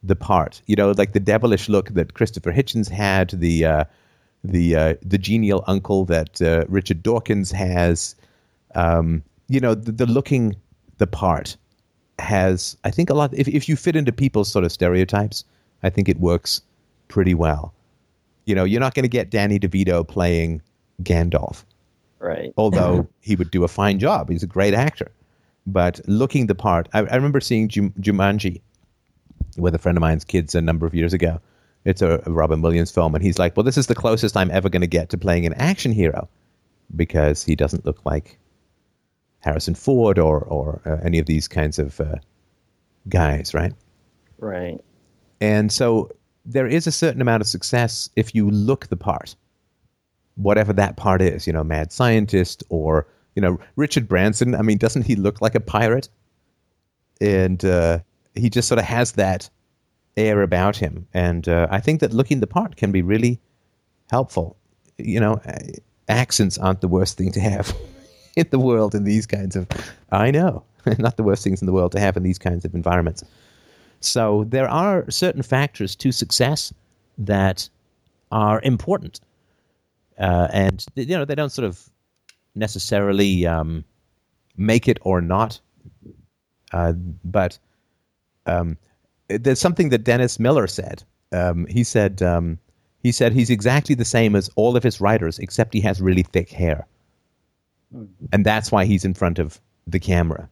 the part. You know, like the devilish look that Christopher Hitchens had, the uh, the uh, the genial uncle that uh, Richard Dawkins has, um, you know, the, the, looking the part has, I think, a lot. If, if you fit into people's sort of stereotypes, I think it works pretty well. You know, you're not going to get Danny DeVito playing Gandalf. Right. Although [LAUGHS] he would do a fine job. He's a great actor. But looking the part, I, I remember seeing Jum- Jumanji with a friend of mine's kids a number of years ago. It's a, a Robin Williams film, and he's like, "Well, this is the closest I'm ever going to get to playing an action hero because he doesn't look like Harrison Ford or or uh, any of these kinds of uh, guys, right? Right. And so there is a certain amount of success if you look the part, whatever that part is. You know, mad scientist or you know Richard Branson. I mean, doesn't he look like a pirate? And uh, he just sort of has that air about him, and uh, I think that looking the part can be really helpful. You know, accents aren't the worst thing to have. [LAUGHS] in the world in these kinds of, I know, [LAUGHS] not the worst things in the world to have in these kinds of environments. So there are certain factors to success that are important, uh, and you know they don't sort of necessarily um, make it or not, uh, but um, there's something that Dennis Miller said. Um, he said um, he said he's exactly the same as all of his writers, except he has really thick hair. And that's why he's in front of the camera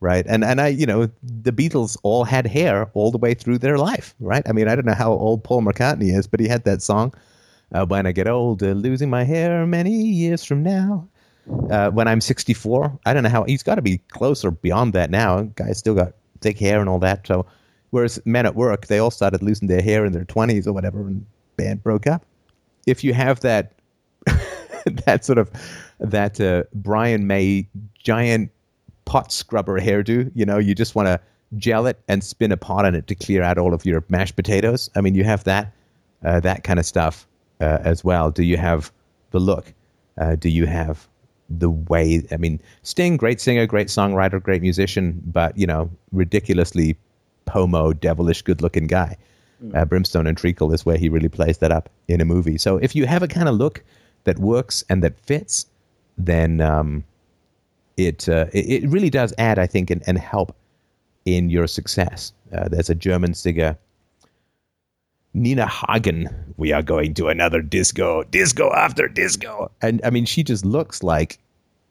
right? And and i you know the beatles all had hair all the way through their life right? I mean i don't know how old paul mccartney is but he had that song uh, when i get old uh, losing my hair many years from now uh, when i'm 64 i don't know how he's got to be closer beyond that now guy's still got thick hair and all that so whereas men at work they all started losing their hair in their 20s or whatever and band broke up if you have that [LAUGHS] that sort of that uh, Brian May giant pot scrubber hairdo. You know, you just want to gel it and spin a pot on it to clear out all of your mashed potatoes. I mean, you have that uh, that kind of stuff uh, as well. Do you have the look? Uh, do you have the way? I mean, Sting, great singer, great songwriter, great musician, but you know, ridiculously pomo, devilish, good-looking guy. Mm. Brimstone and Treacle is where he really plays that up in a movie. So if you have a kind of look that works and that fits, then um, it, uh, it, it really does add, I think, and, and help in your success. Uh, there's a German singer, Nina Hagen. We are going to another disco, disco after disco, and I mean, she just looks like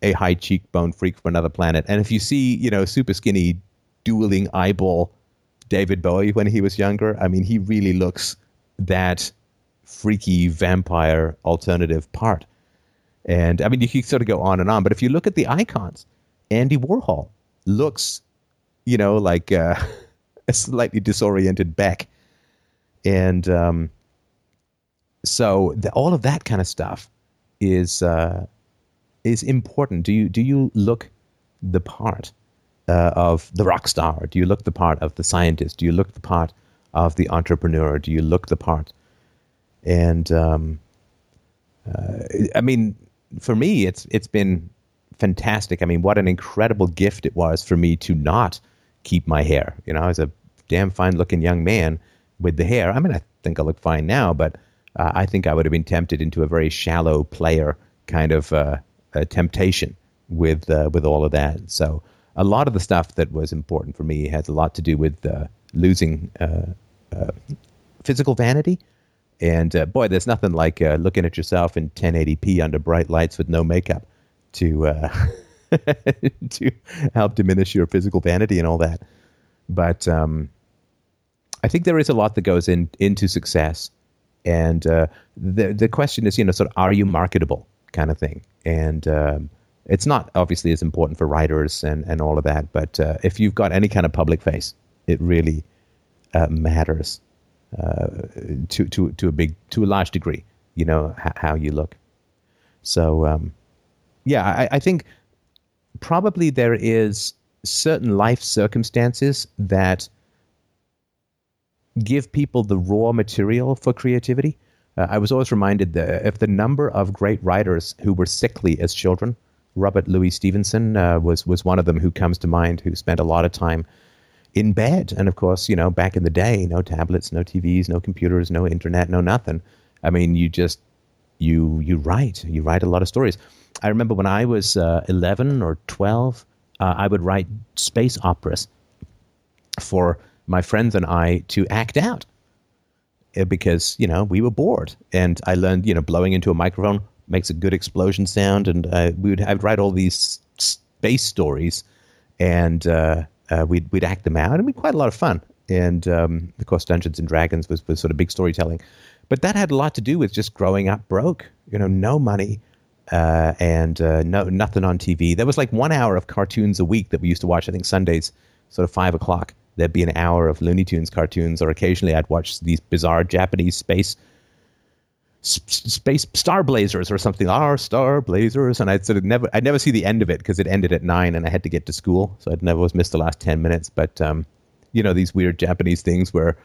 a high cheekbone freak from another planet. And if you see, you know, super skinny, dueling eyeball David Bowie when he was younger, I mean, he really looks that freaky vampire alternative part. And I mean, you can sort of go on and on, but if you look at the icons, Andy Warhol looks, you know, like uh, [LAUGHS] a slightly disoriented Beck. And um, so the, all of that kind of stuff is uh, is important. Do you do you look the part uh, of the rock star? Do you look the part of the scientist? Do you look the part of the entrepreneur? Do you look the part? And um, uh, I mean, for me, it's it's been fantastic. I mean, what an incredible gift it was for me to not keep my hair. You know, I was a damn fine looking young man with the hair. I mean, I think I look fine now, but uh, I think I would have been tempted into a very shallow player kind of uh, temptation with uh, with all of that. So a lot of the stuff that was important for me has a lot to do with uh, losing uh, physical vanity. And boy, there's nothing like looking at yourself in 1080p under bright lights with no makeup to [LAUGHS] to help diminish your physical vanity and all that. But um, I think there is a lot that goes in into success, and uh, the the question is, you know, sort of, are you marketable, kind of thing, and um, it's not obviously as important for writers and and all of that, but uh, if you've got any kind of public face, it really uh, matters uh, to to to a big to a large degree. You know h- how you look. So um, yeah, I, I think probably there is certain life circumstances that give people the raw material for creativity. Uh, I was always reminded that if the number of great writers who were sickly as children, Robert Louis Stevenson uh, was was one of them who comes to mind, who spent a lot of time in bed. And of course, you know, back in the day, no tablets, no TVs, no computers, no internet, no nothing. I mean, you just you you write, you write a lot of stories. I remember when I was uh, 11 or 12, uh, I would write space operas for my friends and I to act out uh, because you know we were bored, and I learned you know blowing into a microphone makes a good explosion sound, and uh, we would I would write all these space stories, and uh, uh, we'd we'd act them out, and it'd be quite a lot of fun. And um, of course, Dungeons and Dragons was was sort of big storytelling, but that had a lot to do with just growing up broke. You know, no money. Uh, and uh, no nothing on TV. There was like one hour of cartoons a week that we used to watch. I think Sundays, sort of five o'clock. There'd be an hour of Looney Tunes cartoons, or occasionally I'd watch these bizarre Japanese space space star blazers or something. Our star blazers. And i'd sort of never i'd never see the end of it because it ended at nine and i had to get to school. So i'd never was missed the last 10 minutes. But um, you know these weird japanese things where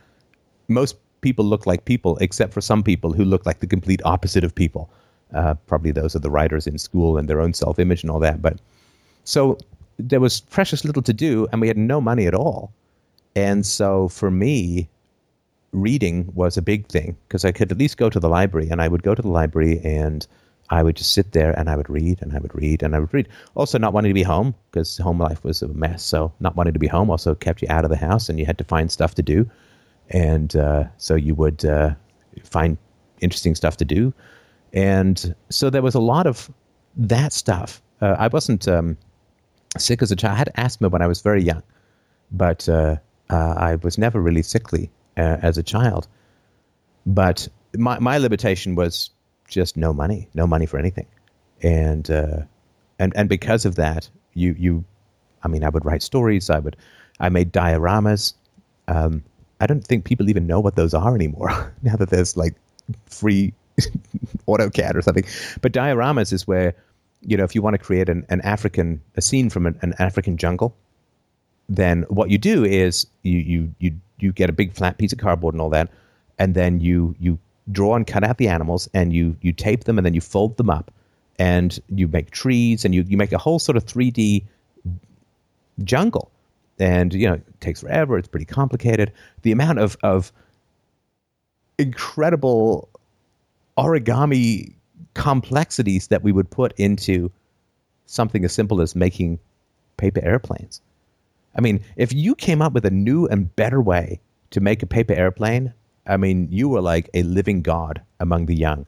most people look like people except for some people who look like the complete opposite of people. Uh, probably those are the writers in school and their own self-image and all that. But so there was precious little to do and we had no money at all and so for me reading was a big thing because I could at least go to the library and I would go to the library and I would just sit there and I would read and I would read and I would read. Also, not wanting to be home because home life was a mess. So, not wanting to be home also kept you out of the house and you had to find stuff to do. And uh, so, you would uh, find interesting stuff to do. And so, there was a lot of that stuff. Uh, I wasn't um, sick as a child. I had asthma when I was very young, but uh, I was never really sickly uh, as a child. But my my limitation was just no money, no money for anything, and uh, and and because of that, you you, I mean, I would write stories. I would, I made dioramas. Um, I don't think people even know what those are anymore [LAUGHS] now that there's like free [LAUGHS] AutoCAD or something. But dioramas is where you know if you want to create an, an African a scene from an, an African jungle, then what you do is you you you you get a big flat piece of cardboard and all that, and then you you draw and cut out the animals and you you tape them and then you fold them up and you make trees and you, you make a whole sort of 3D jungle. And you know, it takes forever, it's pretty complicated. The amount of of incredible origami complexities that we would put into something as simple as making paper airplanes. I mean, if you came up with a new and better way to make a paper airplane, I mean, you were like a living god among the young.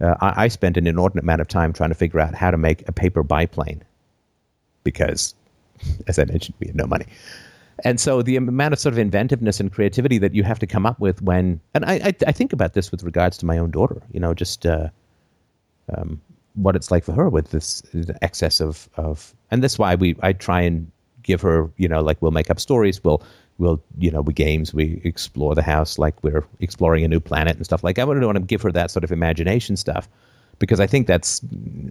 Uh, I, I, spent an inordinate amount of time trying to figure out how to make a paper biplane because, [LAUGHS] as I mentioned, we had no money. And so the amount of sort of inventiveness and creativity that you have to come up with when, and I, I, I think about this with regards to my own daughter, you know, just uh, um, what it's like for her with this excess of, of, and that's why we, I try and give her, you know, like we'll make up stories, we'll we'll you know we games, we explore the house like we're exploring a new planet and stuff like. I wouldn't want to give her that sort of imagination stuff because I think that's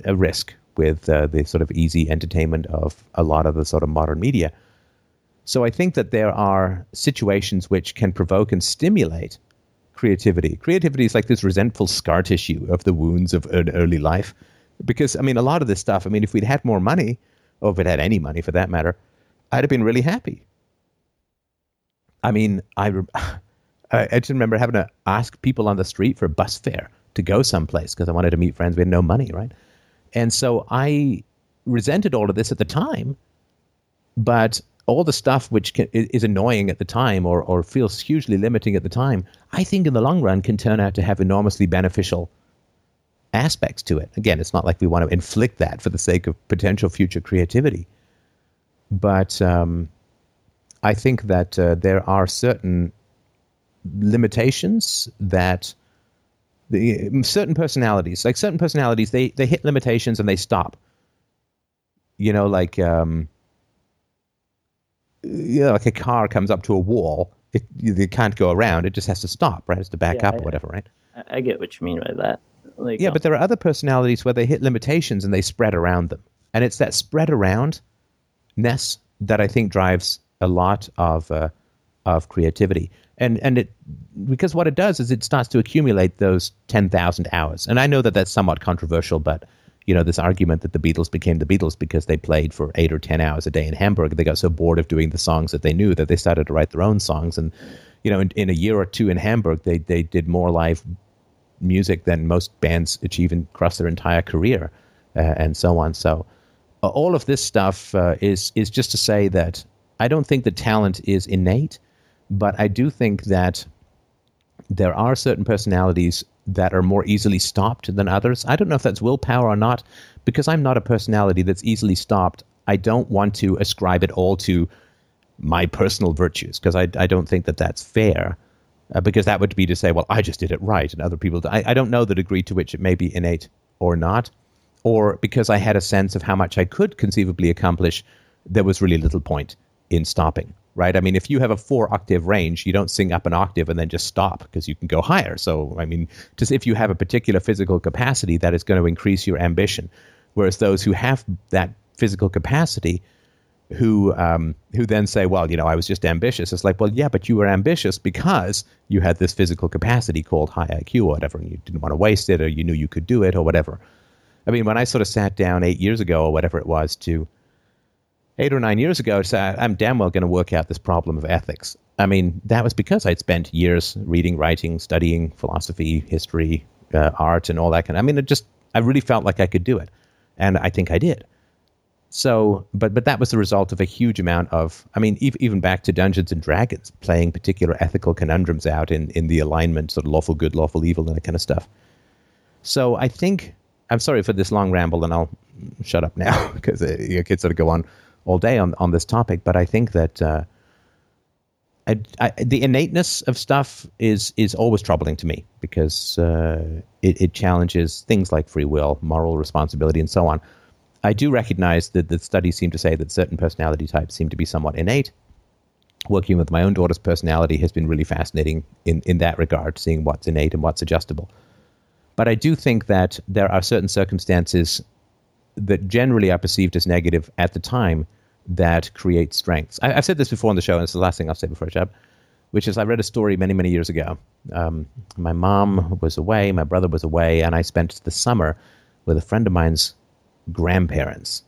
a risk with uh, the sort of easy entertainment of a lot of the sort of modern media. So I think that there are situations which can provoke and stimulate creativity. Creativity is like this resentful scar tissue of the wounds of an early life. Because I mean, a lot of this stuff. I mean, if we'd had more money, or if it had any money for that matter, I'd have been really happy. I mean, [LAUGHS] I, I just remember having to ask people on the street for bus fare to go someplace because I wanted to meet friends. We had no money, right? And so I resented all of this at the time. but all the stuff which can, is annoying at the time or, or feels hugely limiting at the time, I think in the long run can turn out to have enormously beneficial aspects to it. Again, it's not like we want to inflict that for the sake of potential future creativity. But um, I think that uh, there are certain limitations that the certain personalities, like certain personalities, they they hit limitations and they stop. You know, like um, you know, like a car comes up to a wall, it you can't go around. It just has to stop, right? It has to back Yeah, up I- or whatever, right? I, I get what you mean by that. Like, Yeah, um, but there are other personalities where they hit limitations and they spread around them, and it's that spread around ness that I think drives a lot of uh, of creativity. And and it because what it does is it starts to accumulate those ten thousand hours. And I know that that's somewhat controversial, but you know this argument that the Beatles became the Beatles because they played for eight or ten hours a day in Hamburg. They got so bored of doing the songs that they knew that they started to write their own songs. And you know, in, in a year or two in Hamburg, they they did more live music than most bands achieve across their entire career, uh, and so on. So, all of this stuff uh, is is just to say that I don't think the talent is innate, but I do think that there are certain personalities that are more easily stopped than others. I don't know if that's willpower or not, because I'm not a personality that's easily stopped. I don't want to ascribe it all to my personal virtues because I, I don't think that that's fair. Uh, because that would be to say, well, I just did it right, and other people. I, I don't know the degree to which it may be innate or not, or because I had a sense of how much I could conceivably accomplish, there was really little point in stopping. Right? I mean, if you have a four octave range, you don't sing up an octave and then just stop because you can go higher. So, I mean, just if you have a particular physical capacity, that is going to increase your ambition. Whereas those who have that physical capacity, who um, who then say, well, you know, I was just ambitious. It's like, well, yeah, but you were ambitious because you had this physical capacity called high IQ or whatever, and you didn't want to waste it, or you knew you could do it, or whatever. I mean, when I sort of sat down eight years ago or whatever it was to eight or nine years ago, to say, I'm damn well going to work out this problem of ethics. I mean, that was because I'd spent years reading, writing, studying philosophy, history, uh, art, and all that kind. Of, I mean, it just I really felt like I could do it, and I think I did. So, but but that was the result of a huge amount of. I mean, ev- even back to Dungeons and Dragons, playing particular ethical conundrums out in in the alignment, sort of lawful good, lawful evil, and that kind of stuff. So I think I'm sorry for this long ramble, and I'll shut up now [LAUGHS] because uh, you could sort of go on all day on on this topic. But I think that. Uh, I, I, the innateness of stuff is is always troubling to me because uh, it, it challenges things like free will, moral responsibility, and so on. I do recognize that the studies seem to say that certain personality types seem to be somewhat innate. Working with my own daughter's personality has been really fascinating in, in that regard, seeing what's innate and what's adjustable. But I do think that there are certain circumstances that generally are perceived as negative at the time that create strengths. I, I've said this before on the show, and it's the last thing I'll say before I shut which is I read a story many, many years ago. Um, my mom was away, my brother was away, and I spent the summer with a friend of mine's grandparents.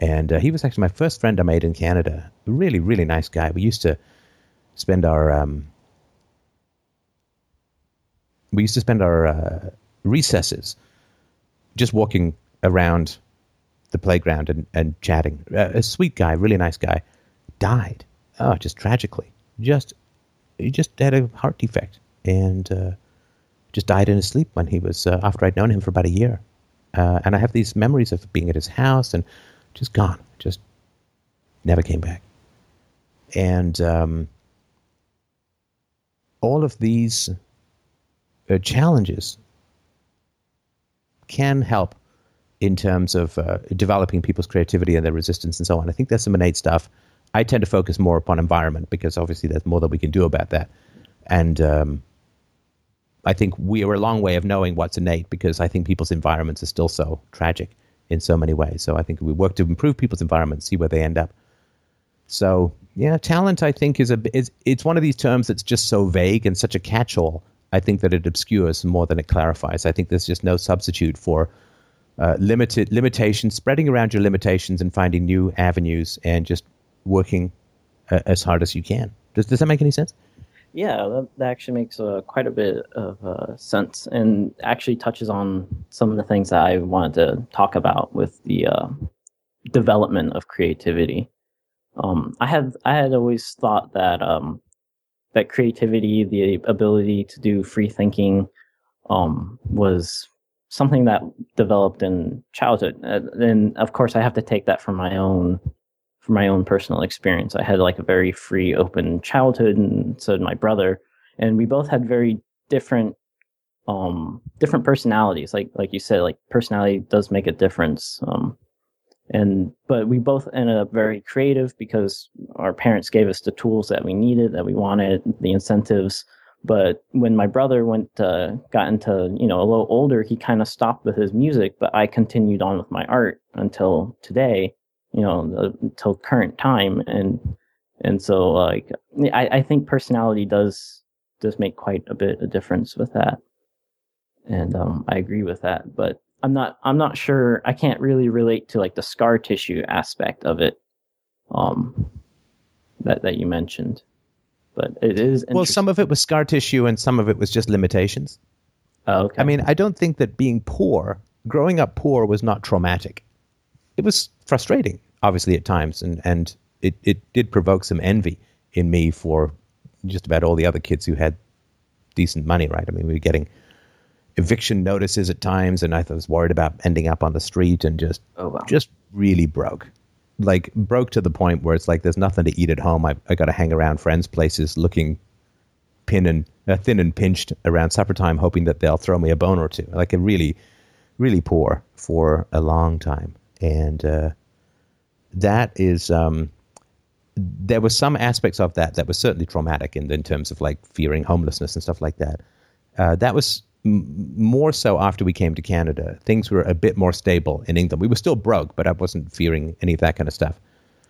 And uh, he was actually my first friend I made in Canada. A really, really nice guy. We used to spend our um, we used to spend our uh, recesses just walking around the playground and, and chatting. A sweet guy, really nice guy, died. Oh, just tragically. Just he just had a heart defect and uh, just died in his sleep when he was uh, after I'd known him for about a year. Uh, and I have these memories of being at his house and just gone, just never came back. And um, all of these uh, challenges can help in terms of uh, developing people's creativity and their resistance and so on. I think there's some innate stuff. I tend to focus more upon environment because obviously there's more that we can do about that. And um, I think we are a long way of knowing what's innate because I think people's environments are still so tragic in so many ways. So I think we work to improve people's environments, see where they end up. So yeah, talent I think is a is it's one of these terms that's just so vague and such a catch-all. I think that it obscures more than it clarifies. I think there's just no substitute for uh, limited limitations, spreading around your limitations and finding new avenues and just working uh, as hard as you can. Does does that make any sense? Yeah, that, that actually makes uh, quite a bit of uh, sense and actually touches on some of the things that I wanted to talk about with the uh, development of creativity. um, I had I had always thought that um, that creativity, the ability to do free thinking, um, was something that developed in childhood. Uh, and of course, I have to take that from my own from my own personal experience. I had like a very free, open childhood, and so did my brother, and we both had very different um different personalities like like you said like personality does make a difference um and but we both ended up very creative because our parents gave us the tools that we needed that we wanted the incentives but when my brother went uh, got into you know a little older he kind of stopped with his music but i continued on with my art until today you know uh, until current time and and so like I, I think personality does does make quite a bit of difference with that and um, I agree with that. But I'm not I'm not sure. I can't really relate to like the scar tissue aspect of it, um, that that you mentioned. But it is well. Some of it was scar tissue, and some of it was just limitations. Oh, okay. I mean, I don't think that being poor, growing up poor, was not traumatic. It was frustrating, obviously, at times, and and it it did provoke some envy in me for just about all the other kids who had decent money. Right? I mean, we were getting eviction notices at times, and I was worried about ending up on the street and just oh, wow. just really broke, like broke to the point where it's like there's nothing to eat at home. I I got to hang around friends' places looking pin and uh, thin and pinched around supper time, hoping that they'll throw me a bone or two. Like a really, really poor for a long time, and uh, that is. Um, there were some aspects of that that was certainly traumatic in, in terms of like fearing homelessness and stuff like that. Uh, that was more so after we came to Canada. Things were a bit more stable in England. We were still broke, but I wasn't fearing any of that kind of stuff.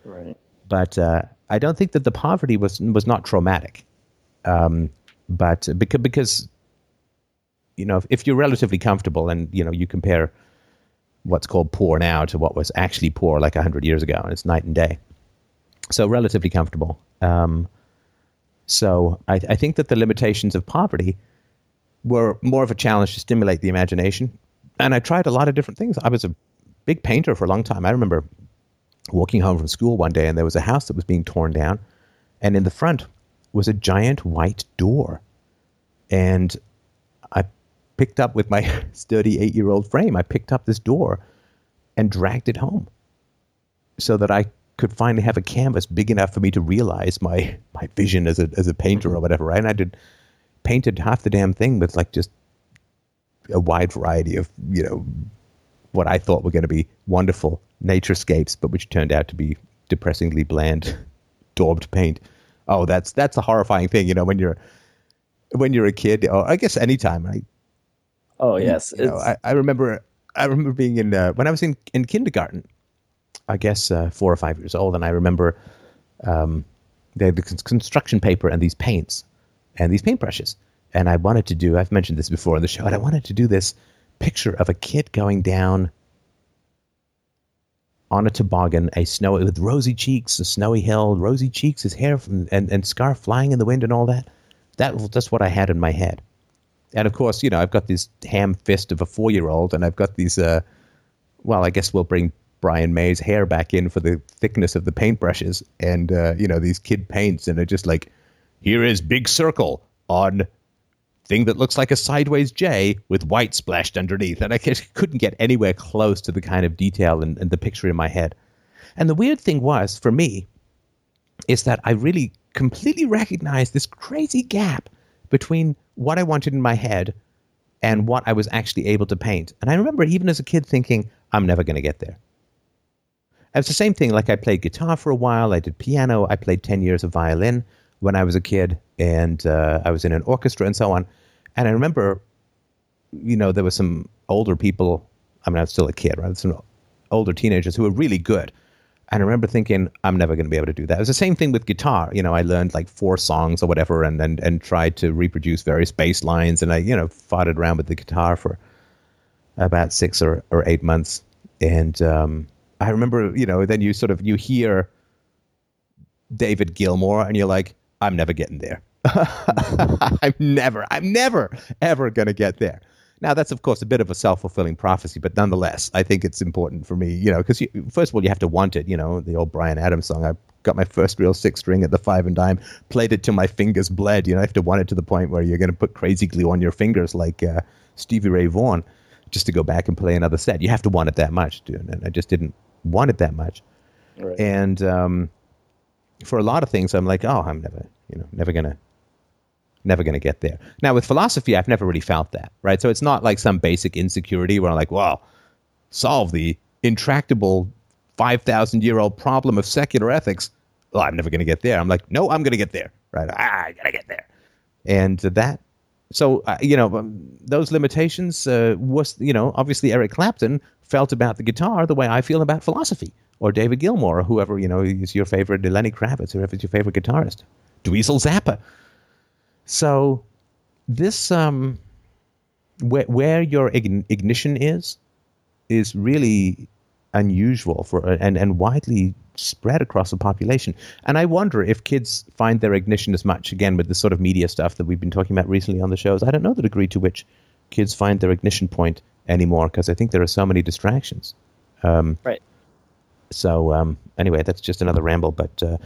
Right. But uh, I don't think that the poverty was was not traumatic. Um, but because because you know if, if you're relatively comfortable and you know you compare what's called poor now to what was actually poor like 100 years ago and it's night and day so relatively comfortable um, so I, I think that the limitations of poverty were more of a challenge to stimulate the imagination. And I tried a lot of different things. I was a big painter for a long time. I remember walking home from school one day and there was a house that was being torn down. And in the front was a giant white door. And I picked up with my [LAUGHS] sturdy eight year old frame, I picked up this door and dragged it home so that I could finally have a canvas big enough for me to realize my, my vision as a, as a painter or whatever, right? And I did painted half the damn thing with like just a wide variety of you know what I thought were going to be wonderful naturescapes, but which turned out to be depressingly bland, [LAUGHS] daubed paint. Oh, that's that's a horrifying thing, you know, when you're when you're a kid, or I guess anytime. I, oh yes, you know, I, I, remember I remember being in uh, when I was in in kindergarten. I guess uh, four or five years old, and I remember um, they had the construction paper and these paints, and these paintbrushes. And I wanted to do, I've mentioned this before on the show, and I wanted to do this picture of a kid going down on a toboggan, a snow with rosy cheeks, a snowy hill, rosy cheeks, his hair from, and, and scarf flying in the wind and all that. That that's what I had in my head. And of course, you know, I've got this ham fist of a four year old, and I've got these. Uh, well, I guess we'll bring Brian May's hair back in for the thickness of the paintbrushes, and uh, you know these kid paints, and they're just like here is big circle on thing that looks like a sideways J with white splashed underneath. And I [LAUGHS] couldn't get anywhere close to the kind of detail and, and the picture in my head. And the weird thing was, for me, is that I really completely recognized this crazy gap between what I wanted in my head and what I was actually able to paint. And I remember even as a kid thinking, I'm never going to get there. It's the same thing. Like I played guitar for a while, I did piano, I played 10 years of violin when I was a kid, and uh, I was in an orchestra and so on. And I remember, you know, there were some older people. I mean, I was still a kid, right? Some older teenagers who were really good. And I remember thinking, I'm never going to be able to do that. It was the same thing with guitar. You know, I learned like four songs or whatever and, and, and tried to reproduce various bass lines. And I, you know, it around with the guitar for about six or, or eight months. And um, I remember, you know, then you sort of, you hear David Gilmour and you're like, I'm never getting there. [LAUGHS] I'm never, I'm never, ever going to get there. Now, that's of course a bit of a self fulfilling prophecy, but nonetheless, I think it's important for me, you know, because first of all, you have to want it. You know, the old Bryan Adams song. I got my first real six string at the five and dime, played it till my fingers bled. You know, I have to want it to the point where you're going to put crazy glue on your fingers like uh, Stevie Ray Vaughan just to go back and play another set. You have to want it that much, dude. And I just didn't want it that much. Right. And um, for a lot of things, I'm like, oh, I'm never, you know, never gonna, never gonna get there. Now with philosophy, I've never really felt that, right? So it's not like some basic insecurity where I'm like, well, solve the intractable five thousand year old problem of secular ethics. Well, I'm never gonna get there. I'm like, no, I'm gonna get there, right? Ah, I gotta get there, and that. So uh, you know um, those limitations uh, was you know obviously Eric Clapton felt about the guitar the way I feel about philosophy or David Gilmour or whoever you know is your favorite, Lenny Kravitz, whoever's your favorite guitarist, Dweezil Zappa. So this um, where where your ignition is is really unusual for and and widely spread across the population. And I wonder if kids find their ignition as much again with the sort of media stuff that we've been talking about recently on the shows. I don't know the degree to which kids find their ignition point anymore because I think there are so many distractions. Um, right. So um, anyway, that's just another ramble. But uh,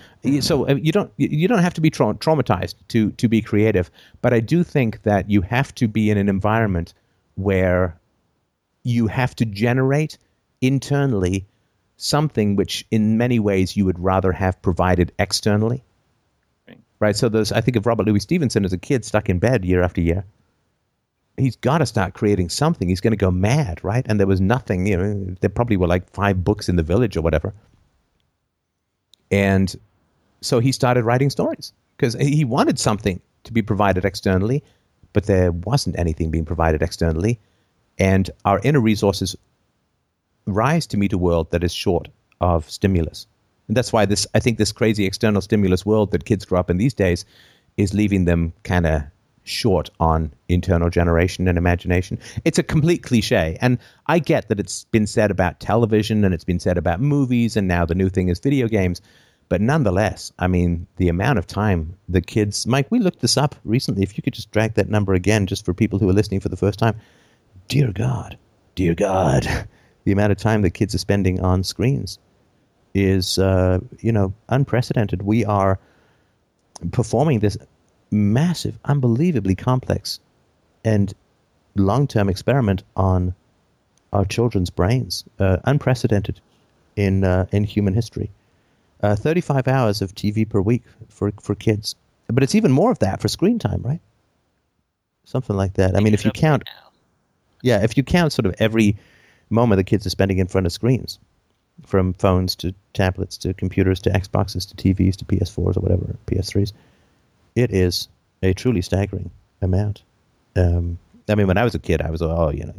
so uh, you don't you don't have to be tra- traumatized to to be creative. But I do think that you have to be in an environment where you have to generate internally something which, in many ways, you would rather have provided externally. Right. right? So there's I think of Robert Louis Stevenson as a kid stuck in bed year after year he's got to start creating something. He's going to go mad, right? And there was nothing, you know, there probably were like five books in the village or whatever. And so he started writing stories because he wanted something to be provided externally, but there wasn't anything being provided externally. And our inner resources rise to meet a world that is short of stimulus. And that's why this, I think, this crazy external stimulus world that kids grow up in these days is leaving them kind of short on internal generation and imagination. It's a complete cliche. And I get that it's been said about television and it's been said about movies, and now the new thing is video games. But nonetheless, I mean, the amount of time the kids, Mike, we looked this up recently. If you could just drag that number again, just for people who are listening for the first time. Dear God, dear God, [LAUGHS] the amount of time that kids are spending on screens is, uh, you know, unprecedented. We are performing this massive, unbelievably complex, and long term experiment on our children's brains, uh, unprecedented in uh, in human history. Uh, 35 hours of TV per week for for kids, but it's even more of that for screen time, right? Something like that. I mean, if you count, yeah, if you count sort of every moment the kids are spending in front of screens, from phones to tablets to computers to Xboxes to TVs to PS4s or whatever, PS3s, it is a truly staggering amount. Um, I mean, when I was a kid, I was oh, you know,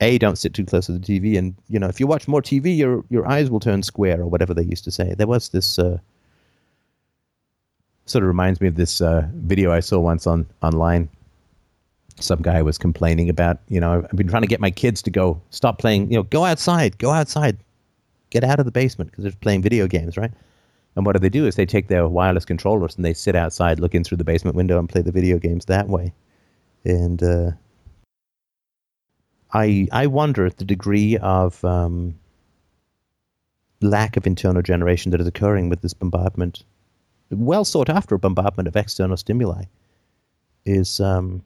a don't sit too close to the TV, and you know, if you watch more TV, your your eyes will turn square or whatever they used to say. There was this uh, sort of reminds me of this uh, video I saw once on online. Some guy was complaining about, you know, I've been trying to get my kids to go stop playing, you know, go outside, go outside, get out of the basement because they're playing video games, right? And what do they do is they take their wireless controllers and they sit outside looking through the basement window and play the video games that way. And uh, I I wonder at the degree of um, lack of internal generation that is occurring with this bombardment, well sought after bombardment of external stimuli, is. Um,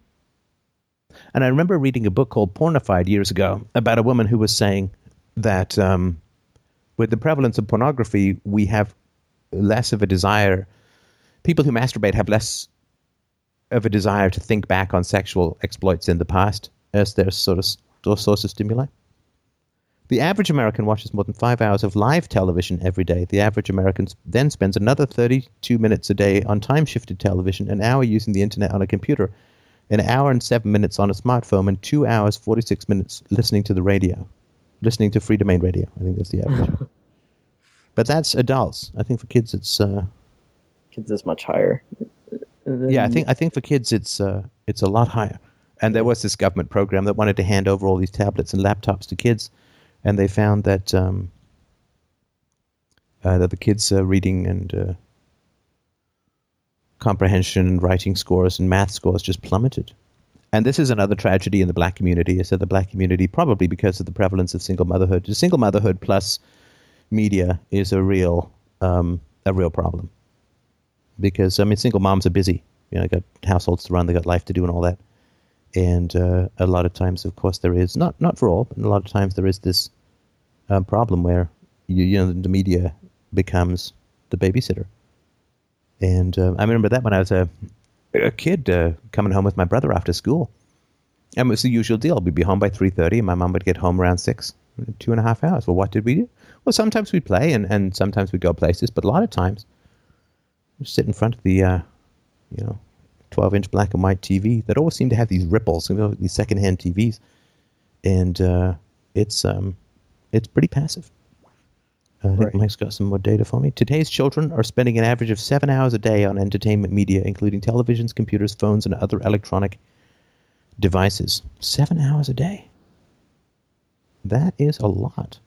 and I remember reading a book called Pornified years ago about a woman who was saying that um, with the prevalence of pornography, we have less of a desire. People who masturbate have less of a desire to think back on sexual exploits in the past as their sort of source of stimuli. The average American watches more than five hours of live television every day. The average American then spends another 32 minutes a day on time shifted television, an hour using the internet on a computer, an hour and seven minutes on a smartphone, and two hours, 46 minutes listening to the radio, listening to Freedomain radio. I think that's the average. [LAUGHS] But that's adults. I think for kids, it's uh, kids is much higher. yeah, I think I think for kids, it's uh, it's a lot higher. And there was this government program that wanted to hand over all these tablets and laptops to kids, and they found that um, uh, that the kids' uh, reading and uh, comprehension and writing scores and math scores just plummeted. And this is another tragedy in the black community. I said the black community, probably because of the prevalence of single motherhood. Single motherhood plus media is a real um, a real problem because I mean, single moms are busy. You know, got households to run, they got life to do, and all that. And uh, a lot of times, of course, there is not not for all, but a lot of times there is this uh, problem where you, you know the media becomes the babysitter. And uh, I remember that when I was a a kid uh, coming home with my brother after school. And it was the usual deal. We'd be home by three thirty, and my mom would get home around six. Two and a half hours. Well, what did we do? Well, sometimes we'd play, and, and sometimes we'd go places, but a lot of times we'd sit in front of the, uh, you know, twelve inch black and white TV that always seemed to have these ripples, you know, these secondhand TVs, and uh, it's um, it's pretty passive. Uh, I think Right. Mike's got some more data for me. Today's children are spending an average of seven hours a day on entertainment media, including televisions, computers, phones, and other electronic devices. Seven hours a day. That is a lot.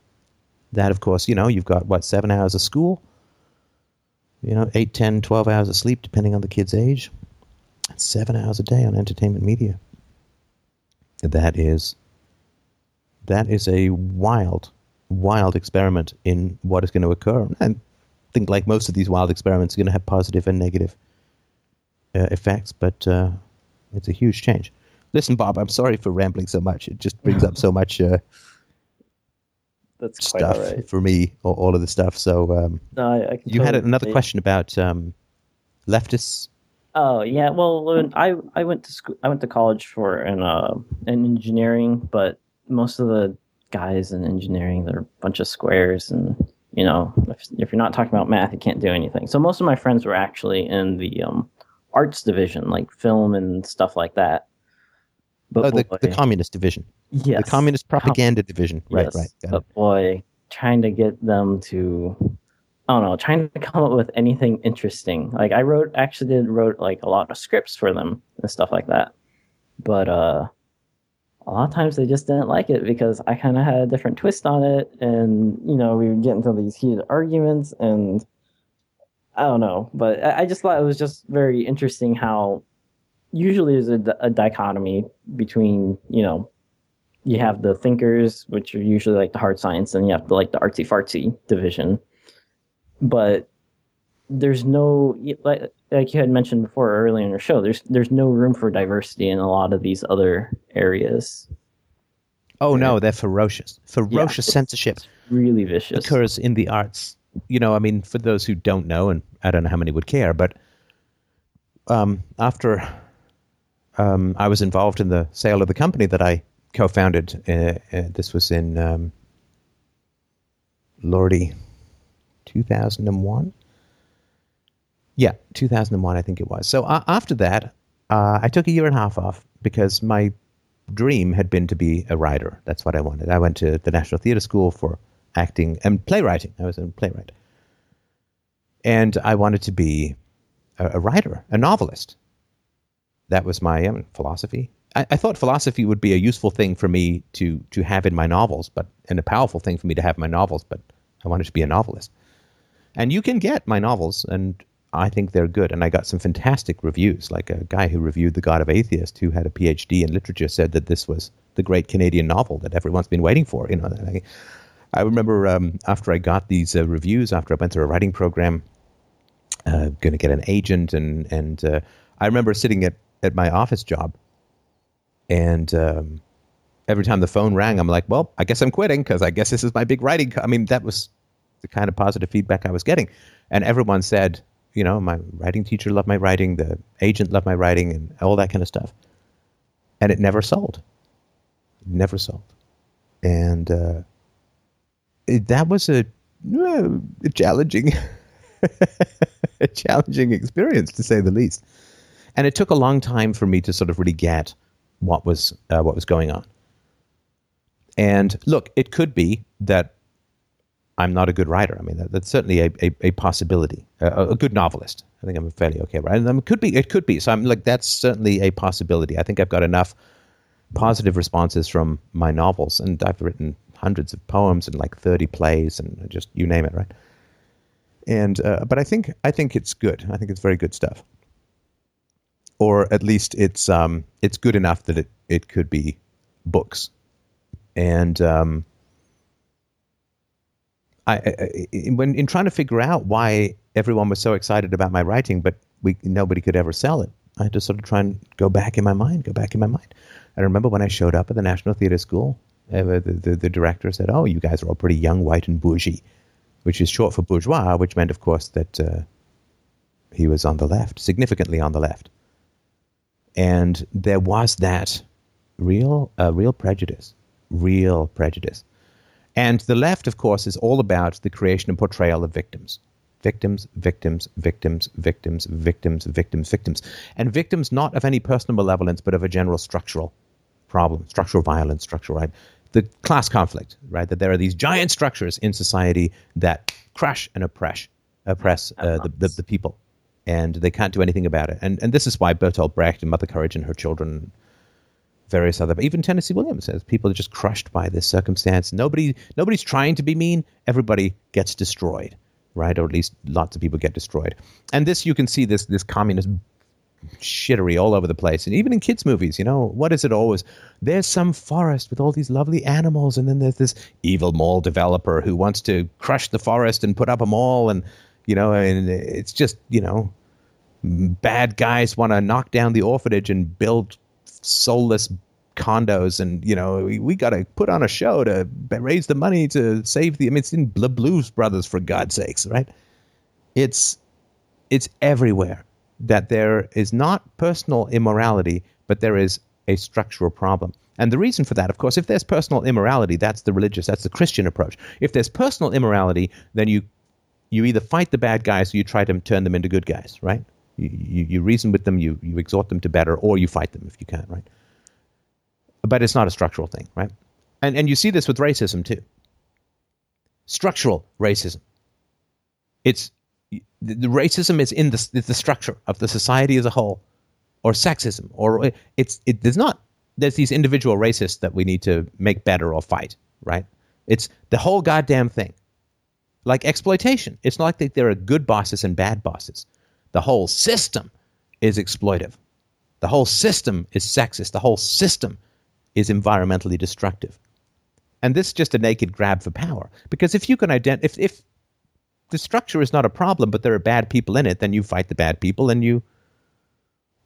That, of course, you know, you've got, what, seven hours of school? You know, eight, ten, twelve hours of sleep, depending on the kid's age. Seven hours a day on entertainment media. That is, that is a wild, wild experiment in what is going to occur. And I think, like most of these wild experiments, are going to have positive and negative uh, effects, but uh, it's a huge change. Listen, Bob, I'm sorry for rambling so much. It just brings up so much uh, That's quite stuff right. for me, all, all of the stuff. So um, No, I, I can you had another question about um, leftists. Oh yeah, well, I I went to school, I went to college for an uh, an engineering, but most of the guys in engineering they're a bunch of squares, and you know, if, if you're not talking about math, you can't do anything. So most of my friends were actually in the um, arts division, like film and stuff like that. But Oh, the, boy, the communist division, yes, the communist propaganda division. Right, yes, right. got it. Boy, trying to get them to, I don't know, trying to come up with anything interesting. Like I wrote, actually did wrote like a lot of scripts for them and stuff like that. But uh, a lot of times they just didn't like it because I kind of had a different twist on it, and you know we would get into these heated arguments, and I don't know. But I, I just thought it was just very interesting how usually there's a, a dichotomy between you know you have the thinkers, which are usually like the hard science, and you have the like the artsy fartsy division. But there's no like like you had mentioned before earlier in your show. There's there's no room for diversity in a lot of these other areas. Oh no, they're ferocious. Ferocious it's- censorship It's really vicious. occurs in the arts. You know, I mean, for those who don't know, and I don't know how many would care, but um, after um, I was involved in the sale of the company that I co-founded, uh, uh, this was in um, Lordy, 2001. Yeah, 2001, I think it was. So uh, after that, uh, I took a year and a half off because my dream had been to be a writer. That's what I wanted. I went to the National Theatre School for acting and playwriting. I was a playwright. And I wanted to be a, a writer, a novelist. That was my um, philosophy. I, I thought philosophy would be a useful thing for me to to have in my novels, but and a powerful thing for me to have in my novels. But I wanted to be a novelist. And you can get my novels, and I think they're good. And I got some fantastic reviews. Like a guy who reviewed The God of Atheist, who had a PhD in literature, said that this was the great Canadian novel that everyone's been waiting for. You know, I, I remember um, after I got these uh, reviews, after I went through a writing program, uh, going to get an agent, and and uh, I remember sitting at at my office job, and um, every time the phone rang, I'm like, well, I guess I'm quitting because I guess this is my big writing. Co-. I mean, that was the kind of positive feedback I was getting, and everyone said, you know, my writing teacher loved my writing, the agent loved my writing, and all that kind of stuff, and it never sold, never sold, and uh, it, that was a, uh, a challenging, [LAUGHS] a challenging experience to say the least, and it took a long time for me to sort of really get what was uh, what was going on. And look, it could be that I'm not a good writer. I mean, that, that's certainly a, a, a possibility. A, a good novelist. I think I'm a fairly okay writer. And, it could be. It could be. So I'm like, that's certainly a possibility. I think I've got enough positive responses from my novels, and I've written hundreds of poems and like 30 plays, and just you name it, right? And uh, but I think I think it's good. I think it's very good stuff. Or at least it's um, it's good enough that it, it could be books. And um, I, I, when in trying to figure out why everyone was so excited about my writing, but we nobody could ever sell it, I had to sort of try and go back in my mind, go back in my mind. I remember when I showed up at the National Theatre School, uh, the, the, the director said, "Oh, you guys are all pretty young, white, and bougie," which is short for bourgeois, which meant, of course, that uh, he was on the left, significantly on the left. And there was that real, uh, real prejudice, real prejudice. And the left, of course, is all about the creation and portrayal of victims. Victims, victims, victims, victims, victims, victims, victims. And victims not of any personal malevolence, but of a general structural problem, structural violence, structural right. The class conflict, right? That there are these giant structures in society that crush and oppress, oppress uh, the, the, the people and they can't do anything about it. And and this is why Bertolt Brecht and Mother Courage and her children, various other, even Tennessee Williams says people are just crushed by this circumstance. Nobody nobody's trying to be mean. Everybody gets destroyed, right? Or at least lots of people get destroyed. And this you can see this this communist shittery all over the place. And even in kids' movies, you know, what is it always? There's some forest with all these lovely animals, and then there's this evil mall developer who wants to crush the forest and put up a mall, and you know, and it's just you know bad guys want to knock down the orphanage and build soulless condos and you know we, we got to put on a show to raise the money to save the i mean it's in the blues brothers for god's sakes right? It's it's everywhere that there is not personal immorality but there is a structural problem. And the reason for that of course if there's personal immorality that's the religious that's the christian approach. If there's personal immorality then you you either fight the bad guys or you try to turn them into good guys right you, you, reason with them, you, you exhort them to better, or you fight them if you can, right? But it's not a structural thing, right? And, and you see this with racism too. Structural racism. It's the, the racism is in the, the structure of the society as a whole, or sexism, or it's it, there's not there's these individual racists that we need to make better or fight, right? It's the whole goddamn thing. Like exploitation. It's not like there are good bosses and bad bosses. The whole system is exploitive. The whole system is sexist. The whole system is environmentally destructive. And this is just a naked grab for power. Because if you can identify, if, if the structure is not a problem, but there are bad people in it, then you fight the bad people and you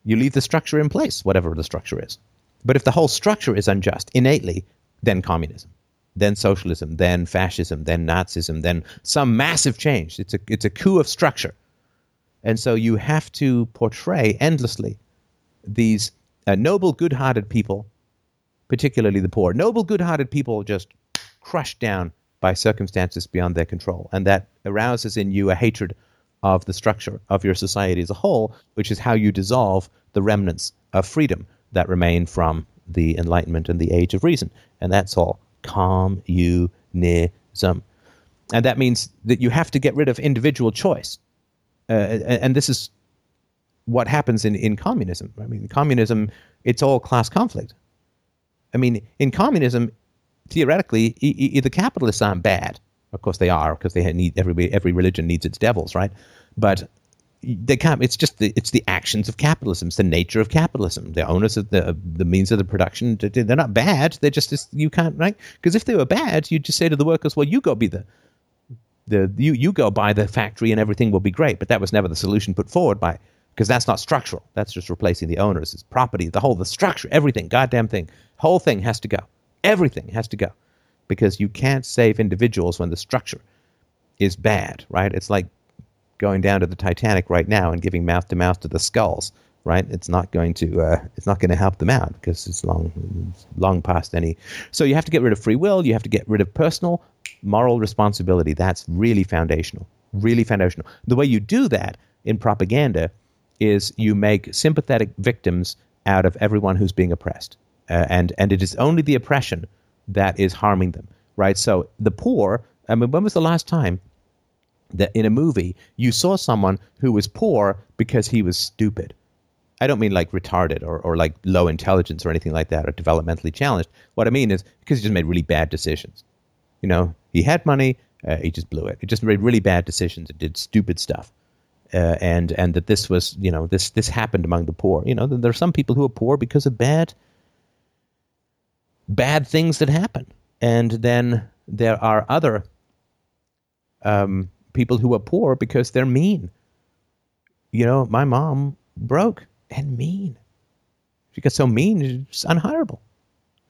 you leave the structure in place, whatever the structure is. But if the whole structure is unjust innately, then communism, then socialism, then fascism, then Nazism, then some massive change. It's a it's a coup of structure. And so you have to portray endlessly these uh, noble, good hearted people, particularly the poor. Noble, good hearted people just crushed down by circumstances beyond their control. And that arouses in you a hatred of the structure of your society as a whole, which is how you dissolve the remnants of freedom that remain from the Enlightenment and the Age of Reason. And that's all Calm you communism. And that means that you have to get rid of individual choice uh, and this is what happens in, in communism. I mean, communism, it's all class conflict. I mean, in communism, theoretically, the capitalists aren't bad. Of course, they are because they need every every religion needs its devils, right? But they can't. It's just the it's the actions of capitalism. It's the nature of capitalism. The owners of the the means of the production. They're not bad. They're just you can't right because if they were bad, you'd just say to the workers, "Well, you go be the the you you go buy the factory and everything will be great. But that was never the solution put forward by because that's not structural. That's just replacing the owners, it's property, the whole the structure, everything, goddamn thing, whole thing has to go. Everything has to go because you can't save individuals when the structure is bad, right? It's like going down to the Titanic right now and giving mouth to mouth to the skulls, right? It's not going to uh, it's not going to help them out because it's long it's long past any. So you have to get rid of free will. You have to get rid of personal moral responsibility. That's really foundational. Really foundational. The way you do that in propaganda is you make sympathetic victims out of everyone who's being oppressed. Uh, and, and it is only the oppression that is harming them, right? So the poor, I mean, when was the last time that in a movie you saw someone who was poor because he was stupid? I don't mean like retarded or, or like low intelligence or anything like that or developmentally challenged. What I mean is because he just made really bad decisions. You know, he had money, uh, he just blew it. He just made really bad decisions and did stupid stuff. uh, and and that this was you know this this happened among the poor. You know, there are some people who are poor because of bad bad things that happen, and then there are other um, people who are poor because they're mean. You know, my mom broke and mean. She got so mean, it's unhireable.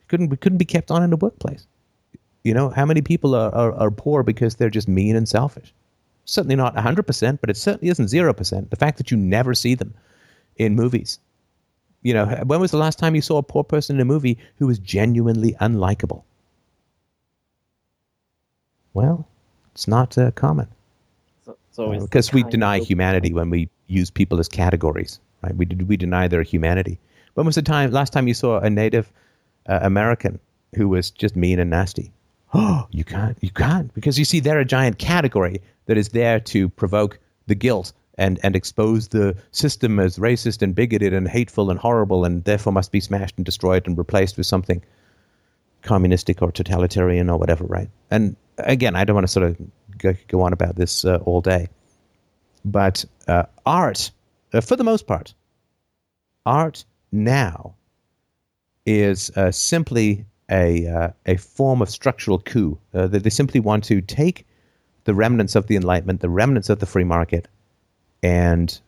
Couldn't we couldn't be kept on in the workplace. You know, how many people are, are, are poor because they're just mean and selfish? Certainly not 100%, but it certainly isn't 0%. The fact that you never see them in movies. You know, when was the last time you saw a poor person in a movie who was genuinely unlikable? Well, it's not uh, common. So, Uh, because we deny humanity when we use people as categories, right? We we deny their humanity. When was the time last time you saw a Native uh, American who was just mean and nasty? Oh, [GASPS] you can't, you can't, because you see, they're a giant category that is there to provoke the guilt and and expose the system as racist and bigoted and hateful and horrible, and therefore must be smashed and destroyed and replaced with something communistic or totalitarian or whatever, right? And again, I don't want to sort of go, go on about this uh, all day, but uh, art, uh, for the most part, art now is uh, simply a uh, a form of structural coup. Uh, that they simply want to take the remnants of the Enlightenment, the remnants of the free market, and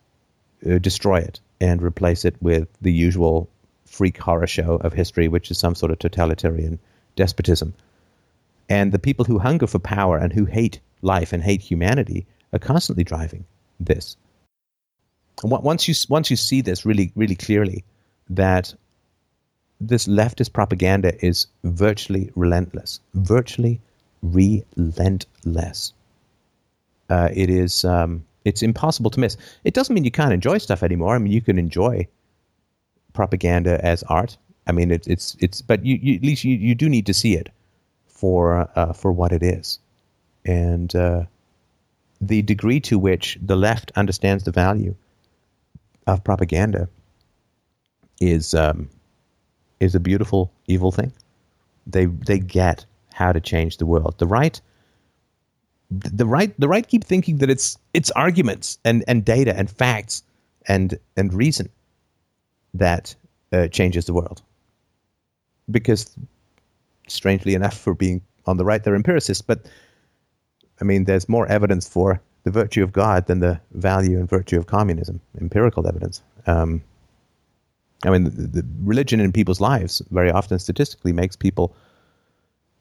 uh, destroy it and replace it with the usual freak horror show of history, which is some sort of totalitarian despotism. And the people who hunger for power and who hate life and hate humanity are constantly driving this. Once you once you see this really really clearly, that this leftist propaganda is virtually relentless, virtually relentless. Uh, it is um, it's impossible to miss. It doesn't mean you can't enjoy stuff anymore. I mean, you can enjoy propaganda as art. I mean, it, it's it's but you, you at least you, you do need to see it for uh, for what it is, and uh, the degree to which the left understands the value of propaganda is um, is a beautiful evil thing. They they get how to change the world. The right the right the right keep thinking that it's it's arguments and, and data and facts and and reason that uh, changes the world. Because strangely enough, for being on the right, they're empiricists, but I mean, there's more evidence for the virtue of God than the value and virtue of communism. Empirical evidence. Um, I mean, the, the religion in people's lives very often statistically makes people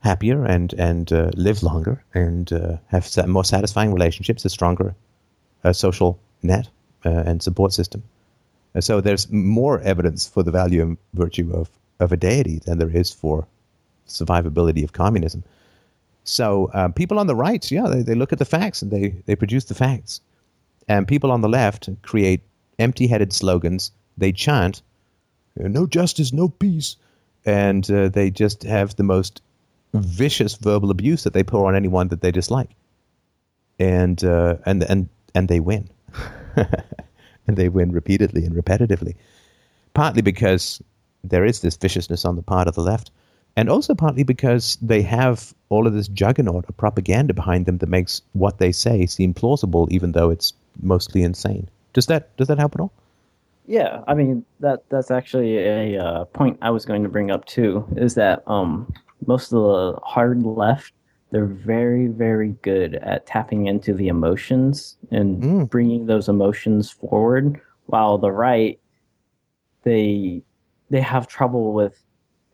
happier and and uh, live longer and uh, have more satisfying relationships, a stronger uh, social net uh, and support system. Uh, so there's more evidence for the value and virtue of of a deity than there is for survivability of communism. So uh, people on the right, yeah, they, they look at the facts and they, they produce the facts. And people on the left create empty-headed slogans. They chant, "No justice, no peace," and uh, they just have the most vicious verbal abuse that they pour on anyone that they dislike. And uh, and and and they win, [LAUGHS] and they win repeatedly and repetitively. Partly because there is this viciousness on the part of the left, and also partly because they have all of this juggernaut of propaganda behind them that makes what they say seem plausible, even though it's mostly insane. Does that does that help at all? Yeah, I mean that that's actually a uh, point I was going to bring up too. Is that um, most of the hard left they're very very good at tapping into the emotions and Mm. bringing those emotions forward, while the right they they have trouble with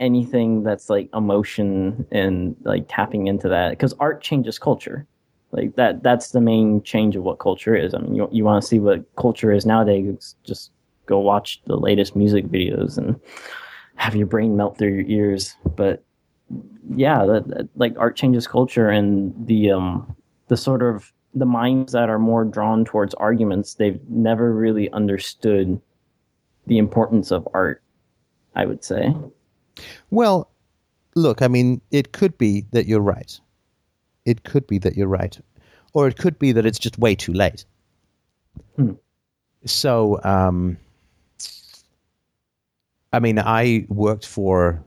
anything that's like emotion and like tapping into that because art changes culture. Like that that's the main change of what culture is. I mean you, you want to see what culture is nowadays just go watch the latest music videos and have your brain melt through your ears. But yeah that, that- like art changes culture and the um the sort of the minds that are more drawn towards arguments they've never really understood the importance of art i would say Well, look, I mean, it could be that you're right. It could be that you're right. Or it could be that it's just way too late. Hmm. So, um, I mean, I worked for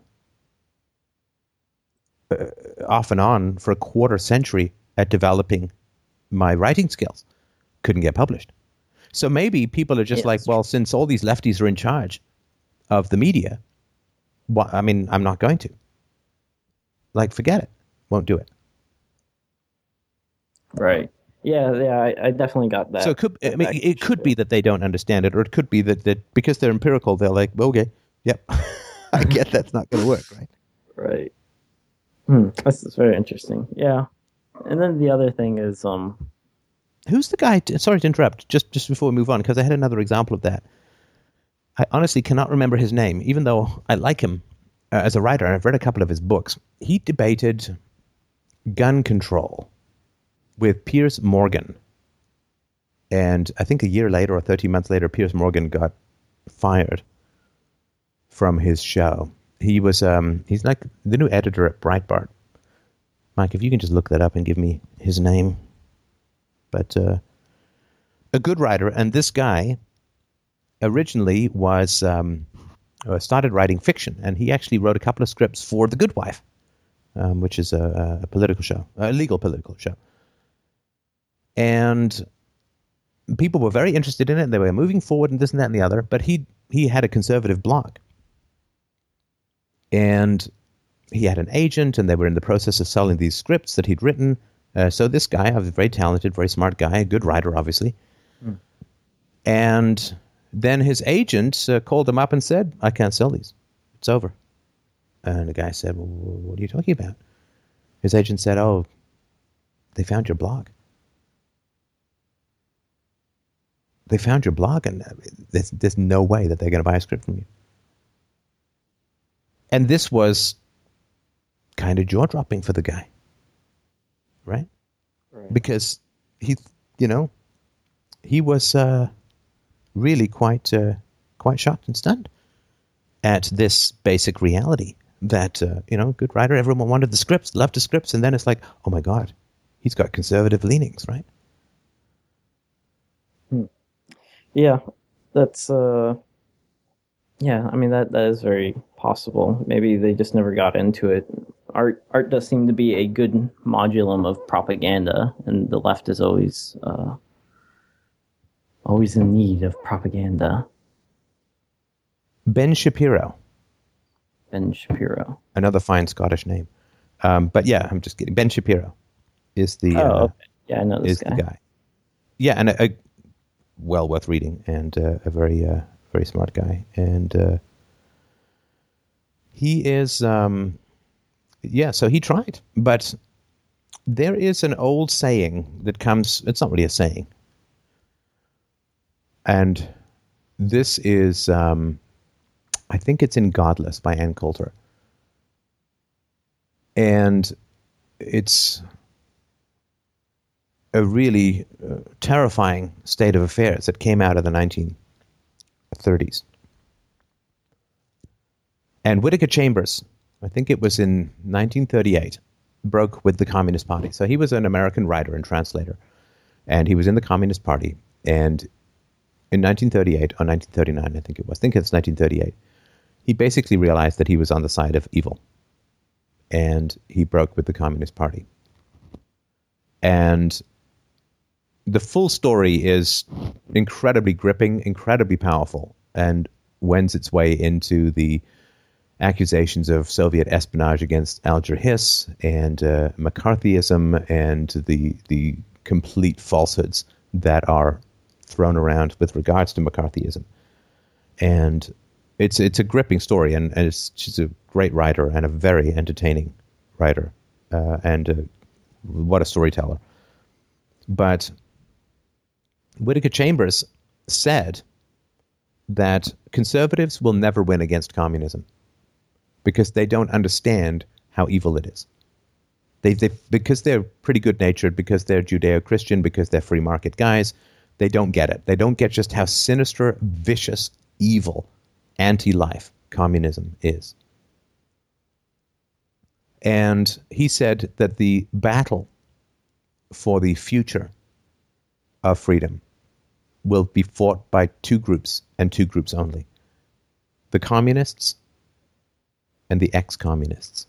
uh, off and on for a quarter century at developing my writing skills. Couldn't get published. So maybe people are just Yes. like, well, since all these lefties are in charge of the media, why, I mean, I'm not going to. Like, forget it. Won't do it. Right. Yeah, yeah, I, I definitely got that. so it could, I mean, it could be that they don't understand it, or it could be that, that because they're empirical, they're like, okay, yep, [LAUGHS] I get that's not going to work, right? Right. Hmm. This is very interesting. Yeah. And then the other thing is, um, Who's the guy? Sorry to interrupt. Just just before we move on, because I had another example of that. I honestly cannot remember his name, even though I like him uh, as a writer. and I've read a couple of his books. He debated gun control with Piers Morgan, and I think a year later or thirteen months later, Piers Morgan got fired from his show. He was um, he's like the new editor at Breitbart. Mike, if you can just look that up and give me his name but uh, a good writer. And this guy originally was um, uh, started writing fiction, and he actually wrote a couple of scripts for The Good Wife, um, which is a, a political show, a legal political show. And people were very interested in it. And they were moving forward and this and that and the other. But he he had a conservative blog, and he had an agent, and they were in the process of selling these scripts that he'd written. Uh, so this guy, a very talented, very smart guy, a good writer, obviously. And then his agent uh, called him up and said, "I can't sell these. It's over." And the guy said, well, "What are you talking about?" His agent said, "Oh, they found your blog. They found your blog, and uh, there's, there's no way that they're going to buy a script from you." And this was kind of jaw dropping for the guy, right? because he, you know, he was uh, really quite uh, quite shocked and stunned at this basic reality that uh, you know, good writer, everyone wanted the scripts, loved the scripts, and then it's like, oh my god, he's got conservative leanings, right? yeah, that's, uh, yeah, I mean, that, that is very possible. Maybe they just never got into it. Art, art does seem to be a good modulum of propaganda, and the left is always, uh, always in need of propaganda. Ben Shapiro, Ben Shapiro. another fine Scottish name, um, but yeah, I'm just kidding. Ben Shapiro is the Oh, uh, okay. yeah, I know this is guy. the guy. Yeah, and a, a well worth reading and uh, a very uh, very smart guy, and uh, he is um, yeah. So he tried, but there is an old saying that comes. It's not really a saying, and this is um, I think it's in Godless by Ann Coulter, and it's a really uh, terrifying state of affairs that came out of the 1930s. And Whittaker Chambers, I think it was in 1938, broke with the Communist Party. So he was an American writer and translator, and he was in the Communist Party. And in 1938 or 1939, I think it was, I think it's 1938, he basically realized that he was on the side of evil, and he broke with the Communist Party. And the full story is incredibly gripping, incredibly powerful, and wends its way into the accusations of Soviet espionage against Alger Hiss and uh, McCarthyism and the the complete falsehoods that are thrown around with regards to McCarthyism. And it's it's a gripping story, and, and she's a great writer and a very entertaining writer, uh, and uh, what a storyteller. But Whittaker Chambers said that conservatives will never win against communism because they don't understand how evil it is. They, they because they're pretty good natured, because they're Judeo Christian, because they're free market guys, they don't get it. They don't get just how sinister, vicious, evil, anti life communism is. And he said that the battle for the future of freedom will be fought by two groups and two groups only the communists and the ex communists.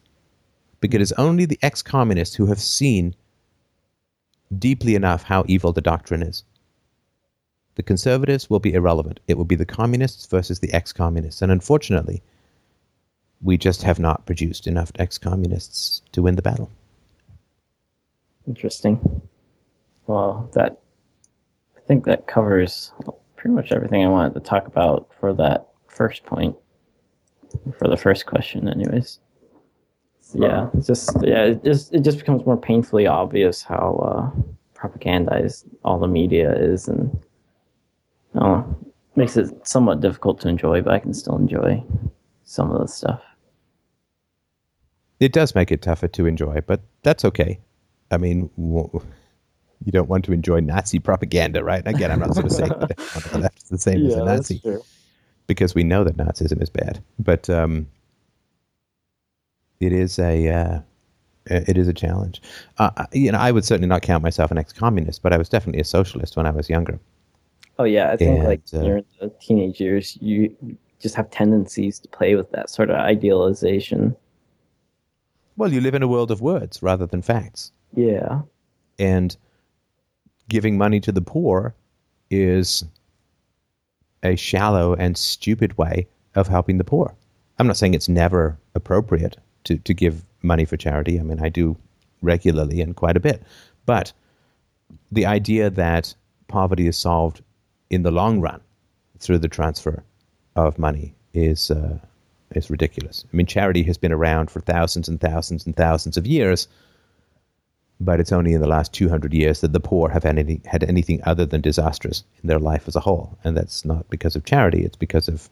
Because it is only the ex communists who have seen deeply enough how evil the doctrine is The conservatives will be irrelevant. It will be the communists versus the ex communists. And unfortunately, we just have not produced enough ex communists to win the battle. Interesting. Well, that I think that covers pretty much everything I wanted to talk about for that first point, for the first question, anyways. Yeah, it's just yeah, it just it just becomes more painfully obvious how uh, propagandized all the media is, and uh, makes it somewhat difficult to enjoy, but I can still enjoy some of the stuff. It does make it tougher to enjoy, but that's okay. I mean, you don't want to enjoy Nazi propaganda, right? Again, I'm not going to say that the left is the same yeah, as a Nazi, because we know that Nazism is bad. But um, it is a uh, it is a challenge. Uh, you know, I would certainly not count myself an ex-communist, but I was definitely a socialist when I was younger. Oh yeah, I think and, like uh, during the teenage years, you just have tendencies to play with that sort of idealization. Well, you live in a world of words rather than facts. Yeah. And giving money to the poor is a shallow and stupid way of helping the poor. I'm not saying it's never appropriate to, to give money for charity. I mean, I do regularly and quite a bit. But the idea that poverty is solved in the long run through the transfer of money is uh, is ridiculous. I mean, charity has been around for thousands and thousands and thousands of years, but it's only in the last 200 years that the poor have had, any, had anything other than disastrous in their life as a whole. And that's not because of charity, it's because of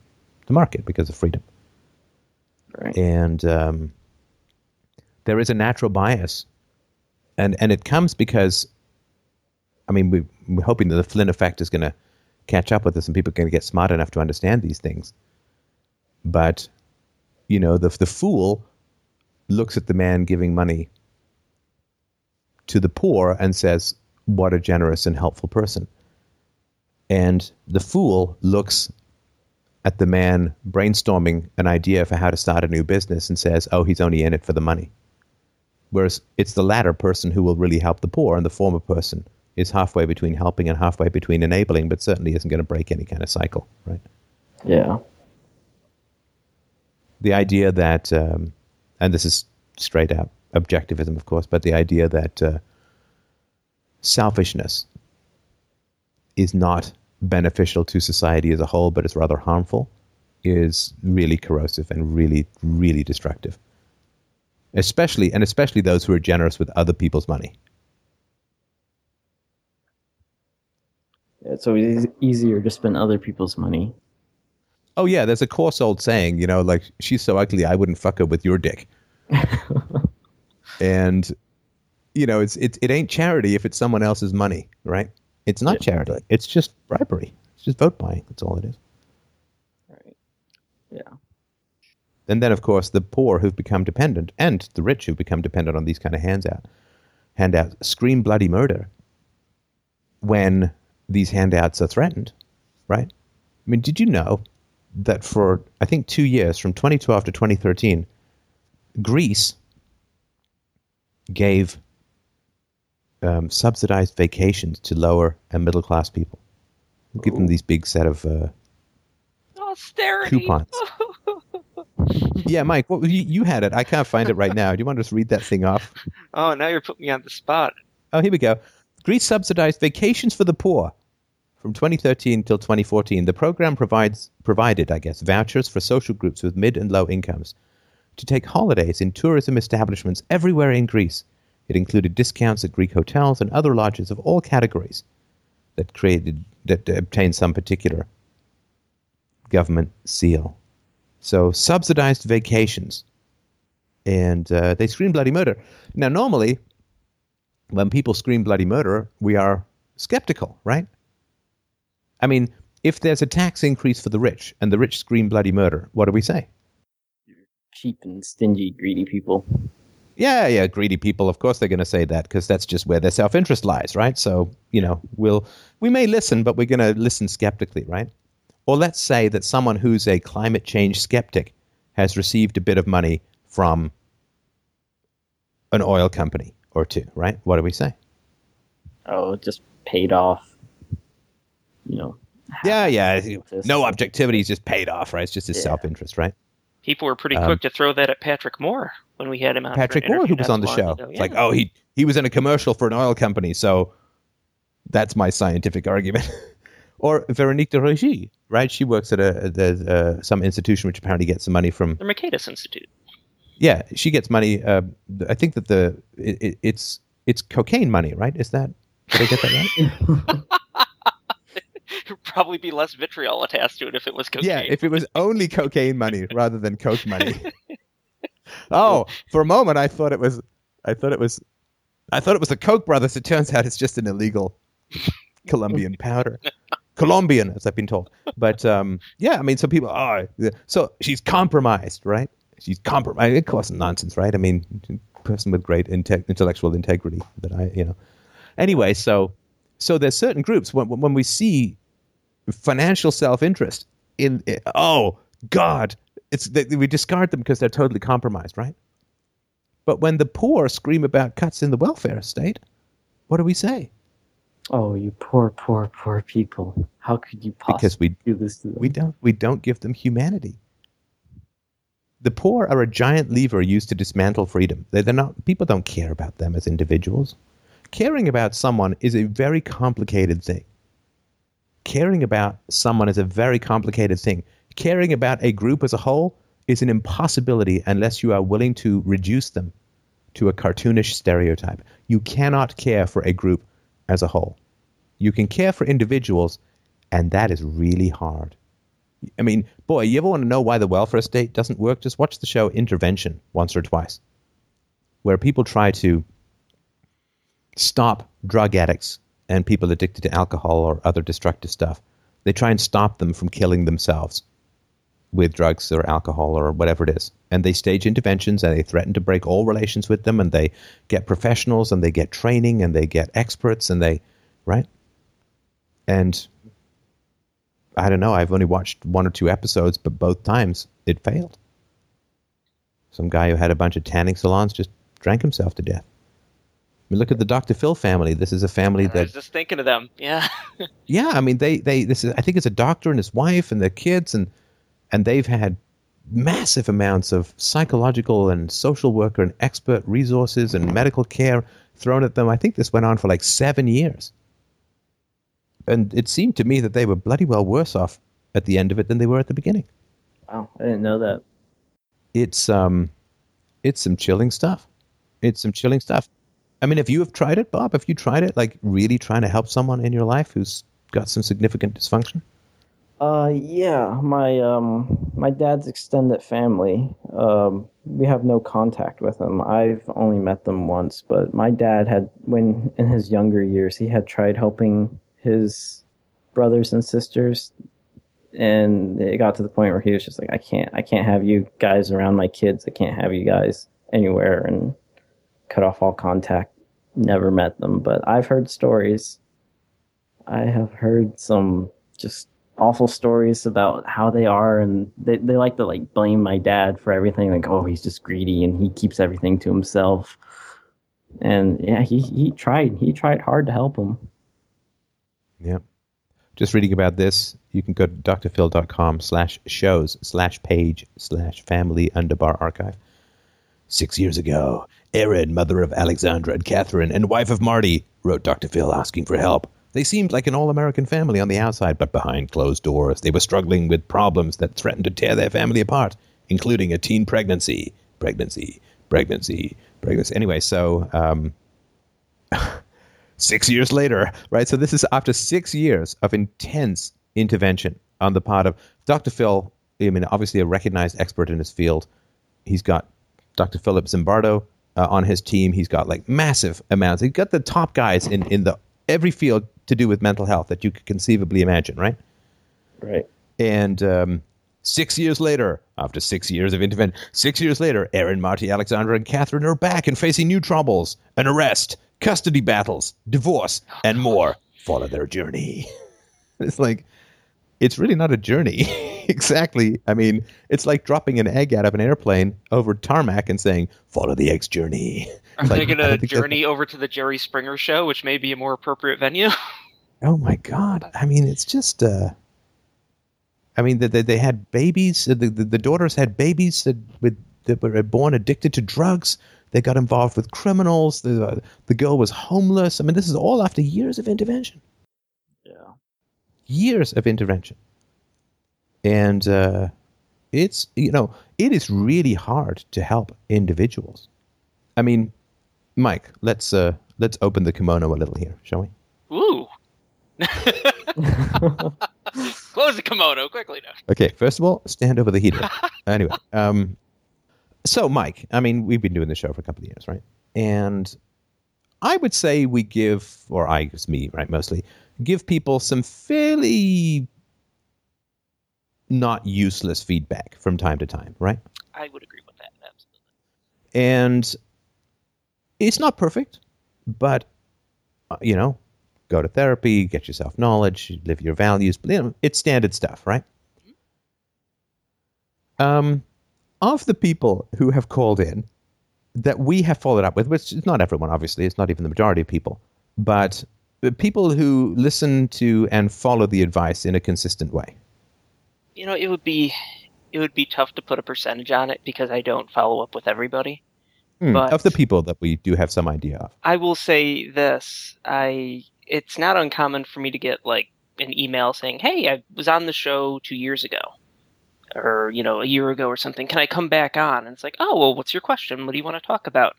the market, because of freedom. Right. And um, there is a natural bias. And, and it comes because, I mean, we, we're hoping that the Flynn effect is going to catch up with us and people are going to get smart enough to understand these things. But, you know, the, the fool looks at the man giving money to the poor and says, What a generous and helpful person. And the fool looks at the man brainstorming an idea for how to start a new business and says, Oh, he's only in it for the money. Whereas it's the latter person who will really help the poor, and the former person is halfway between helping and halfway between enabling, but certainly isn't going to break any kind of cycle, right? Yeah. The idea that, um, and this is straight out objectivism, of course, but the idea that uh, selfishness is not beneficial to society as a whole, but is rather harmful, is really corrosive and really, really destructive. Especially, and especially those who are generous with other people's money. It's always easier to spend other people's money. Oh yeah, there's a coarse old saying, you know, like she's so ugly, I wouldn't fuck her with your dick. [LAUGHS] and you know, it's it, it ain't charity if it's someone else's money, right? It's not yeah, charity. It's just bribery. It's just vote buying. That's all it is. Right. Yeah. And then, of course, the poor who've become dependent, and the rich who've become dependent on these kind of handout handouts, scream bloody murder when these handouts are threatened, right? I mean, did you know that for I think two years, from 2012 to 2013, Greece gave um, subsidized vacations to lower and middle class people. give them these big set of uh, austerity coupons. [LAUGHS] yeah, Mike, what, you, you had it. I can't find it right now. Do you want to just read that thing off? Oh, now you're putting me on the spot. Oh, here we go. Greece subsidized vacations for the poor. From 2013 till 2014, the program provides provided, I guess, vouchers for social groups with mid and low incomes to take holidays in tourism establishments everywhere in Greece. It included discounts at Greek hotels and other lodges of all categories that created that obtained some particular government seal. So subsidized vacations, and uh, they scream bloody murder. Now, normally, when people scream bloody murder, we are skeptical, right? I mean, if there's a tax increase for the rich and the rich scream bloody murder, what do we say? cheap and stingy, greedy people. Yeah, yeah, greedy people. Of course, they're going to say that because that's just where their self-interest lies, right? So, you know, we'll we may listen, but we're going to listen skeptically, right? Or let's say that someone who's a climate change skeptic has received a bit of money from an oil company or two, right? What do we say? Oh, just paid off. you know. Yeah, yeah. No objectivity is just paid off, right? It's just his Yeah. self interest, right? People were pretty Um, quick to throw that at Patrick Moore when we had him on. Patrick Moore, who was on the show. long ago. It's like, oh, he he was in a commercial for an oil company, so that's my scientific argument. [LAUGHS] or Veronique de Rugy, right? She works at a, at a uh, some institution which apparently gets some money from. the Mercatus Institute. Yeah, she gets money. Uh, I think that the it, it, it's it's cocaine money, right? Is that did I get that right? [LAUGHS] Probably be less vitriol attached to it if it was cocaine. Yeah, if it was only cocaine money [LAUGHS] rather than coke money. [LAUGHS] oh, for a moment I thought it was I thought it was I thought it was the Koch brothers. It turns out it's just an illegal Colombian powder. Colombian, as I've been told. But um, yeah, I mean, some people are. so she's compromised, right? She's compromised. Of course, nonsense, right? I mean, person with great inte- intellectual integrity that I, you know. Anyway, so so there's certain groups when when we see financial self-interest in eh, oh god it's they, we discard them because they're totally compromised right but when the poor scream about cuts in the welfare state what do we say Oh, you poor, poor, poor people! How could you possibly because we do this to them? we don't we don't give them humanity the poor are a giant lever used to dismantle freedom they, they're not people don't care about them as individuals caring about someone is a very complicated thing caring about someone is a very complicated thing. Caring about a group as a whole is an impossibility unless you are willing to reduce them to a cartoonish stereotype. You cannot care for a group as a whole. You can care for individuals, and that is really hard. I mean, boy, you ever want to know why the welfare state doesn't work? Just watch the show Intervention once or twice, where people try to stop drug addicts and people addicted to alcohol or other destructive stuff. They try and stop them from killing themselves with drugs or alcohol or whatever it is. And they stage interventions and they threaten to break all relations with them and they get professionals and they get training and they get experts and they, right? And I don't know, I've only watched one or two episodes, but both times it failed. Some guy who had a bunch of tanning salons just drank himself to death. I mean, look at the Dr. Phil family. This is a family I that was just thinking of them. Yeah. [LAUGHS] yeah, I mean they they this is I think it's a doctor and his wife and their kids and and they've had massive amounts of psychological and social worker and expert resources and medical care thrown at them. I think this went on for like 7 years. And it seemed to me that they were bloody well worse off at the end of it than they were at the beginning. Wow, I didn't know that. It's um it's some chilling stuff. It's some chilling stuff. I mean, if you have tried it, Bob, if you tried it, like really trying to help someone in your life who's got some significant dysfunction? Uh, yeah, my um, my dad's extended family. Um, we have no contact with them. I've only met them once, but my dad had, when in his younger years, he had tried helping his brothers and sisters, and it got to the point where he was just like, I can't, I can't have you guys around my kids. I can't have you guys anywhere, and cut off all contact. Never met them, but I've heard stories. I have heard some just awful stories about how they are and they, they like to like blame my dad for everything like oh he's just greedy and he keeps everything to himself and yeah he, he tried he tried hard to help him Yeah. Just reading about this, you can go to drphil.com slash shows slash page slash family underbar archive. Six years ago, Erin, mother of Alexandra and Catherine, and wife of Marty, wrote Dr. Phil asking for help. They seemed like an all American family on the outside, but behind closed doors, they were struggling with problems that threatened to tear their family apart, including a teen pregnancy, pregnancy, pregnancy, pregnancy. Anyway, so um, [LAUGHS] six years later, right? So this is after six years of intense intervention on the part of Dr. Phil. I mean, obviously a recognized expert in his field. He's got Dr. Philip Zimbardo uh, on his team. He's got like massive amounts. He's got the top guys in in the every field to do with mental health that you could conceivably imagine, right? right And um, six years later, after six years of intervention, six years later, Erin, Marty, Alexandra, and Catherine are back and facing new troubles an arrest, custody battles, divorce, and more [LAUGHS] follow their journey. [LAUGHS] it's like, it's really not a journey. [LAUGHS] exactly. I mean, it's like dropping an egg out of an airplane over tarmac and saying, follow the egg's journey. I'm Like, taking I a don't think that- journey over to the Jerry Springer show, which may be a more appropriate venue. oh my god! I mean, it's just. Uh, I mean, they, they had babies. The, the, the daughters had babies that, with, that were born addicted to drugs. They got involved with criminals. The uh, the girl was homeless. I mean, this is all after years of intervention. Yeah. Years of intervention, and uh, it's you know it is really hard to help individuals. I mean, Mike, let's uh, let's open the kimono a little here, shall we? Ooh. [LAUGHS] Close the kimono quickly now. Okay, first of all, stand over the heater. [LAUGHS] anyway, um, so Mike, I mean, we've been doing the show for a couple of years, right? And I would say we give, or I, it's me, right, mostly, give people some fairly not useless feedback from time to time, right? I would agree with that. Absolutely. And it's not perfect, but uh, you know, go to therapy, get yourself knowledge, live your values. You know, it's standard stuff, right? Um, of the people who have called in that we have followed up with, which is not everyone, obviously, it's not even the majority of people, but people who listen to and follow the advice in a consistent way. You know, it would be it would be tough to put a percentage on it because I don't follow up with everybody. Hmm, But- of the people that we do have some idea of. I will say this: I it's not uncommon for me to get like an email saying, "Hey, I was on the show two years ago, or you know, a year ago, or something. Can I come back on?" And it's like, "Oh, well, what's your question? What do you want to talk about?"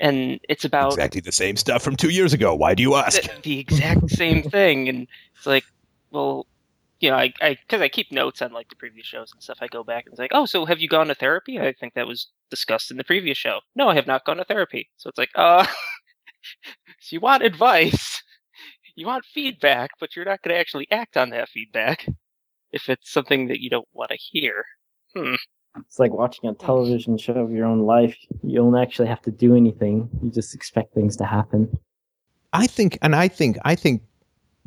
And it's about Exactly the same stuff from two years ago. Why do you ask? the, the exact same thing, and it's like, well, you know, I I because I keep notes on like the previous shows and stuff. I go back and it's like, oh, so have you gone to therapy? I think that was discussed in the previous show. No, I have not gone to therapy. So it's like, uh, [LAUGHS] so you want advice, [LAUGHS] you want feedback, but you're not going to actually act on that feedback if it's something that you don't want to hear. Hmm. It's like watching a television show of your own life. You don't actually have to do anything. You just expect things to happen. I think, and I think, I think,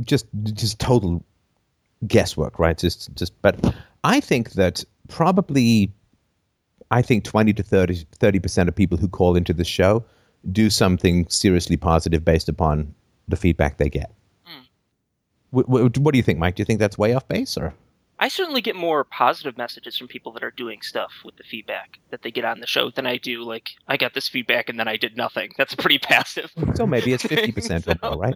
just just total guesswork, right? Just just, but I think that probably, I think twenty to 30 percent of people who call into the show do something seriously positive based upon the feedback they get. Hmm. What, what, what do you think, Mike? Do you think that's way off base, or I certainly get more positive messages from people that are doing stuff with the feedback that they get on the show than I do. Like, I got this feedback and then I did nothing. That's pretty [LAUGHS] passive. so? Maybe it's [LAUGHS] fifty percent or So- more, right?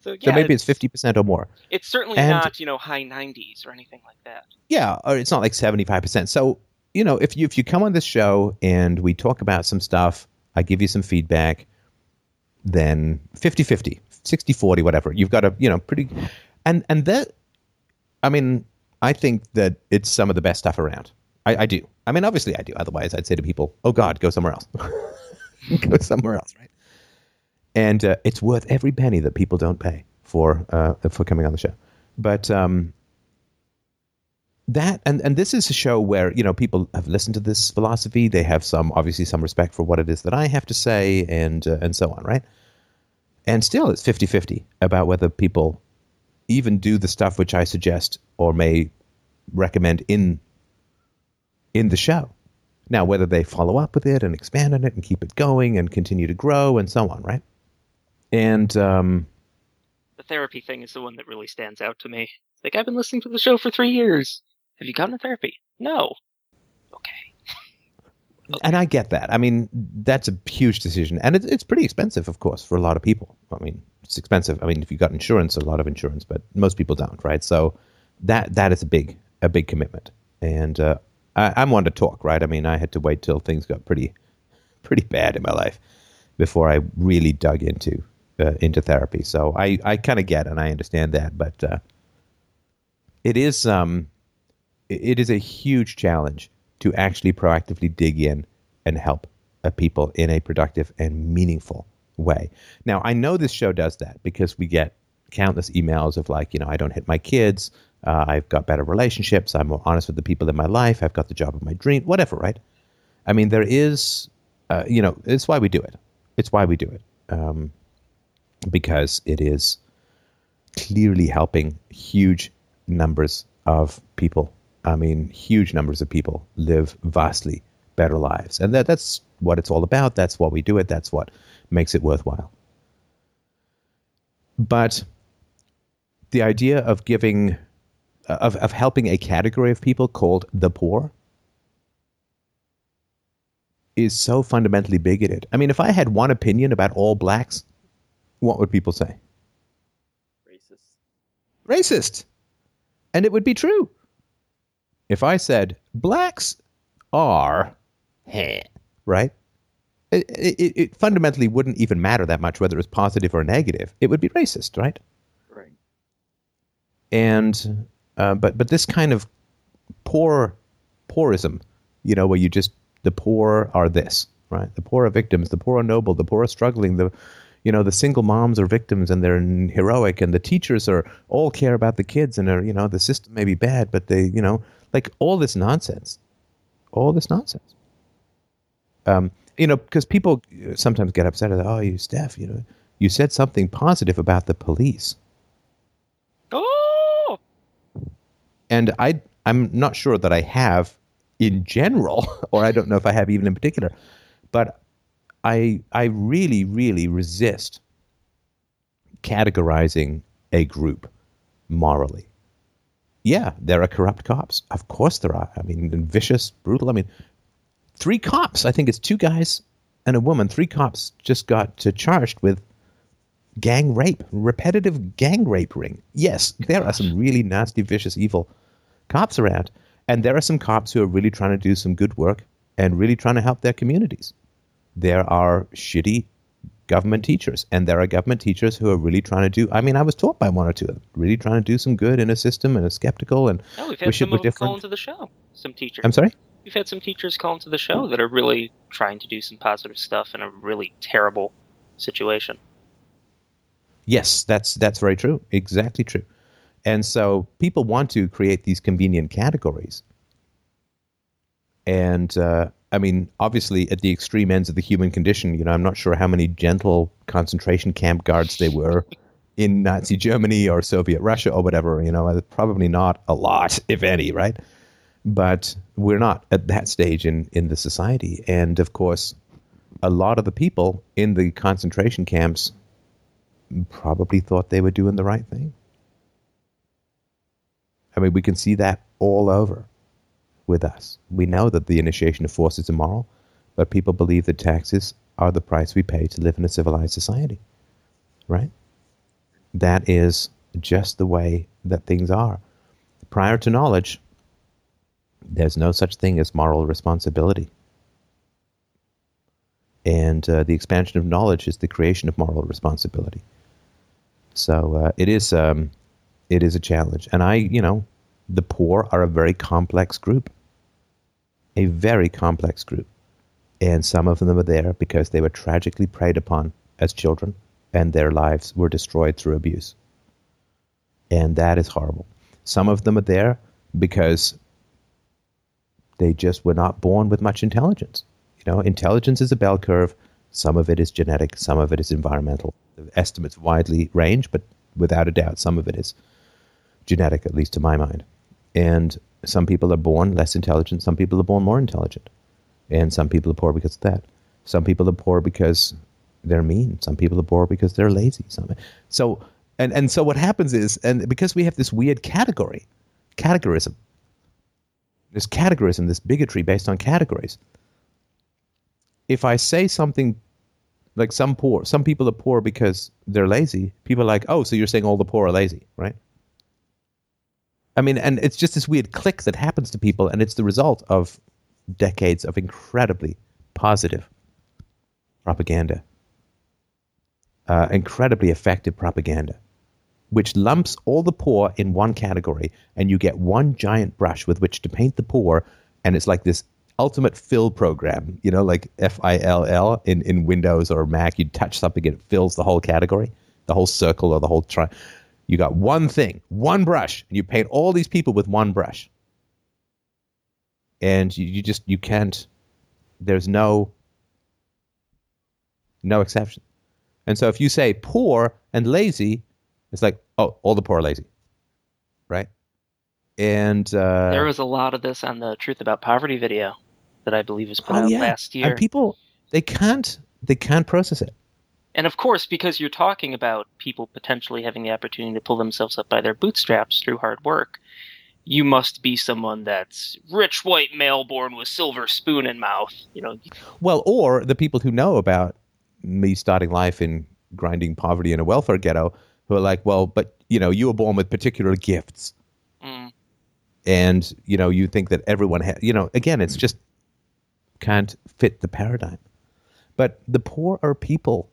So yeah, so maybe it's fifty percent or more. It's certainly And- not, you know, high 90s or anything like that. Yeah, or it's not like seventy five percent. So you know, if you if you come on this show and we talk about some stuff, I give you some feedback, then 50-50, 60-40, whatever. You've got a you know pretty, and and that, I mean, I think that it's some of the best stuff around. I, I do. I mean, obviously I do. Otherwise, I'd say to people, "Oh God, go somewhere else. [LAUGHS] go somewhere else." Right. And uh, it's worth every penny that people don't pay for uh, for coming on the show. But um, that and and this is a show where you know people have listened to this philosophy. They have some obviously some respect for what it is that I have to say, and uh, and so on, right? And still, it's 50-50 about whether people even do the stuff which I suggest or may recommend in in the show. Now, whether they follow up with it and expand on it and keep it going and continue to grow and so on, right? And um, The therapy thing is the one that really stands out to me. Like, I've been listening to the show for three years. Have you gone to therapy? No. Okay. [LAUGHS] and I get that. I mean, that's a huge decision, and it's it's pretty expensive, of course, for a lot of people. I mean, it's expensive. I mean, if you've got insurance, a lot of insurance, but most people don't, right? So that that is a big a big commitment, and uh, I, I'm one to talk, right? I mean, I had to wait till things got pretty [LAUGHS] pretty bad in my life before I really dug into uh, into therapy. So I I kind of get and I understand that, but uh, it is um it- it is a huge challenge to actually proactively dig in and help uh, people in a productive and meaningful way. Now, I know this show does that because we get countless emails of like, you know, I don't hit my kids, uh, I've got better relationships, I'm more honest with the people in my life, I've got the job of my dream, whatever, right? I mean, there is, uh, you know, it's why we do it. It's why we do it um, because it is clearly helping huge numbers of people. I mean, huge numbers of people live vastly better lives, and that that's what it's all about. That's why we do it. That's what makes it worthwhile. But the idea of giving of of helping a category of people called the poor is so fundamentally bigoted. I mean, if I had one opinion about all blacks, what would people say? Racist. Racist. And it would be true. If I said blacks are, right? It, it, it fundamentally wouldn't even matter that much whether it's positive or negative. It would be racist, right? Right. and uh, but but this kind of poor poorism, you know, where you just the poor are this, right? The poor are victims, the poor are noble, the poor are struggling, the you know the single moms are victims and they're heroic, and the teachers are all care about the kids and are you know the system may be bad, but they you know like all this nonsense, all this nonsense. Um, you know, because people sometimes get upset at, oh, you Steph, you know, you said something positive about the police. Oh, and I I'm not sure that I have in general, [LAUGHS] or I don't know if I have even in particular, but I I really really resist categorizing a group morally. Yeah, there are corrupt cops. Of course there are. I mean, vicious, brutal. I mean, three cops. I think it's two guys and a woman. Three cops just got uh, charged with gang rape, repetitive gang rape ring. Yes, there are some really nasty, vicious, evil cops around, and there are some cops who are really trying to do some good work and really trying to help their communities. There are shitty government teachers, and there are government teachers who are really trying to do. I mean, I was taught by one or two of them, really trying to do some good in a system and are skeptical and no, we've had wish it some were them call into the show. Some teachers. I'm sorry. We've had some teachers call into the show that are really trying to do some positive stuff in a really terrible situation. Yes, that's that's very true. Exactly true. And so people want to create these convenient categories. And uh, I mean, obviously, at the extreme ends of the human condition, you know, I'm not sure how many gentle concentration camp guards they were [LAUGHS] in Nazi Germany or Soviet Russia or whatever. You know, probably not a lot, if any, right? But we're not at that stage in in the society. And of course, a lot of the people in the concentration camps probably thought they were doing the right thing. I mean, we can see that all over with us. We know that the initiation of force is immoral, but people believe that taxes are the price we pay to live in a civilized society. Right? That is just the way that things are. Prior to knowledge, there's no such thing as moral responsibility. And uh, the expansion of knowledge is the creation of moral responsibility. So uh, it is um, it is a challenge, and I, you know, the poor are a very complex group, a very complex group, and some of them are there because they were tragically preyed upon as children, and their lives were destroyed through abuse, and that is horrible. Some of them are there because they just were not born with much intelligence. You know, intelligence is a bell curve. Some of it is genetic, some of it is environmental. The estimates widely range, but without a doubt, some of it is genetic, at least to my mind. And some people are born less intelligent, some people are born more intelligent. And some people are poor because of that. Some people are poor because they're mean. Some people are poor because they're lazy. So, and, and so what happens is, and because we have this weird category, categorism, this categorism, this bigotry based on categories. If I say something like some poor, some people are poor because they're lazy, people are like, oh, so you're saying all the poor are lazy, right? I mean, and it's just this weird click that happens to people, and it's the result of decades of incredibly positive propaganda, uh, incredibly effective propaganda, which lumps all the poor in one category, and you get one giant brush with which to paint the poor, and it's like this ultimate fill program, you know, like F I L L in, in Windows or Mac. You touch something and it fills the whole category, the whole circle or the whole tri. You got one thing, one brush, and you paint all these people with one brush. And you, you just you can't. There's no no exception. And so if you say poor and lazy, it's like oh, all the poor are lazy, right? And uh, there was a lot of this on the Truth About Poverty video that I believe was put Oh, out yeah. last year. and people they can't they can't process it. And of course, because you're talking about people potentially having the opportunity to pull themselves up by their bootstraps through hard work, you must be someone that's rich white male born with silver spoon in mouth. You know. Well, or the people who know about me starting life in grinding poverty in a welfare ghetto, who are like, well, but you know, you were born with particular gifts, Mm. and you know, you think that everyone has. You know, again, it's just can't fit the paradigm. But the poor are people.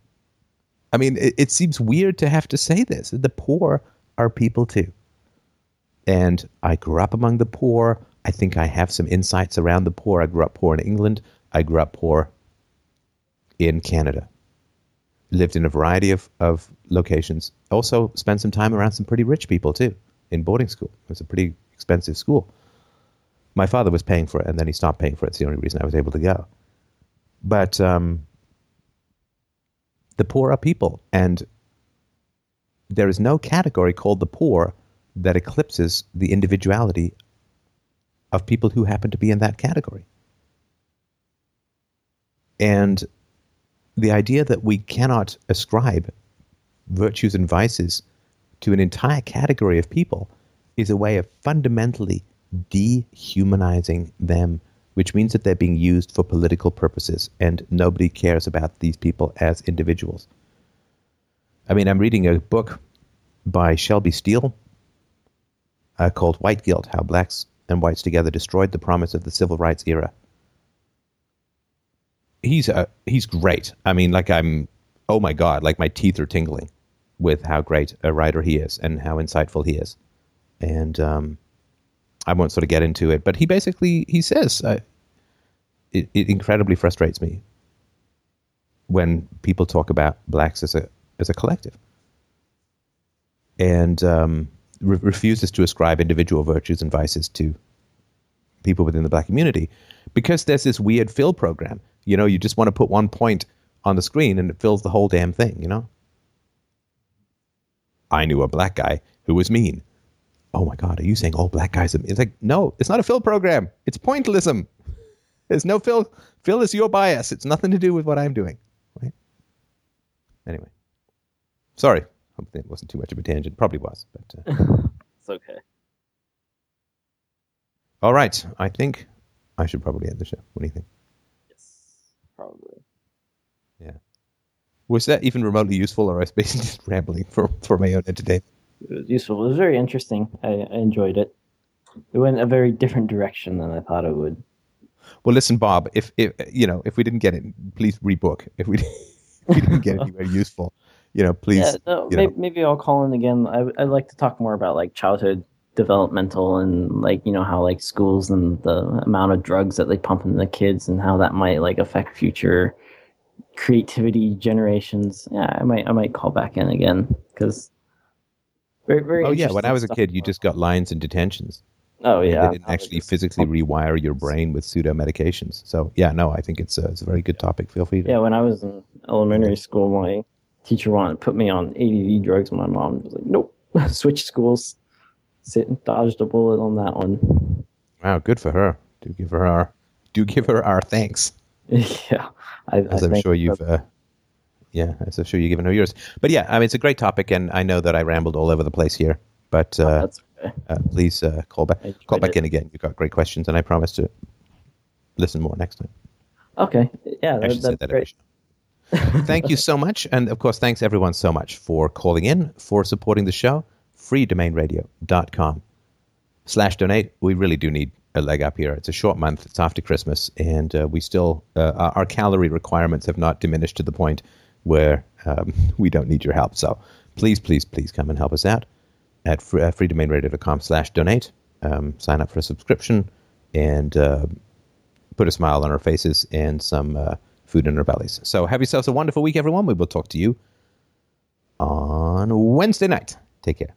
I mean, it, it seems weird to have to say this. The poor are people too. And I grew up among the poor. I think I have some insights around the poor. I grew up poor in England. I grew up poor in Canada. Lived in a variety of, of locations. Also spent some time around some pretty rich people too in boarding school. It was a pretty expensive school. My father was paying for it and then he stopped paying for it. It's the only reason I was able to go. But um, the poor are people. And there is no category called the poor that eclipses the individuality of people who happen to be in that category. And the idea that we cannot ascribe virtues and vices to an entire category of people is a way of fundamentally dehumanizing them, which means that they're being used for political purposes and nobody cares about these people as individuals. I mean, I'm reading a book by Shelby Steele uh, called White Guilt How Blacks and Whites Together Destroyed the Promise of the Civil Rights Era. He's uh, he's great. I mean, like I'm, oh my god, like my teeth are tingling with how great a writer he is and how insightful he is. And um, I won't sort of get into it, but he basically he says uh, it, it incredibly frustrates me when people talk about blacks as a as a collective and um, re- refuses to ascribe individual virtues and vices to people within the black community because there's this weird fill program. You know, you just want to put one point on the screen and it fills the whole damn thing, you know? I knew a black guy who was mean. Oh my God, are you saying all black guys are mean? It's like, no, it's not a fill program. It's pointillism. [LAUGHS] There's no fill. Fill is your bias. It's nothing to do with what I'm doing. Right? Anyway. Sorry. That wasn't too much of a tangent. Probably was, but uh, [LAUGHS] It's okay. All right. I think I should probably end the show. What do you think? Yes, probably. Yeah. Was that even remotely useful, or I was basically [LAUGHS] just rambling for, for my own entertainment? It was useful. It was very interesting. I, I enjoyed it. It went a very different direction than I thought it would. Well, listen, Bob. If if you know if we didn't get it, please rebook. If we, [LAUGHS] if we didn't get it anywhere useful, you know, please. yeah, no, you may, know. maybe I'll call in again. I, I'd like to talk more about like childhood developmental and like you know how like schools and the amount of drugs that they pump into the kids and how that might like affect future creativity generations. Yeah, I might I might call back in again because very very. Oh yeah, when I was a kid, you just got lines and detentions. Oh yeah, they didn't actually physically rewire your brain with pseudo medications. So yeah, no, I think it's a, it's a very good topic. Feel free to. Yeah, when I was in elementary school, my teacher wanted to put me on ADD drugs. And my mom was like, "Nope, [LAUGHS] switch schools." Sit dodged a bullet on that one. Wow, good for her. Do give her our do give her our thanks. [LAUGHS] yeah, I, as I I'm sure you've, uh, yeah, as I'm sure you've given her yours. But yeah, I mean, it's a great topic, and I know that I rambled all over the place here. But uh, that's okay. uh, please uh, call back, call back it. in again. You've got great questions, and I promise to listen more next time. Okay, yeah, I that, that's that great. Thank you so much, and of course, thanks everyone so much for calling in, for supporting the show. freedomainradio.com slash donate. We really do need a leg up here. It's a short month. It's after Christmas, and uh, we still uh, our, calorie requirements have not diminished to the point where um, [LAUGHS] we don't need your help. So please, please, please come and help us out at free, uh, freedomainradio.com slash donate. Um, sign up for a subscription and uh, put a smile on our faces and some uh, food in our bellies. So have yourselves a wonderful week, everyone. We will talk to you on Wednesday night. Take care.